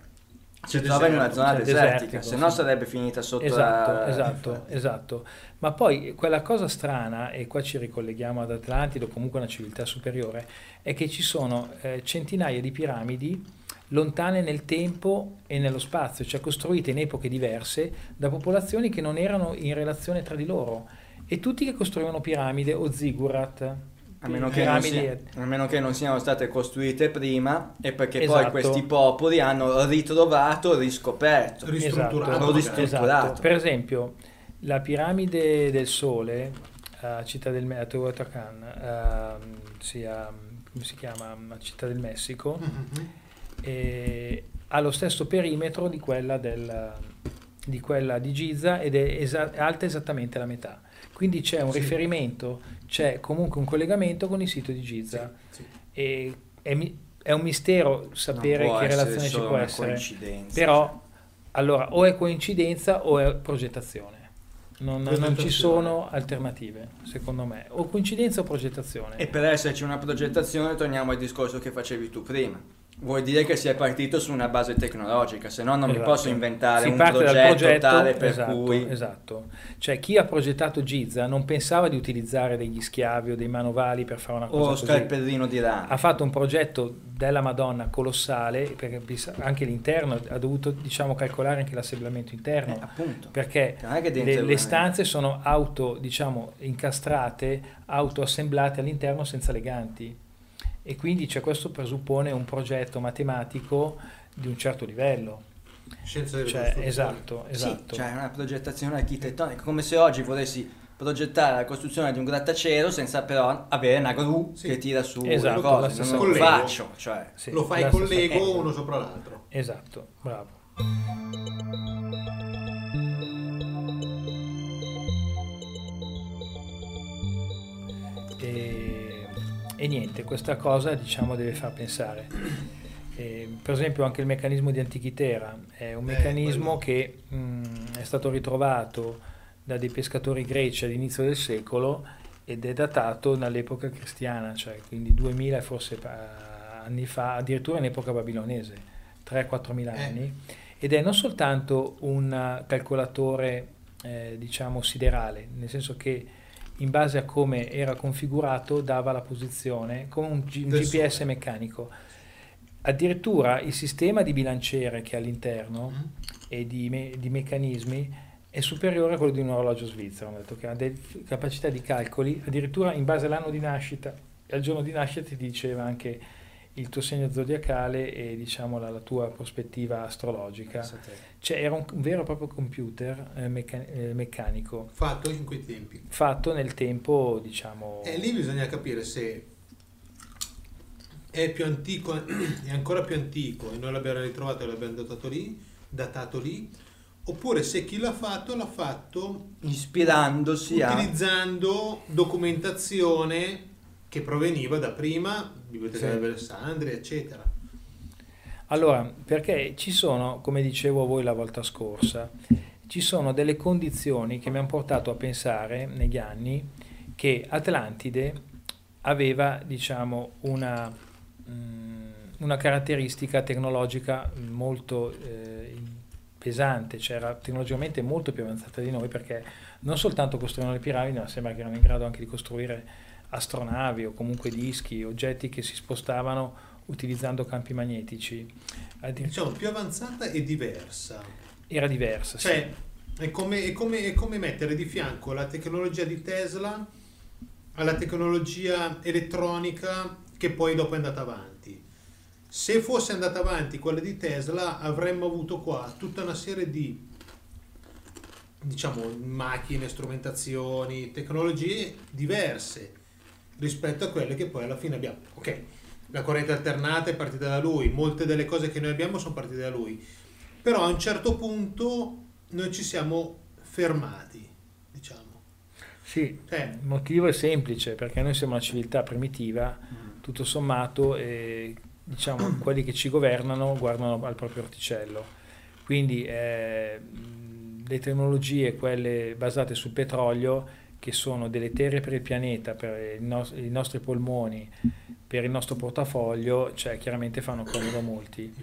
B: si trova in una zona
D: c'è
B: desertica,
D: desertico,
B: se no
D: sì.
B: sarebbe finita sotto
D: Esatto,
B: la...
D: esatto, esatto. Ma poi quella cosa strana, e qua ci ricolleghiamo ad Atlantide o comunque a una civiltà superiore, è che ci sono eh, centinaia di piramidi lontane nel tempo e nello spazio, cioè costruite in epoche diverse da popolazioni che non erano in relazione tra di loro. E tutti che costruivano piramide o ziggurat.
B: A meno, che non
D: piramidi
B: sia- a meno che non siano state costruite prima e perché
D: Esatto.
B: poi questi popoli hanno ritrovato, riscoperto.
C: Ristrutturato.
B: Hanno
C: magari.
B: ristrutturato.
D: Esatto. Per esempio, la piramide del Sole a Città del a Teotihuacan, ehm, sia, come si chiama, a Città del Messico,
C: Mhm.
D: e ha lo stesso perimetro di quella, del- di quella di Giza ed è esa- alta esattamente la metà. Quindi c'è un
C: Sì.
D: riferimento, c'è comunque un collegamento con il sito di Giza.
C: Sì.
D: E è, mi- è un mistero sapere che relazione ci può essere. Però, allora, o è coincidenza o è progettazione. Non, non ci sono alternative, secondo me. O coincidenza o progettazione.
B: E per esserci una progettazione torniamo al discorso che facevi tu prima. Vuol dire che si è partito su una base tecnologica, se no non mi
D: Esatto.
B: posso inventare
D: Si
B: un
D: dal
B: progetto, tale per
D: esatto,
B: cui...
D: esatto. Cioè, chi ha progettato Giza non pensava di utilizzare degli schiavi o dei manovali per fare una cosa
B: O
D: così.
B: scalpellino di rame.
D: ha fatto un progetto della Madonna colossale, perché anche l'interno ha dovuto diciamo, calcolare anche l'assemblamento interno.
B: Eh, appunto.
D: perché le, le stanze sono auto, diciamo, incastrate, autoassemblate all'interno senza leganti e quindi cioè, questo presuppone un progetto matematico di un certo livello.
C: Scienza delle
D: Cioè, esatto, esatto.
B: Sì, cioè una progettazione architettonica, come se oggi volessi progettare la costruzione di un grattacielo senza però avere una gru
C: Sì.
B: che tira su
D: Esatto,
B: cose,
D: stessa
B: non
C: cosa.
B: lo faccio, cioè.
D: Sì,
C: Lo fai con Lego uno sopra l'altro.
D: Esatto, bravo. E, e niente, questa cosa diciamo deve far pensare. E, per esempio anche il meccanismo di Antichitera è un
C: Eh,
D: meccanismo che mh, è stato ritrovato da dei pescatori greci all'inizio del secolo ed è datato dall'epoca cristiana, cioè quindi 2000 e forse eh, anni fa, addirittura in epoca babilonese, 3-4 mila
C: Eh.
D: anni, ed è non soltanto un eh, calcolatore eh, diciamo siderale, nel senso che in base a come era configurato dava la posizione come un, G- un GPS
C: Sole.
D: meccanico. Addirittura il sistema di bilanciere che ha all'interno
C: Mhm.
D: e di, me- di meccanismi è superiore a quello di un orologio svizzero. Hanno detto che ha delle capacità di calcoli, addirittura in base all'anno di nascita al giorno di nascita ti diceva anche il tuo segno zodiacale e diciamo la, la tua prospettiva astrologica. Cioè era un, un vero e proprio computer eh, mecca- eh, meccanico.
C: Fatto in quei tempi.
D: Fatto nel tempo, diciamo...
C: E lì bisogna capire se è più antico, è ancora più antico e noi l'abbiamo ritrovato e l'abbiamo datato lì, datato lì, oppure se chi l'ha fatto l'ha fatto
B: Ispirandosi a...
C: utilizzando documentazione che proveniva da prima, Biblioteca
D: Sì.
C: di Alessandria, eccetera.
D: Allora, perché ci sono, come dicevo a voi la volta scorsa, ci sono delle condizioni che mi hanno portato a pensare negli anni che Atlantide aveva, diciamo, una, mm, una caratteristica tecnologica molto eh, pesante, cioè era tecnologicamente molto più avanzata di noi perché non soltanto costruivano le piramidi, ma sembra che erano in grado anche di costruire astronavi o comunque dischi, oggetti che si spostavano utilizzando campi magnetici. Addir-
C: Diciamo più avanzata e diversa.
D: Era diversa. sì.
C: Cioè, è come, è come- è come mettere di fianco la tecnologia di Tesla alla tecnologia elettronica che poi dopo è andata avanti. Se fosse andata avanti quella di Tesla, avremmo avuto qua tutta una serie di diciamo macchine, strumentazioni, tecnologie diverse rispetto a quelle che poi alla fine abbiamo. Ok, la corrente alternata è partita da lui, molte delle cose che noi abbiamo sono partite da lui. Però a un certo punto noi ci siamo fermati, diciamo.
D: Sì,
C: Cioè,
D: il motivo è semplice, perché noi siamo una civiltà primitiva, tutto sommato, e diciamo, quelli che ci governano guardano al proprio orticello. Quindi eh, le tecnologie, quelle basate sul petrolio, che sono deleterie per il pianeta, per i, nos- i nostri polmoni, per il nostro portafoglio, cioè chiaramente fanno comodo a molti.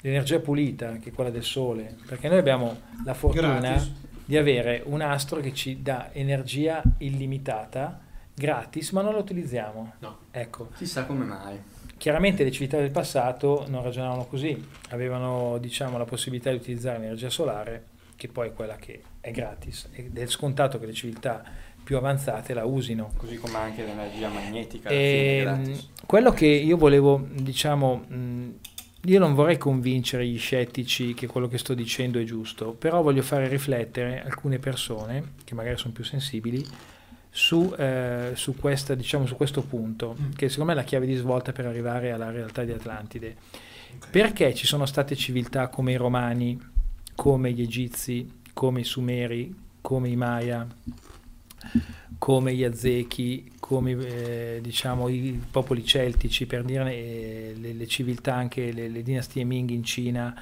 D: L'energia pulita, che è quella del sole, perché noi abbiamo la fortuna
C: gratis.
D: di avere un astro che ci dà energia illimitata, gratis, ma non la utilizziamo.
C: No.
D: Ecco,
B: Chissà come mai.
D: chiaramente le civiltà del passato non ragionavano così, avevano diciamo la possibilità di utilizzare l'energia solare, che poi è quella che è gratis, ed è scontato che le civiltà più avanzate la usino.
B: Così come anche l'energia magnetica.
D: E, mh, quello che io volevo, diciamo, mh, io non vorrei convincere gli scettici che quello che sto dicendo è giusto, però voglio fare riflettere alcune persone, che magari sono più sensibili, su, eh, su, questa, diciamo, su questo punto,
C: Mm.
D: che secondo me è la chiave di svolta per arrivare alla realtà di Atlantide.
C: Ok.
D: Perché ci sono state civiltà come i Romani, come gli Egizi, come i Sumeri, come i Maya, come gli Aztechi, come eh, diciamo i popoli celtici, per dirne eh, le, le civiltà, anche le, le dinastie Ming in Cina,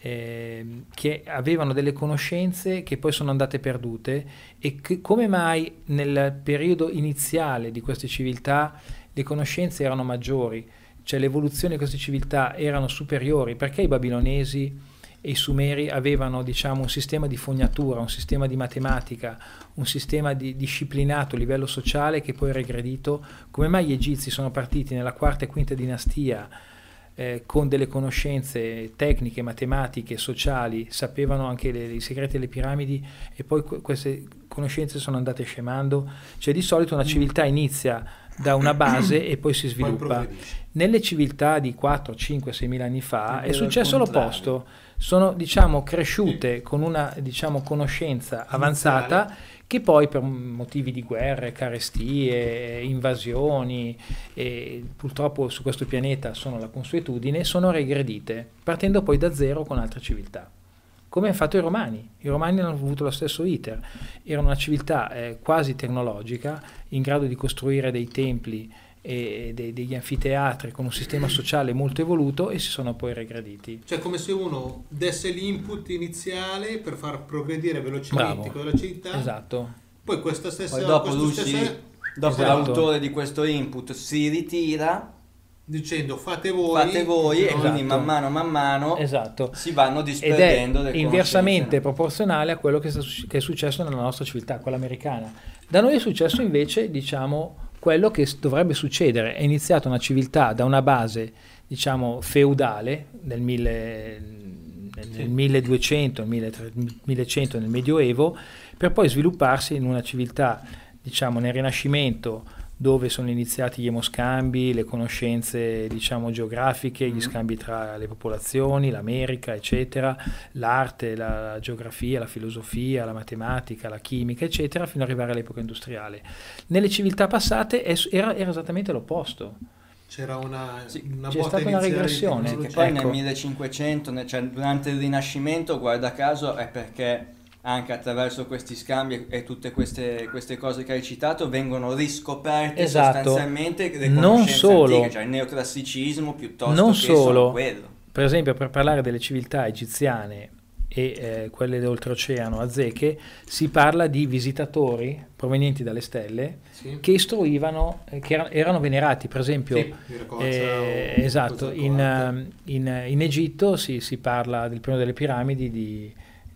D: ehm, che avevano delle conoscenze che poi sono andate perdute e che, come mai nel periodo iniziale di queste civiltà le conoscenze erano maggiori, cioè l'evoluzione di queste civiltà erano superiori, perché i babilonesi e i sumeri avevano diciamo, un sistema di fognatura, un sistema di matematica, un sistema di disciplinato a livello sociale che poi è regredito. Come mai gli egizi sono partiti nella quarta e quinta dinastia eh, con delle conoscenze tecniche, matematiche, sociali, sapevano anche le- i segreti delle piramidi e poi que- queste conoscenze sono andate scemando? Cioè di solito una civiltà inizia da una base e poi si
C: Poi
D: sviluppa.
C: progredisci.
D: Nelle civiltà di 4, 5, 6 mila anni fa
B: È
D: è successo l'opposto. Sono diciamo cresciute con una diciamo conoscenza avanzata che poi per motivi di guerre, carestie, invasioni e purtroppo su questo pianeta sono la consuetudine, sono regredite, partendo poi da zero con altre civiltà. Come hanno fatto i romani. I romani hanno avuto lo stesso iter. Erano una civiltà eh, quasi tecnologica, in grado di costruire dei templi e dei- degli anfiteatri con un sistema sociale molto evoluto e si sono poi regrediti.
C: Cioè come se uno desse l'input iniziale per far progredire velocemente
D: Bravo.
C: con la città,
D: Esatto.
C: poi questa stessa,
B: Poi dopo lui
C: stessa-
B: Dopo
D: Esatto.
B: l'autore di questo input si ritira,
C: dicendo fate voi,
B: fate voi e
C: no?
B: quindi
D: Esatto.
B: man mano man mano
D: Esatto.
B: si vanno
D: Ed
B: disperdendo le
D: è inversamente proporzionale a quello che, sta che è successo nella nostra civiltà, quella americana. Da noi è successo invece, diciamo, quello che dovrebbe succedere. È iniziata una civiltà da una base, diciamo, feudale nel, mille- nel, nel 1200, nel 1100, nel Medioevo, per poi svilupparsi in una civiltà, diciamo, nel Rinascimento dove sono iniziati gli emoscambi, le conoscenze diciamo, geografiche, gli mm. scambi tra le popolazioni, l'America, eccetera, l'arte, la, la, geografia, la filosofia, la matematica, la chimica, eccetera, fino ad arrivare all'epoca industriale. Nelle civiltà passate era, era esattamente l'opposto.
C: C'era una,
D: sì, una c'è stata una regressione.
B: Che poi ecco. nel 1500, cioè durante il Rinascimento, guarda caso, è perché anche attraverso questi scambi e tutte queste, queste cose che hai citato vengono riscoperte esatto. sostanzialmente le
D: non solo,
B: antiche, cioè il neoclassicismo piuttosto
D: non
B: che
D: solo,
B: quello.
D: Per esempio, per parlare delle civiltà egiziane e eh, quelle d'oltreoceano azteche, si parla di visitatori provenienti dalle stelle sì. che istruivano, eh, che erano, erano, venerati, per esempio, sì, eh, esatto, in, ehm, in, in, Egitto si, si parla del periodo delle piramidi di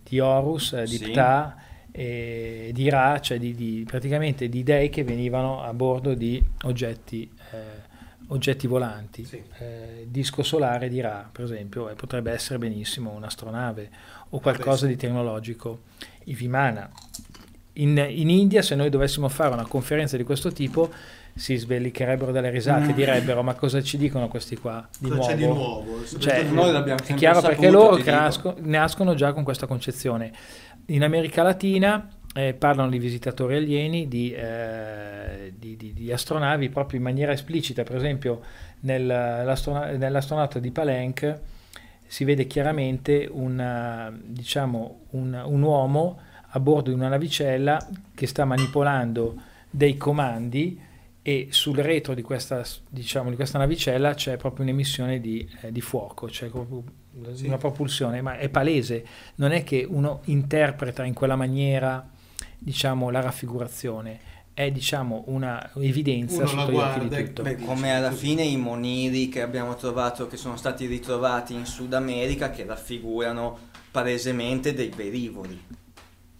D: di Horus, eh, di sì. Ptah, e di Ra, cioè di, di, praticamente di dei che venivano a bordo di oggetti, eh, oggetti volanti. Sì. Eh, disco solare di Ra, per esempio, potrebbe essere benissimo un'astronave o qualcosa di tecnologico. I Vimana. In, in India, se noi dovessimo fare una conferenza di questo tipo, si sbellicherebbero dalle risate, mm. direbbero ma cosa ci dicono questi qua di
C: cosa
D: nuovo?
C: C'è di nuovo?
D: Cioè, noi l'abbiamo è chiaro perché loro nasco, nascono già con questa concezione. In America Latina eh, parlano di visitatori alieni, di, eh, di, di, di, astronavi proprio in maniera esplicita, per esempio nell'astronauta di Palenque si vede chiaramente una, diciamo, un, un uomo a bordo di una navicella che sta manipolando dei comandi e sul retro di questa, diciamo, di questa navicella c'è proprio un'emissione di, eh, di fuoco, c'è proprio sì. una propulsione, ma è palese, non è che uno interpreta in quella maniera diciamo, la raffigurazione, è diciamo una evidenza sotto gli occhi di tutto.
B: Beh, come alla fine i moniri che abbiamo trovato, che sono stati ritrovati in Sud America, che raffigurano palesemente dei velivoli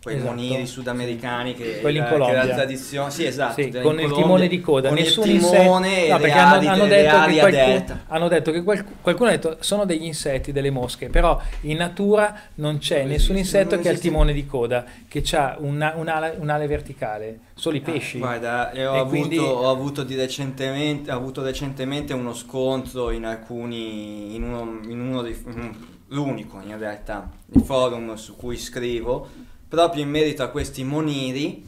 B: quei esatto. moniri sudamericani che,
D: quelli in Colombia
B: che la tradizione sì esatto
D: sì, con il timone di coda.
B: Con
D: nessun
B: il timone
D: insetto, no, perché hanno, hanno, detto che qualcuno, hanno, detto che qualcuno, qualcuno ha detto sono degli insetti delle mosche però in natura non c'è non nessun esiste, insetto che ha il timone di coda che ha una, un'ala, un'ale verticale solo i ah, pesci.
B: ah, guarda ho avuto, quindi... ho, avuto recentemente, ho avuto recentemente uno scontro in alcuni in uno, in uno dei l'unico in realtà il forum su cui scrivo proprio in merito a questi moniri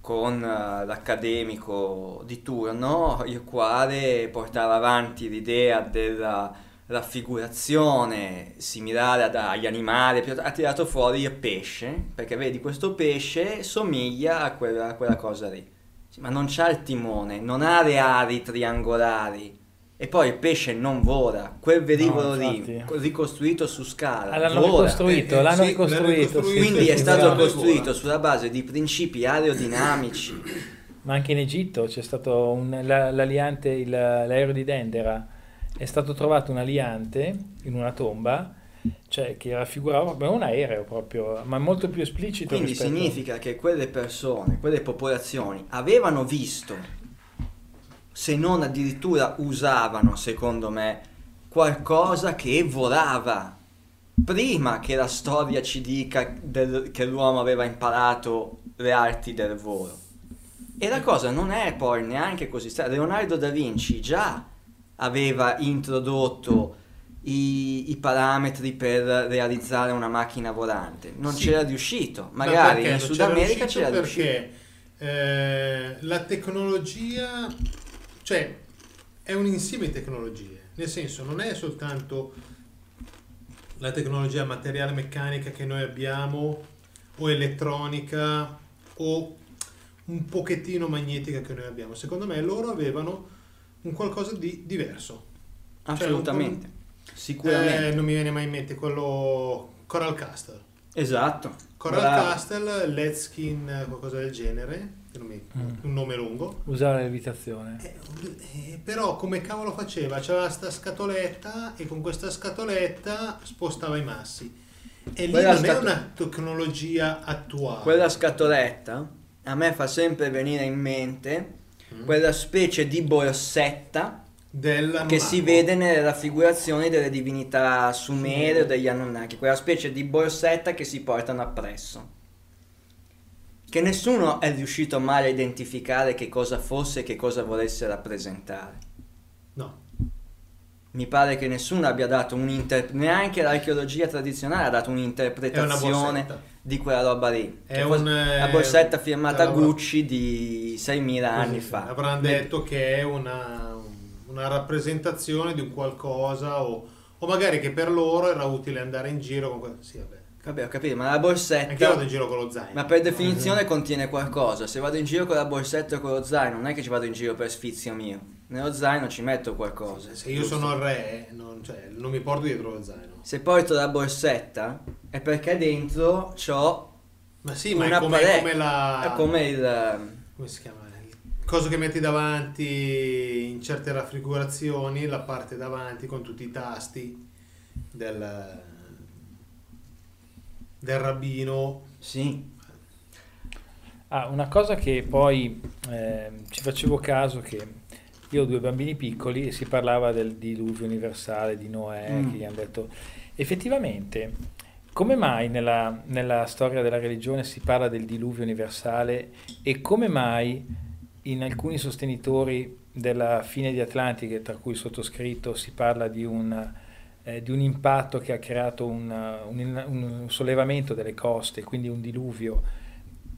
B: con uh, l'accademico di turno, il quale portava avanti l'idea della raffigurazione similare agli animali, ha tirato fuori il pesce, perché vedi questo pesce somiglia a quella, a quella cosa lì, ma non c'ha il timone, non ha le ali triangolari, e poi il pesce non vola, quel velivolo no, lì, ricostruito su scala,
D: ah, l'hanno vola. ricostruito, eh, eh, l'hanno sì, ricostruito,
B: quindi sì, è stato costruito sulla base di principi aerodinamici.
D: Ma anche in Egitto c'è stato un, l'aliante, il, l'aereo di Dendera, è stato trovato un aliante in una tomba, cioè che raffigurava proprio un aereo proprio, ma molto più esplicito.
B: Quindi rispetto... significa che quelle persone, quelle popolazioni avevano visto se non addirittura usavano, secondo me, qualcosa che volava. Prima che la storia ci dica del, che l'uomo aveva imparato le arti del volo. E la cosa non è poi neanche così strana. Leonardo da Vinci già aveva introdotto i, i, parametri per realizzare una macchina volante. Non sì. c'era riuscito. Magari in Sud America c'era riuscito.
C: Perché eh, la tecnologia cioè, è un insieme di tecnologie, nel senso non è soltanto la tecnologia materiale meccanica che noi abbiamo o elettronica o un pochettino magnetica che noi abbiamo. Secondo me loro avevano un qualcosa di diverso.
B: Assolutamente. Cioè
C: un,
B: Sicuramente.
C: Eh, non mi viene mai in mente quello Coral Castle.
B: Esatto.
C: Coral Bravo. Castle, Letskin, qualcosa del genere mi, mm. un nome lungo.
D: Usava la levitazione.
C: Eh, eh, però come cavolo faceva? C'era questa scatoletta e con questa scatoletta spostava i massi. E lì Quella non scat- è una tecnologia attuale.
B: Quella scatoletta a me fa sempre venire in mente mm. quella specie di borsetta che si
C: Anunnaki.
B: vede nelle raffigurazioni delle divinità sumere o degli Anunnaki, quella specie di borsetta che si portano appresso. Che nessuno è riuscito mai a identificare che cosa fosse e che cosa volesse rappresentare.
C: No,
B: Mi pare che nessuno abbia dato un'interpretazione, neanche l'archeologia tradizionale ha dato
C: una
B: un'interpretazione di quella roba lì.
C: È
B: Che
C: un,
B: fosse-
C: eh,
B: la borsetta firmata
C: l'avrà-
B: Gucci di 6.000 anni fa.
C: Avranno detto che è una, una rappresentazione di un qualcosa o, o magari che per loro era utile andare in giro con... Sì, vabbè.
B: Vabbè, ho capito, ma la
C: Anche io
B: borsetta...
C: vado in giro con lo zaino.
B: Ma per definizione contiene qualcosa. Se vado in giro con la borsetta o con lo zaino, non è che ci vado in giro per sfizio mio. Nello zaino ci metto qualcosa.
C: Se io sono il re, non, cioè, non mi porto dietro lo zaino.
B: Se porto la borsetta è perché dentro c'ho
C: Ma sì, ma è come,
B: apparecchio.
C: come la...
B: È come il...
C: come si chiama? Il coso che metti davanti in certe raffigurazioni, la parte davanti con tutti i tasti del, del rabbino.
B: Sì,
D: Ah, una cosa che poi eh, ci facevo caso che io ho due bambini piccoli e si parlava del diluvio universale di Noè,
B: Mm.
D: che gli hanno detto effettivamente come mai nella, nella storia della religione si parla del diluvio universale e come mai in alcuni sostenitori della fine di Atlantiche, tra cui il sottoscritto, si parla di un, eh, di un impatto che ha creato un, un- un sollevamento delle coste, quindi un diluvio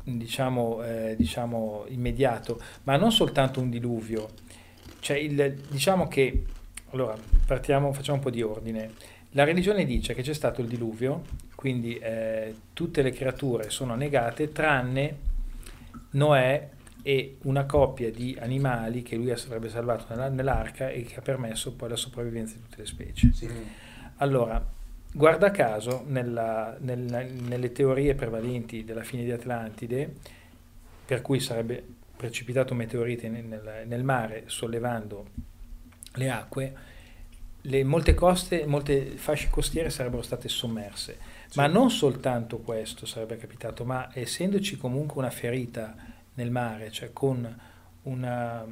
D: diciamo, eh, diciamo immediato, ma non soltanto un diluvio. Cioè, il- diciamo che, allora, partiamo, facciamo un po' di ordine. La religione dice che c'è stato il diluvio, quindi eh, tutte le creature sono negate, tranne Noè e una coppia di animali che lui avrebbe salvato nella- nell'arca e che ha permesso poi la sopravvivenza di tutte le specie. Allora, guarda caso, nella- nella- nelle teorie prevalenti della fine di Atlantide, per cui sarebbe precipitato un meteorite nel, nel- nel mare sollevando le acque, le- molte coste, molte fasce costiere sarebbero state sommerse. Ma non soltanto questo sarebbe capitato, ma essendoci comunque una ferita nel mare, cioè con una,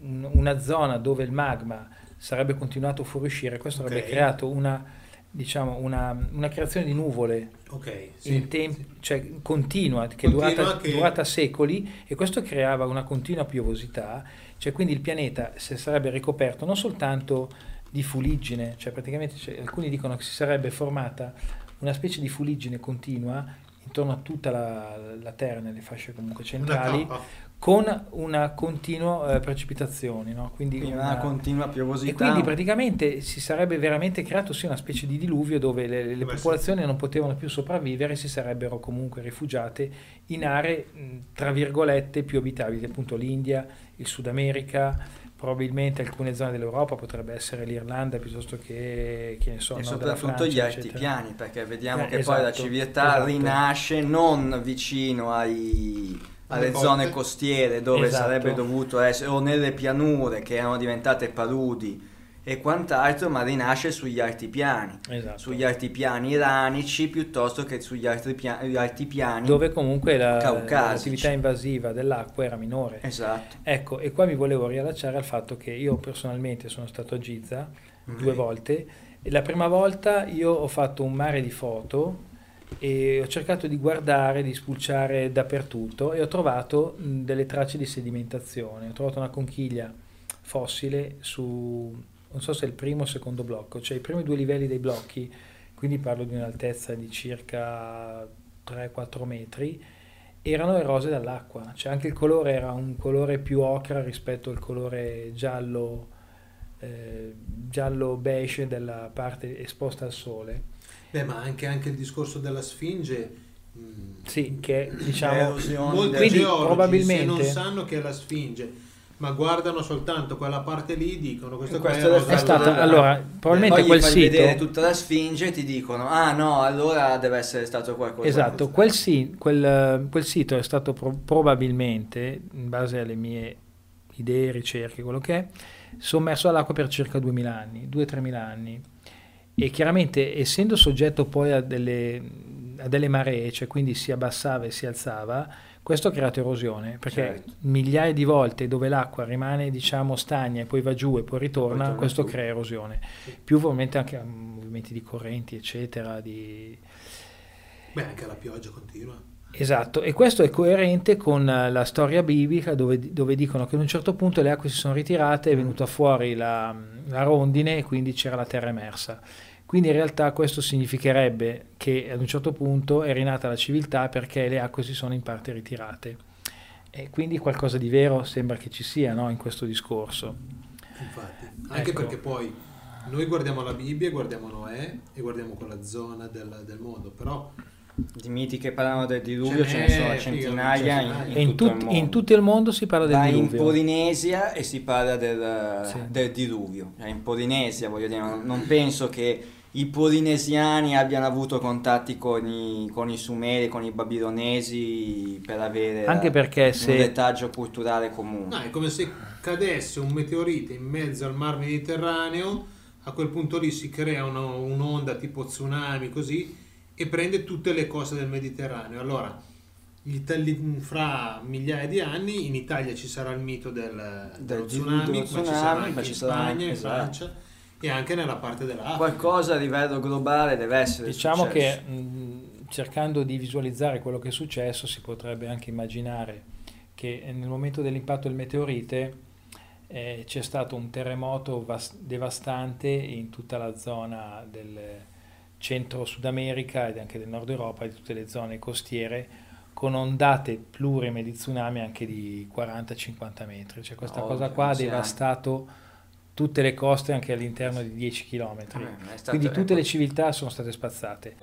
D: un- una zona dove il magma sarebbe continuato a fuoriuscire, questo avrebbe
C: Ok.
D: creato una, diciamo, una, una creazione di nuvole
C: Ok, sì.
D: in temp- cioè, continua, che è durata,
C: che-
D: durata secoli e questo creava una continua piovosità, cioè quindi il pianeta si sarebbe ricoperto non soltanto di fuliggine, cioè praticamente cioè, alcuni dicono che si sarebbe formata una specie di fuliggine continua intorno a tutta la, la Terra, nelle fasce comunque
C: Una
D: centrali,
C: cappa.
D: con una continua eh, precipitazione, no? quindi
B: quindi
D: una-
B: una continua
D: e
B: piovosità.
D: quindi praticamente si sarebbe veramente creato sì una specie di diluvio dove le, le
C: Beh, sì.
D: popolazioni non potevano più sopravvivere e si sarebbero comunque rifugiate in aree mh, tra virgolette più abitabili, appunto l'India, il Sud America, probabilmente alcune zone dell'Europa, potrebbe essere l'Irlanda piuttosto che, che ne so,
B: e soprattutto gli
D: Francia, eccetera.
B: altipiani, perché vediamo
D: Eh,
B: che poi la
D: esatto,
B: civiltà
D: esatto.
B: rinasce non vicino ai- alle zone costiere dove
D: Esatto.
B: sarebbe dovuto essere, o nelle pianure che erano diventate paludi e quant'altro, ma rinasce sugli altipiani,
D: Esatto.
B: sugli altipiani iranici piuttosto che sugli gli altipiani.
D: dove comunque la- l'attività invasiva dell'acqua era minore.
B: Esatto.
D: Ecco, e qua mi volevo riallacciare al fatto che io personalmente sono stato a Giza due
C: Ok.
D: volte e la prima volta io ho fatto un mare di foto e ho cercato di guardare, di spulciare dappertutto e ho trovato mh, delle tracce di sedimentazione. Ho trovato una conchiglia fossile su, non so se è il primo o il secondo blocco, cioè i primi due livelli dei blocchi, quindi parlo di un'altezza di circa 3-4 metri, erano erose dall'acqua, cioè anche il colore era un colore più ocra rispetto al colore giallo, eh, giallo beige della parte esposta al sole.
C: Beh, ma anche, anche il discorso della Sfinge. mh,
D: Sì, che diciamo...
C: Molti
D: Quindi,
C: geologi,
D: probabilmente-
C: se non sanno che è la Sfinge, ma guardano soltanto quella parte lì, dicono questo,
B: questo
C: è
B: è della-
D: allora, probabilmente
B: Poi gli
D: quel
B: fai
D: sito...
B: vedere tutta la sfinge e ti dicono ah no allora deve essere stato qualcosa
D: Esatto, quel, si- quel, quel sito è stato pro- probabilmente, in base alle mie idee, ricerche, quello che è, sommerso all'acqua per circa 2000 anni, 2-3 anni. E chiaramente, essendo soggetto poi a delle, a delle maree, cioè quindi si abbassava e si alzava, Questo ha creato erosione, perché
B: Certo.
D: migliaia di volte dove l'acqua rimane, diciamo, stagna e poi va giù e poi ritorna,
B: Poi
D: questo
B: su.
D: crea erosione. Più ovviamente anche a movimenti di correnti, eccetera, di...
C: Beh, anche la pioggia continua.
D: Esatto, e questo è coerente con eh, la storia biblica dove, dove dicono che ad un certo punto le acque si sono ritirate, è venuta fuori la, la rondine e quindi c'era la terra emersa. Quindi in realtà questo significherebbe che ad un certo punto è rinata la civiltà perché le acque si sono in parte ritirate. E quindi qualcosa di vero sembra che ci sia no, in questo discorso.
C: Infatti, anche
D: Ecco.
C: perché poi noi guardiamo la Bibbia, guardiamo Noè e guardiamo quella zona del, del mondo, però
B: Di miti che parlano del diluvio
C: Ce
B: ce ne sono
C: figa,
B: centinaia in, in
D: in,
B: tutto il
D: tut-
B: mondo.
D: in tutto il mondo si parla del
B: Vai in
D: diluvio.
B: Polinesia e si parla del,
D: Sì.
B: del diluvio. Cioè, in Polinesia, voglio dire, non, non penso che i polinesiani abbiano avuto contatti con i, con i sumeri, con i babilonesi per avere
D: Anche
B: la-
D: perché
B: un
D: se-
B: retaggio culturale comune.
C: no, è come se cadesse un meteorite in mezzo al mar Mediterraneo, a quel punto lì si crea una- un'onda tipo tsunami così e prende tutte le coste del Mediterraneo. Allora, Itali- fra migliaia di anni in Italia ci sarà il mito del, dello
B: Del
C: tsunami,
B: dello
C: ma ci sarà
B: ma
C: anche
B: ci
C: in Spagna,
B: anche-
C: in
B: esatto.
C: Francia e anche nella parte dell'Africa.
B: Qualcosa a livello globale deve essere
D: Diciamo
B: successo.
D: che mh, cercando di visualizzare quello che è successo si potrebbe anche immaginare che nel momento dell'impatto del meteorite eh, c'è stato un terremoto vas- devastante in tutta la zona del centro Sud America ed anche del nord Europa e di tutte le zone costiere con ondate plurime di tsunami anche di 40-50 metri. Cioè questa
B: Ovvio,
D: cosa qua ha devastato tutte le coste anche all'interno di 10 km.
B: Stato-
D: Quindi tutte le civiltà sono state spazzate.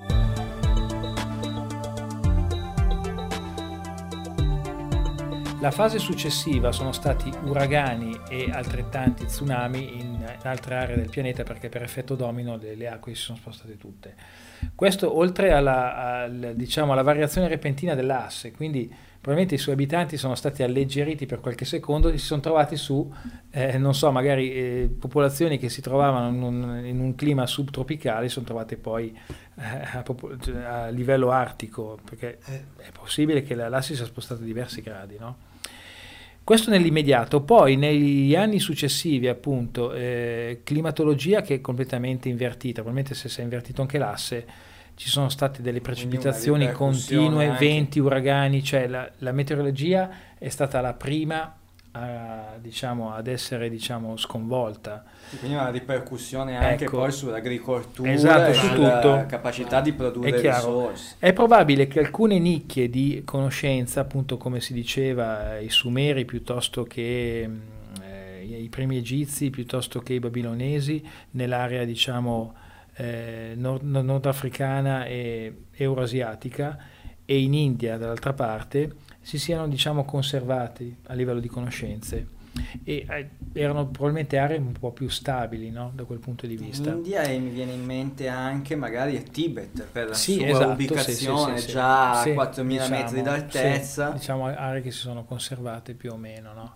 D: La fase successiva sono stati uragani e altrettanti tsunami in, in altre aree del pianeta perché per effetto domino le, le acque si sono spostate tutte. Questo oltre alla, al- diciamo, alla variazione repentina dell'asse, quindi probabilmente i suoi abitanti sono stati alleggeriti per qualche secondo e si sono trovati su, eh, non so, magari eh, popolazioni che si trovavano in un, in un clima subtropicale, si sono trovate poi eh, a, popo- cioè, a livello artico, perché
C: Eh,
D: è possibile che la- l'asse sia spostato di diversi gradi, no? Questo nell'immediato, poi negli anni successivi appunto eh, climatologia che è completamente invertita, probabilmente se si è invertito anche l'asse ci sono state delle precipitazioni continue, venti, uragani, cioè la, la meteorologia è stata la prima a, diciamo, ad essere diciamo, sconvolta.
B: Quindi una ripercussione anche
D: Ecco.
B: poi sull'agricoltura
D: Esatto, su
B: sulla
D: tutto.
B: capacità di produrre
D: È chiaro.
B: risorse.
D: È probabile che alcune nicchie di conoscenza, appunto come si diceva, eh, i Sumeri piuttosto che mh, eh, i primi Egizi, piuttosto che i Babilonesi, nell'area diciamo eh, nord- nordafricana e eurasiatica e in India dall'altra parte, si siano diciamo conservati a livello di conoscenze e eh, erano probabilmente aree un po' più stabili no? da quel punto di vista.
B: India e mi viene in mente anche magari il Tibet per la
D: Sì,
B: sua
D: esatto,
B: ubicazione
D: sì, sì,
B: già a 4000
D: Diciamo,
B: metri d'altezza.
D: diciamo aree che si sono conservate più o meno, no?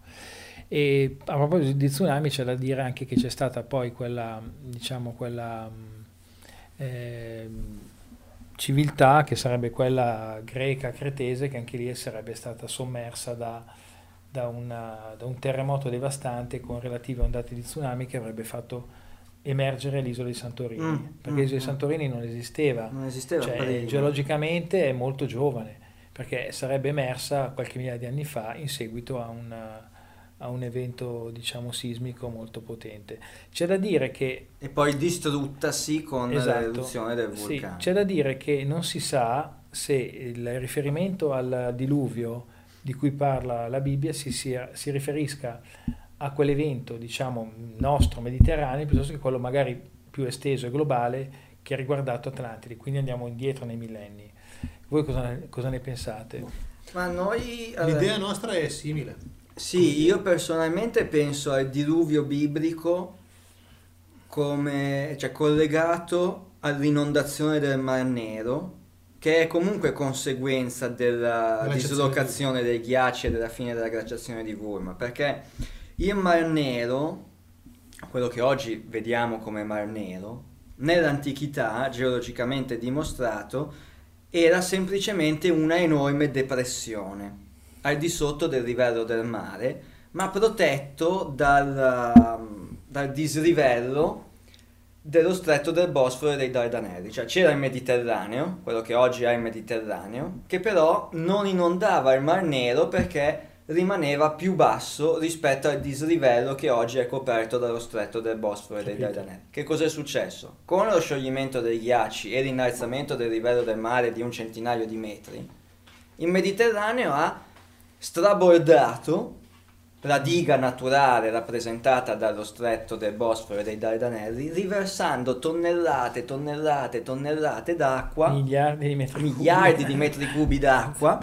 D: E a proposito di tsunami c'è da dire anche che c'è stata poi quella, diciamo, quella ehm, civiltà che sarebbe quella greca cretese che anche lì sarebbe stata sommersa da, da una- da un terremoto devastante con relative ondate di tsunami che avrebbe fatto emergere l'isola di Santorini,
B: Mm,
D: perché
B: mm,
D: l'isola di
B: mm.
D: Santorini non esisteva,
B: Non esisteva
D: cioè, geologicamente è molto giovane, perché sarebbe emersa qualche migliaia di anni fa in seguito a un, a un evento diciamo sismico molto potente. C'è da dire che
B: E poi distruttasi con
D: Esatto.
B: l'eruzione del
D: sì,
B: vulcano.
D: c'è da dire che non si sa se il riferimento al diluvio di cui parla la Bibbia si, sia- si riferisca a quell'evento, diciamo, nostro mediterraneo, piuttosto che quello magari più esteso e globale che ha riguardato Atlantide, quindi andiamo indietro nei millenni. Voi cosa ne, cosa ne pensate?
B: Ma noi... eh,
C: L'idea nostra è simile.
B: Sì, io personalmente penso al diluvio biblico come, cioè, collegato all'inondazione del Mar Nero, che è comunque conseguenza della dislocazione dei ghiacci e della fine della glaciazione di Gurma, perché il Mar Nero, quello che oggi vediamo come Mar Nero, nell'antichità, geologicamente dimostrato, era semplicemente una enorme depressione. Al di sotto del livello del mare, ma protetto dal, um, dal dislivello dello stretto del Bosforo e dei Dardanelli, cioè c'era il Mediterraneo, quello che oggi è il Mediterraneo, che però non inondava il Mar Nero perché rimaneva più basso rispetto al dislivello che oggi è coperto dallo stretto del Bosforo e dei. Dardanelli. Che cos'è successo? Con lo scioglimento dei ghiacci e l'innalzamento del livello del mare di un centinaio di metri, il Mediterraneo ha strabordato la diga naturale rappresentata dallo stretto del Bosforo e dei Dardanelli, riversando tonnellate, tonnellate, tonnellate d'acqua
D: Miliardi di metri cubi.
B: miliardi di metri cubi d'acqua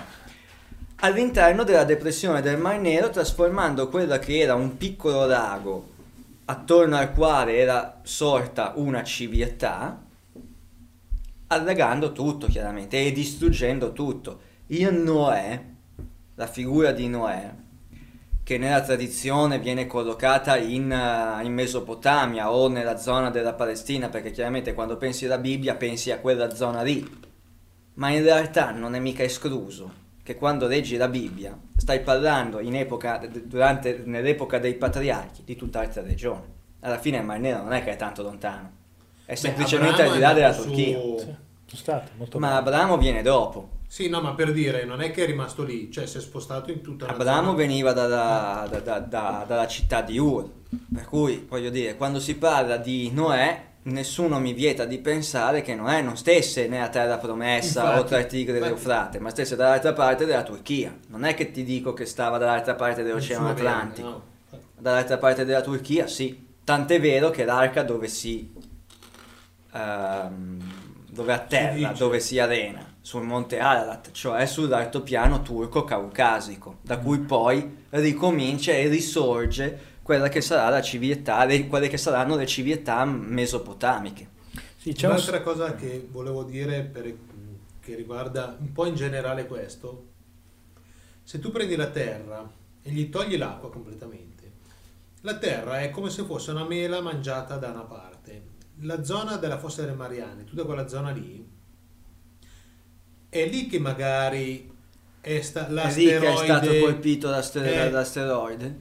B: all'interno della depressione del Mar Nero, trasformando quella che era un piccolo lago attorno al quale era sorta una civiltà, allagando tutto chiaramente e distruggendo tutto. Il Noè, la figura di Noè, che nella tradizione viene collocata in, eh, in Mesopotamia o nella zona della Palestina, perché chiaramente quando pensi alla Bibbia pensi a quella zona lì, ma in realtà non è mica escluso che quando leggi la Bibbia stai parlando in epoca, durante, nell'epoca dei patriarchi di tutt'altra regione. Alla fine il Mar Nero non è che è tanto lontano, è semplicemente al di là della Turchia.
D: Sì, sono stato molto
B: Ma. Abramo viene dopo.
C: Sì, no, ma per dire, non è che è rimasto lì, cioè si è spostato in tutta la
B: Abramo veniva da- da- da- dalla città di Ur, per cui voglio dire, quando si parla di Noè, nessuno mi vieta di pensare che Noè non stesse nella terra promessa
C: Infatti,
B: o tra il Tigre e
C: infatti.
B: l'Eufrate, ma stesse dall'altra parte della Turchia. Non è che ti dico che stava dall'altra parte dell'Oceano Atlantico,
C: no.
B: dall'altra parte della Turchia sì, tant'è vero che l'arca dove si... ehm, dove atterra,
C: dice.
B: dove si arena, sul monte Ararat, cioè sull'altopiano turco-caucasico, da cui poi ricomincia e risorge quella che sarà la civiltà, le- quelle che saranno le civiltà mesopotamiche.
D: Sì, c'è un-
C: Un'altra cosa che volevo dire per- che riguarda un po' in generale questo, se tu prendi la terra e gli togli l'acqua completamente, la terra è come se fosse una mela mangiata da una parte. La zona della fossa delle Mariane, tutta quella zona lì, è lì che magari è sta-
B: È lì che è
C: l'asteroide...
B: stato colpito
C: è-
B: dall'asteroide.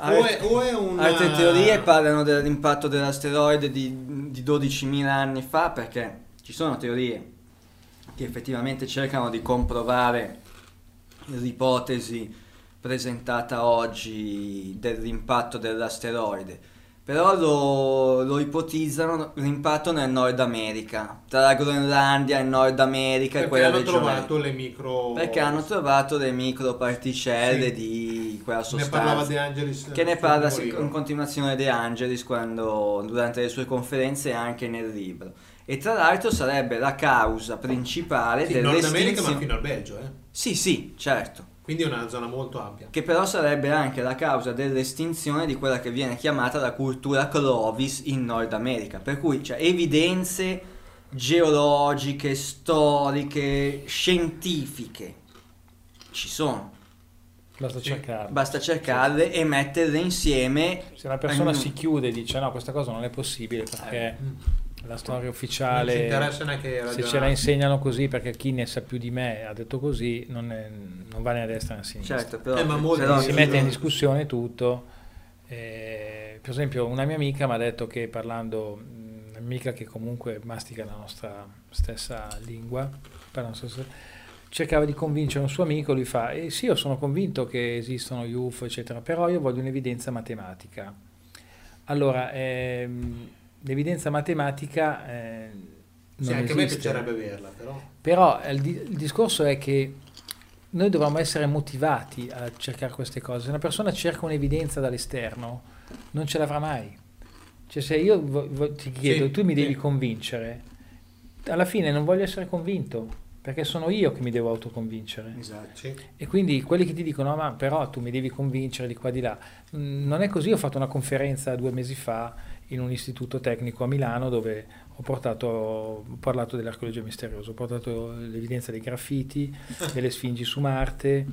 C: O è, o è una...
B: Altre teorie parlano dell'impatto dell'asteroide di, di 12.000 anni fa perché ci sono teorie che effettivamente cercano di comprovare l'ipotesi presentata oggi dell'impatto dell'asteroide. Però lo, lo ipotizzano l'impatto nel Nord America, tra la Groenlandia e il Nord America e
C: perché
B: quella
C: hanno
B: regione.
C: trovato le micro...
B: Perché hanno trovato le microparticelle
C: Sì.
B: di quella
C: Ne
B: sostanza.
C: parlava De Angelis.
B: Che ne
C: nel
B: parla in continuazione De Angelis quando, durante le sue conferenze e anche nel libro. E tra l'altro sarebbe la causa principale
C: Sì, Nord America ma fino al Belgio, eh.
B: Sì, sì, certo.
C: Quindi è una zona molto ampia.
B: Che però sarebbe anche la causa dell'estinzione di quella che viene chiamata la cultura Clovis in Nord America. Per cui cioè, evidenze geologiche, storiche, scientifiche ci sono.
D: basta
C: Sì.
D: cercarlo.
B: Basta cercarle e metterle insieme.
D: Se una persona
B: Eh,
D: si chiude e dice no, questa cosa non è possibile perché la storia
C: Non ci
D: ufficiale,
C: interessa neanche
D: se ce la insegnano così perché chi ne sa più di me ha detto così, non, è- non va né a destra né a sinistra.
B: Certo, però,
C: Eh, ma molti
B: però-
D: si mette in discussione tutto. Eh, per esempio, una mia amica mi ha detto che parlando, un'amica che comunque mastica la nostra stessa lingua, parla la nostra stessa- cercava di convincere un suo amico, lui fa, eh sì, io sono convinto che esistono gli UFO, eccetera, però io voglio un'evidenza matematica. Allora, ehm, l'evidenza matematica eh, non
C: Sì, anche a me
D: esiste.
C: piacerebbe averla, però.
D: Però eh, il, di- il discorso è che noi dovremmo essere motivati a cercare queste cose. Se una persona cerca un'evidenza dall'esterno, non ce l'avrà mai. Cioè, se io vo- vo- ti chiedo,
C: Sì,
D: tu mi devi
C: sì.
D: convincere, alla fine non voglio essere convinto, perché sono io che mi devo autoconvincere.
B: Esatto.
C: Sì.
D: E quindi quelli che ti dicono, "No, ma però tu mi devi convincere di qua di là. Mm, Non è così, ho fatto una conferenza due mesi fa in un istituto tecnico a Milano dove ho, portato, ho parlato dell'archeologia misteriosa, ho portato l'evidenza dei graffiti, delle sfingi su Marte,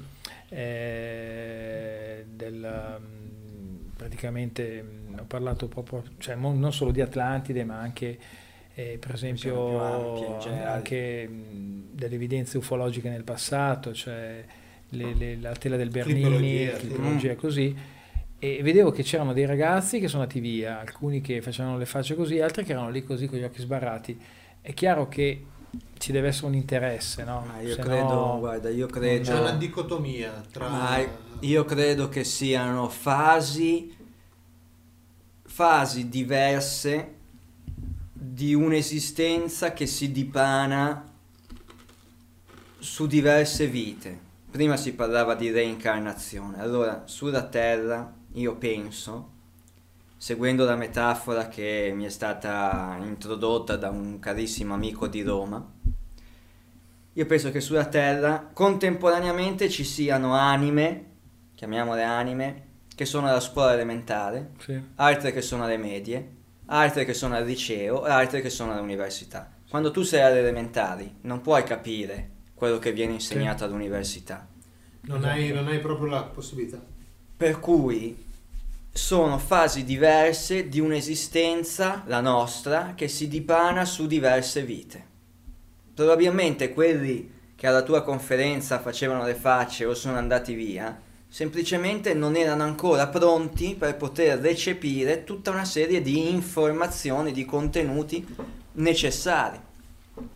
D: eh, del, mm, praticamente mm, ho parlato proprio, cioè non solo di Atlantide ma anche eh, per esempio
B: ampie,
D: anche mh, delle evidenze ufologiche nel passato, cioè le- le- la tela del Bernini,
C: clipologia
B: sì.
D: e così, e vedevo che c'erano dei ragazzi che sono andati via, alcuni che facevano le facce così, altri che erano lì così con gli occhi sbarrati. È chiaro che ci deve essere un interesse, no?
B: Ma io
D: Se
B: credo,
D: no-
B: guarda, io
C: C'è
B: credo...
C: una dicotomia tra...
B: Ma io credo che siano fasi, fasi diverse di un'esistenza che si dipana su diverse vite. Prima si parlava di reincarnazione, allora sulla Terra io penso, seguendo la metafora che mi è stata introdotta da un carissimo amico di Roma, io penso che sulla Terra contemporaneamente ci siano anime, chiamiamole anime, che sono alla scuola elementare,
D: Sì.
B: altre che sono alle medie, altre che sono al liceo e altre che sono all'università. Quando tu sei alle elementari non puoi capire quello che viene insegnato all'università.
C: Non hai, non hai proprio la possibilità.
B: Per cui sono fasi diverse di un'esistenza, la nostra, che si dipana su diverse vite. Probabilmente quelli che alla tua conferenza facevano le facce o sono andati via, semplicemente non erano ancora pronti per poter recepire tutta una serie di informazioni, di contenuti necessari.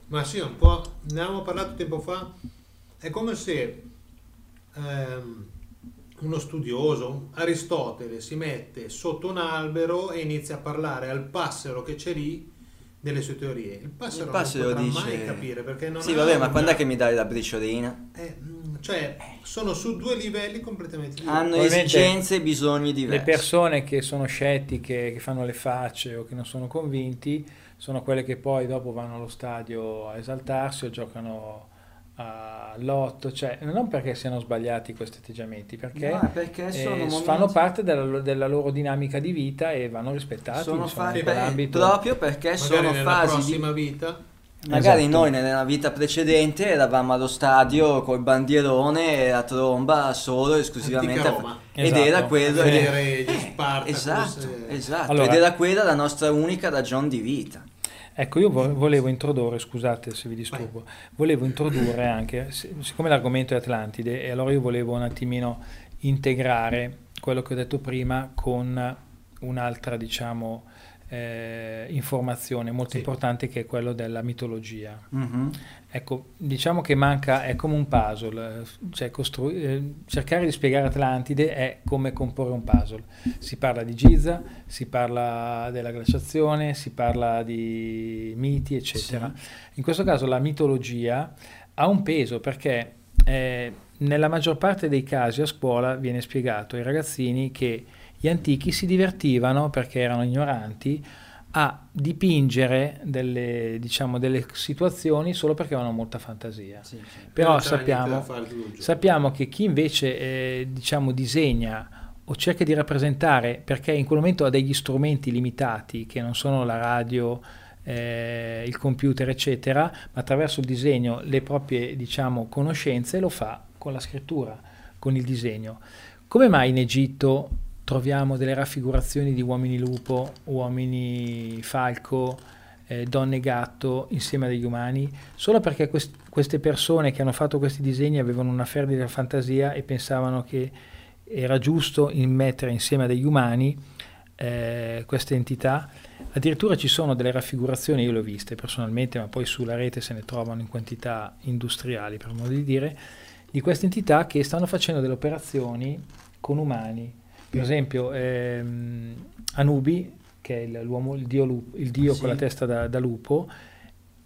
C: Ma sì, un po', ne avevamo parlato tempo fa, è come se ehm, uno studioso, Aristotele, si mette sotto un albero e inizia a parlare al passero che c'è lì delle sue teorie. Il passero,
B: Il passero
C: non potrà
B: dice-
C: mai capire perché non
B: Sì, vabbè, ma
C: una-
B: quando è che mi dai la briciolina?
C: Eh, mm, cioè, sono su due livelli completamente diversi.
B: Hanno esigenze e bisogni diversi.
D: Le persone che sono scettiche, che fanno le facce o che non sono convinti, sono quelle che poi dopo vanno allo stadio a esaltarsi o giocano a lotto, cioè non perché siano sbagliati questi atteggiamenti, perché,
B: No, perché
D: eh,
B: momenti-
D: fanno parte della, della loro dinamica di vita e vanno rispettati.
B: sono
D: quell'ambito.
B: proprio perché
C: Magari
B: sono
C: nella
B: fasi di
C: vita
B: Magari
D: Esatto.
B: noi nella vita precedente eravamo allo stadio col bandierone e la tromba solo e esclusivamente
C: Roma.
B: ed
D: Esatto.
B: era
C: a
B: quello
C: vedere gli Spartacus.
B: esatto,
C: eh,
B: esatto.
D: Allora-
B: ed era quella la nostra unica ragione di vita.
D: Ecco, io vo- volevo introdurre, scusate se vi disturbo, volevo introdurre anche, si- siccome l'argomento è Atlantide, e allora io volevo un attimino integrare quello che ho detto prima con un'altra, diciamo, eh, informazione molto
C: Sì.
D: importante che è quello della mitologia.
B: Mhm.
D: Ecco, diciamo che manca, è come un puzzle, cioè costru- eh, cercare di spiegare Atlantide è come comporre un puzzle. Si parla di Giza, si parla della glaciazione, si parla di miti, eccetera. In questo caso la mitologia ha un peso perché eh, nella maggior parte dei casi a scuola viene spiegato ai ragazzini che gli antichi si divertivano perché erano ignoranti a dipingere delle, diciamo, delle situazioni solo perché avevano molta fantasia.
B: Sì, sì.
D: Però sappiamo, sappiamo che chi invece eh, diciamo, disegna o cerca di rappresentare, perché in quel momento ha degli strumenti limitati che non sono la radio, eh, il computer, eccetera, ma attraverso il disegno le proprie diciamo, conoscenze lo fa con la scrittura, con il disegno. Come mai in Egitto troviamo delle raffigurazioni di uomini lupo, uomini falco, eh, donne gatto insieme a degli umani? Solo perché quest- queste persone che hanno fatto questi disegni avevano una fervida fantasia e pensavano che era giusto mettere insieme a degli umani eh, queste entità. Addirittura ci sono delle raffigurazioni, io le ho viste personalmente, ma poi sulla rete se ne trovano in quantità industriali, per modo di dire, di queste entità che stanno facendo delle operazioni con umani. Per esempio, ehm, Anubi, che è l'uomo, il dio, lupo- il dio
B: Sì.
D: con la testa da, da lupo,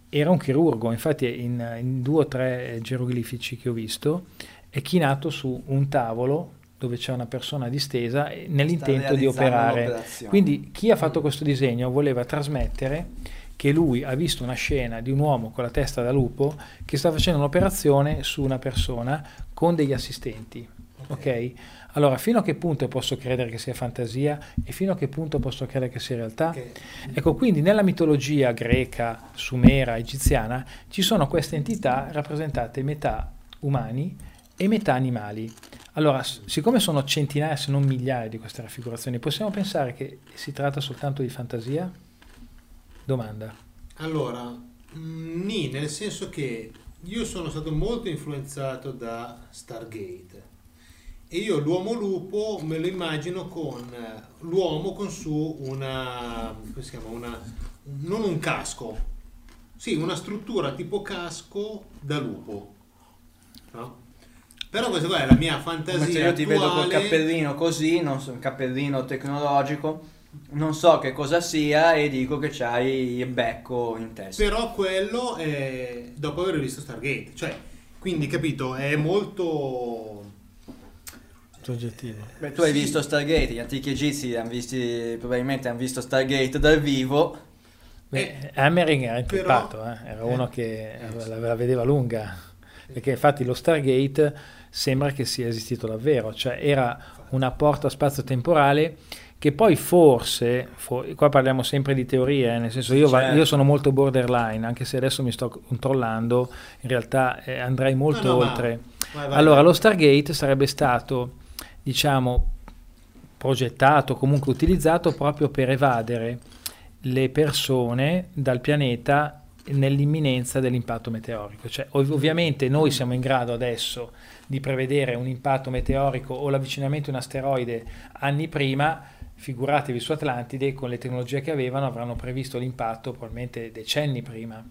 D: era un chirurgo, infatti in, in due o tre geroglifici che ho visto è chinato su un tavolo dove c'è una persona distesa nell'intento di operare.
B: l'operazione.
D: Quindi chi ha fatto questo disegno voleva trasmettere che lui ha visto una scena di un uomo con la testa da lupo che sta facendo un'operazione su una persona con degli assistenti. Ok? Allora, fino a che punto posso credere che sia fantasia e fino a che punto posso credere che sia realtà?
C: Ok.
D: Ecco, quindi nella mitologia greca, sumera, egiziana ci sono queste entità rappresentate metà umani e metà animali. Allora, siccome sono centinaia se non migliaia di queste raffigurazioni, possiamo pensare che si tratta soltanto di fantasia? Domanda.
C: Allora, mm, nì, nel senso che io sono stato molto influenzato da Stargate e io l'uomo lupo me lo immagino con eh, l'uomo con su una, come si chiama, una, non un casco, sì, una struttura tipo casco da lupo. No? Però questa qua è la mia fantasia
B: Invece io ti vedo col
C: attuale.
B: cappellino così, non so, un cappellino tecnologico, non so che cosa sia e dico che c'hai il becco in testa.
C: Però quello è dopo aver visto Stargate, cioè, quindi capito, è molto...
D: Soggettivo.
B: Beh, tu hai
C: Sì.
B: visto Stargate, gli antichi egizi hanno visti, probabilmente hanno visto Stargate dal vivo.
D: Beh, Hammering era
C: però-
D: impeppato, eh, era uno
C: eh,
D: che
C: eh,
D: la, la vedeva lunga, perché infatti lo Stargate sembra che sia esistito davvero, cioè era una porta spazio-temporale che poi forse, fo- qua parliamo sempre di teorie, eh, nel senso io, va-
B: Certo.
D: io sono molto borderline, anche se adesso mi sto controllando, in realtà eh, andrei molto
C: No, no,
D: oltre.
C: vai, vai,
D: Allora,
C: vai.
D: lo Stargate sarebbe stato, diciamo, progettato, comunque utilizzato proprio per evadere le persone dal pianeta nell'imminenza dell'impatto meteorico. Cioè, ov- ovviamente noi siamo in grado adesso di prevedere un impatto meteorico o l'avvicinamento di un asteroide anni prima, figuratevi su Atlantide, con le tecnologie che avevano avranno previsto l'impatto probabilmente decenni prima.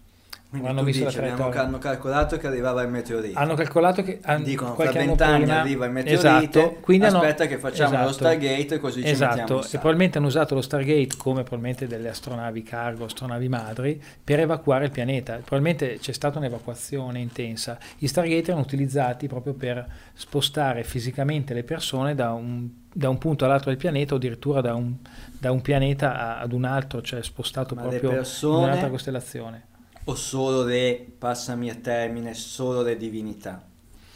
B: Quindi tu
D: visto
B: dici, abbiamo, hanno calcolato che arrivava il meteorite.
D: Hanno calcolato che han-
B: Dicono fra vent'anni arriva il meteorite,
D: esatto, quindi hanno-
B: aspetta che facciamo lo
D: esatto,
B: Stargate così ci mettiamo
D: esatto,
B: in
D: e probabilmente hanno usato lo Stargate come probabilmente delle astronavi cargo, astronavi madri per evacuare il pianeta. Probabilmente c'è stata un'evacuazione intensa. Gli Stargate erano utilizzati proprio per spostare fisicamente le persone da un, da un punto all'altro del pianeta o addirittura da un, da un pianeta a- ad un altro, cioè spostato
B: Ma
D: proprio in
B: persone-
D: un'altra costellazione.
B: O solo le, passami a termine, solo le divinità.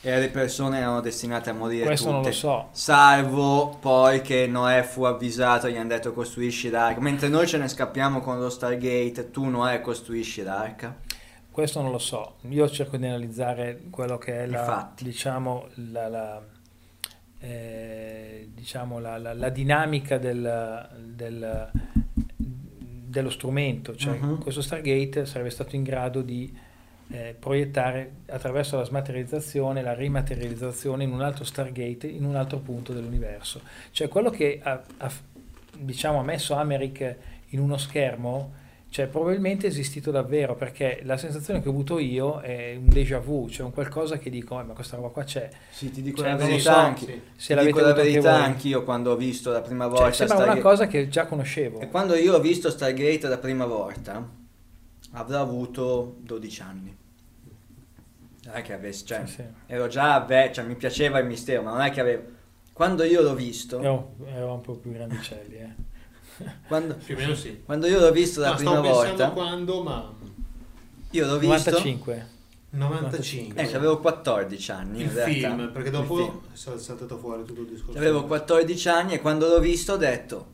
B: E le persone erano destinate a morire
D: Questo non
B: tutte.
D: lo so.
B: Salvo poi che Noè fu avvisato, gli hanno detto costruisci l'arca. Mentre noi ce ne scappiamo con lo Stargate, tu Noè costruisci l'arca.
D: Questo non lo so, io cerco di analizzare quello che è la, diciamo, la, la, eh, diciamo, la dinamica del, del- dello strumento, cioè
B: Mhm.
D: questo Stargate sarebbe stato in grado di eh, proiettare attraverso la smaterializzazione, la rimaterializzazione in un altro Stargate, in un altro punto dell'universo. Cioè quello che ha, ha- diciamo, ha messo Americ in uno schermo, cioè probabilmente è esistito davvero, perché la sensazione che ho avuto io è un déjà vu, cioè un qualcosa che dico, "Eh, ma questa roba qua c'è.
B: Sì, ti dico
D: Cioè,
B: la verità anche.
C: sì.
D: Se
B: ti dico la verità anch'io quando ho visto la prima
D: Cioè,
B: volta
D: sembra una cosa che già conoscevo.
B: E quando io ho visto Stargate la prima volta, avrò avuto 12 anni. Non è che avessi, cioè,
D: Sì, sì.
B: ero già, ve- cioè, mi piaceva il mistero, ma non è che avevo... Quando io l'ho visto,
D: Ero, ero un po' più grandicelli, eh.
B: Quando,
C: Più o meno sì.
B: quando io l'ho visto la
C: No,
B: prima volta,
C: quando, ma...
B: io l'ho visto...
D: 95.
C: 95.
B: Eh, avevo 14 anni
C: il
B: in realtà.
C: film, perché dopo
B: film.
C: è sal- saltato fuori tutto il discorso.
B: Avevo 14 anni e quando l'ho visto ho detto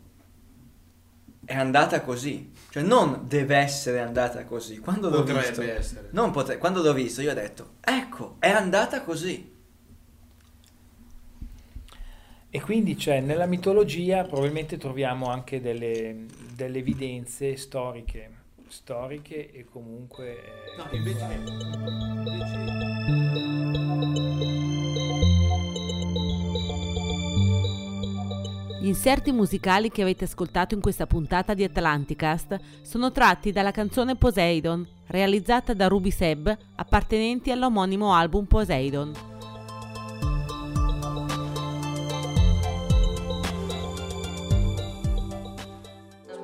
B: è andata così. Cioè non deve essere andata così. Quando l'ho
C: Potrebbe
B: visto,
C: essere.
B: non potre- quando l'ho visto io ho detto ecco, è andata così.
D: E quindi cioè, nella mitologia probabilmente troviamo anche delle, delle evidenze storiche, storiche e comunque... eh,
C: No, invece... invece-
A: Gli inserti musicali che avete ascoltato in questa puntata di Atlanticast sono tratti dalla canzone Poseidon, realizzata da Ruby Seb, appartenenti all'omonimo album Poseidon.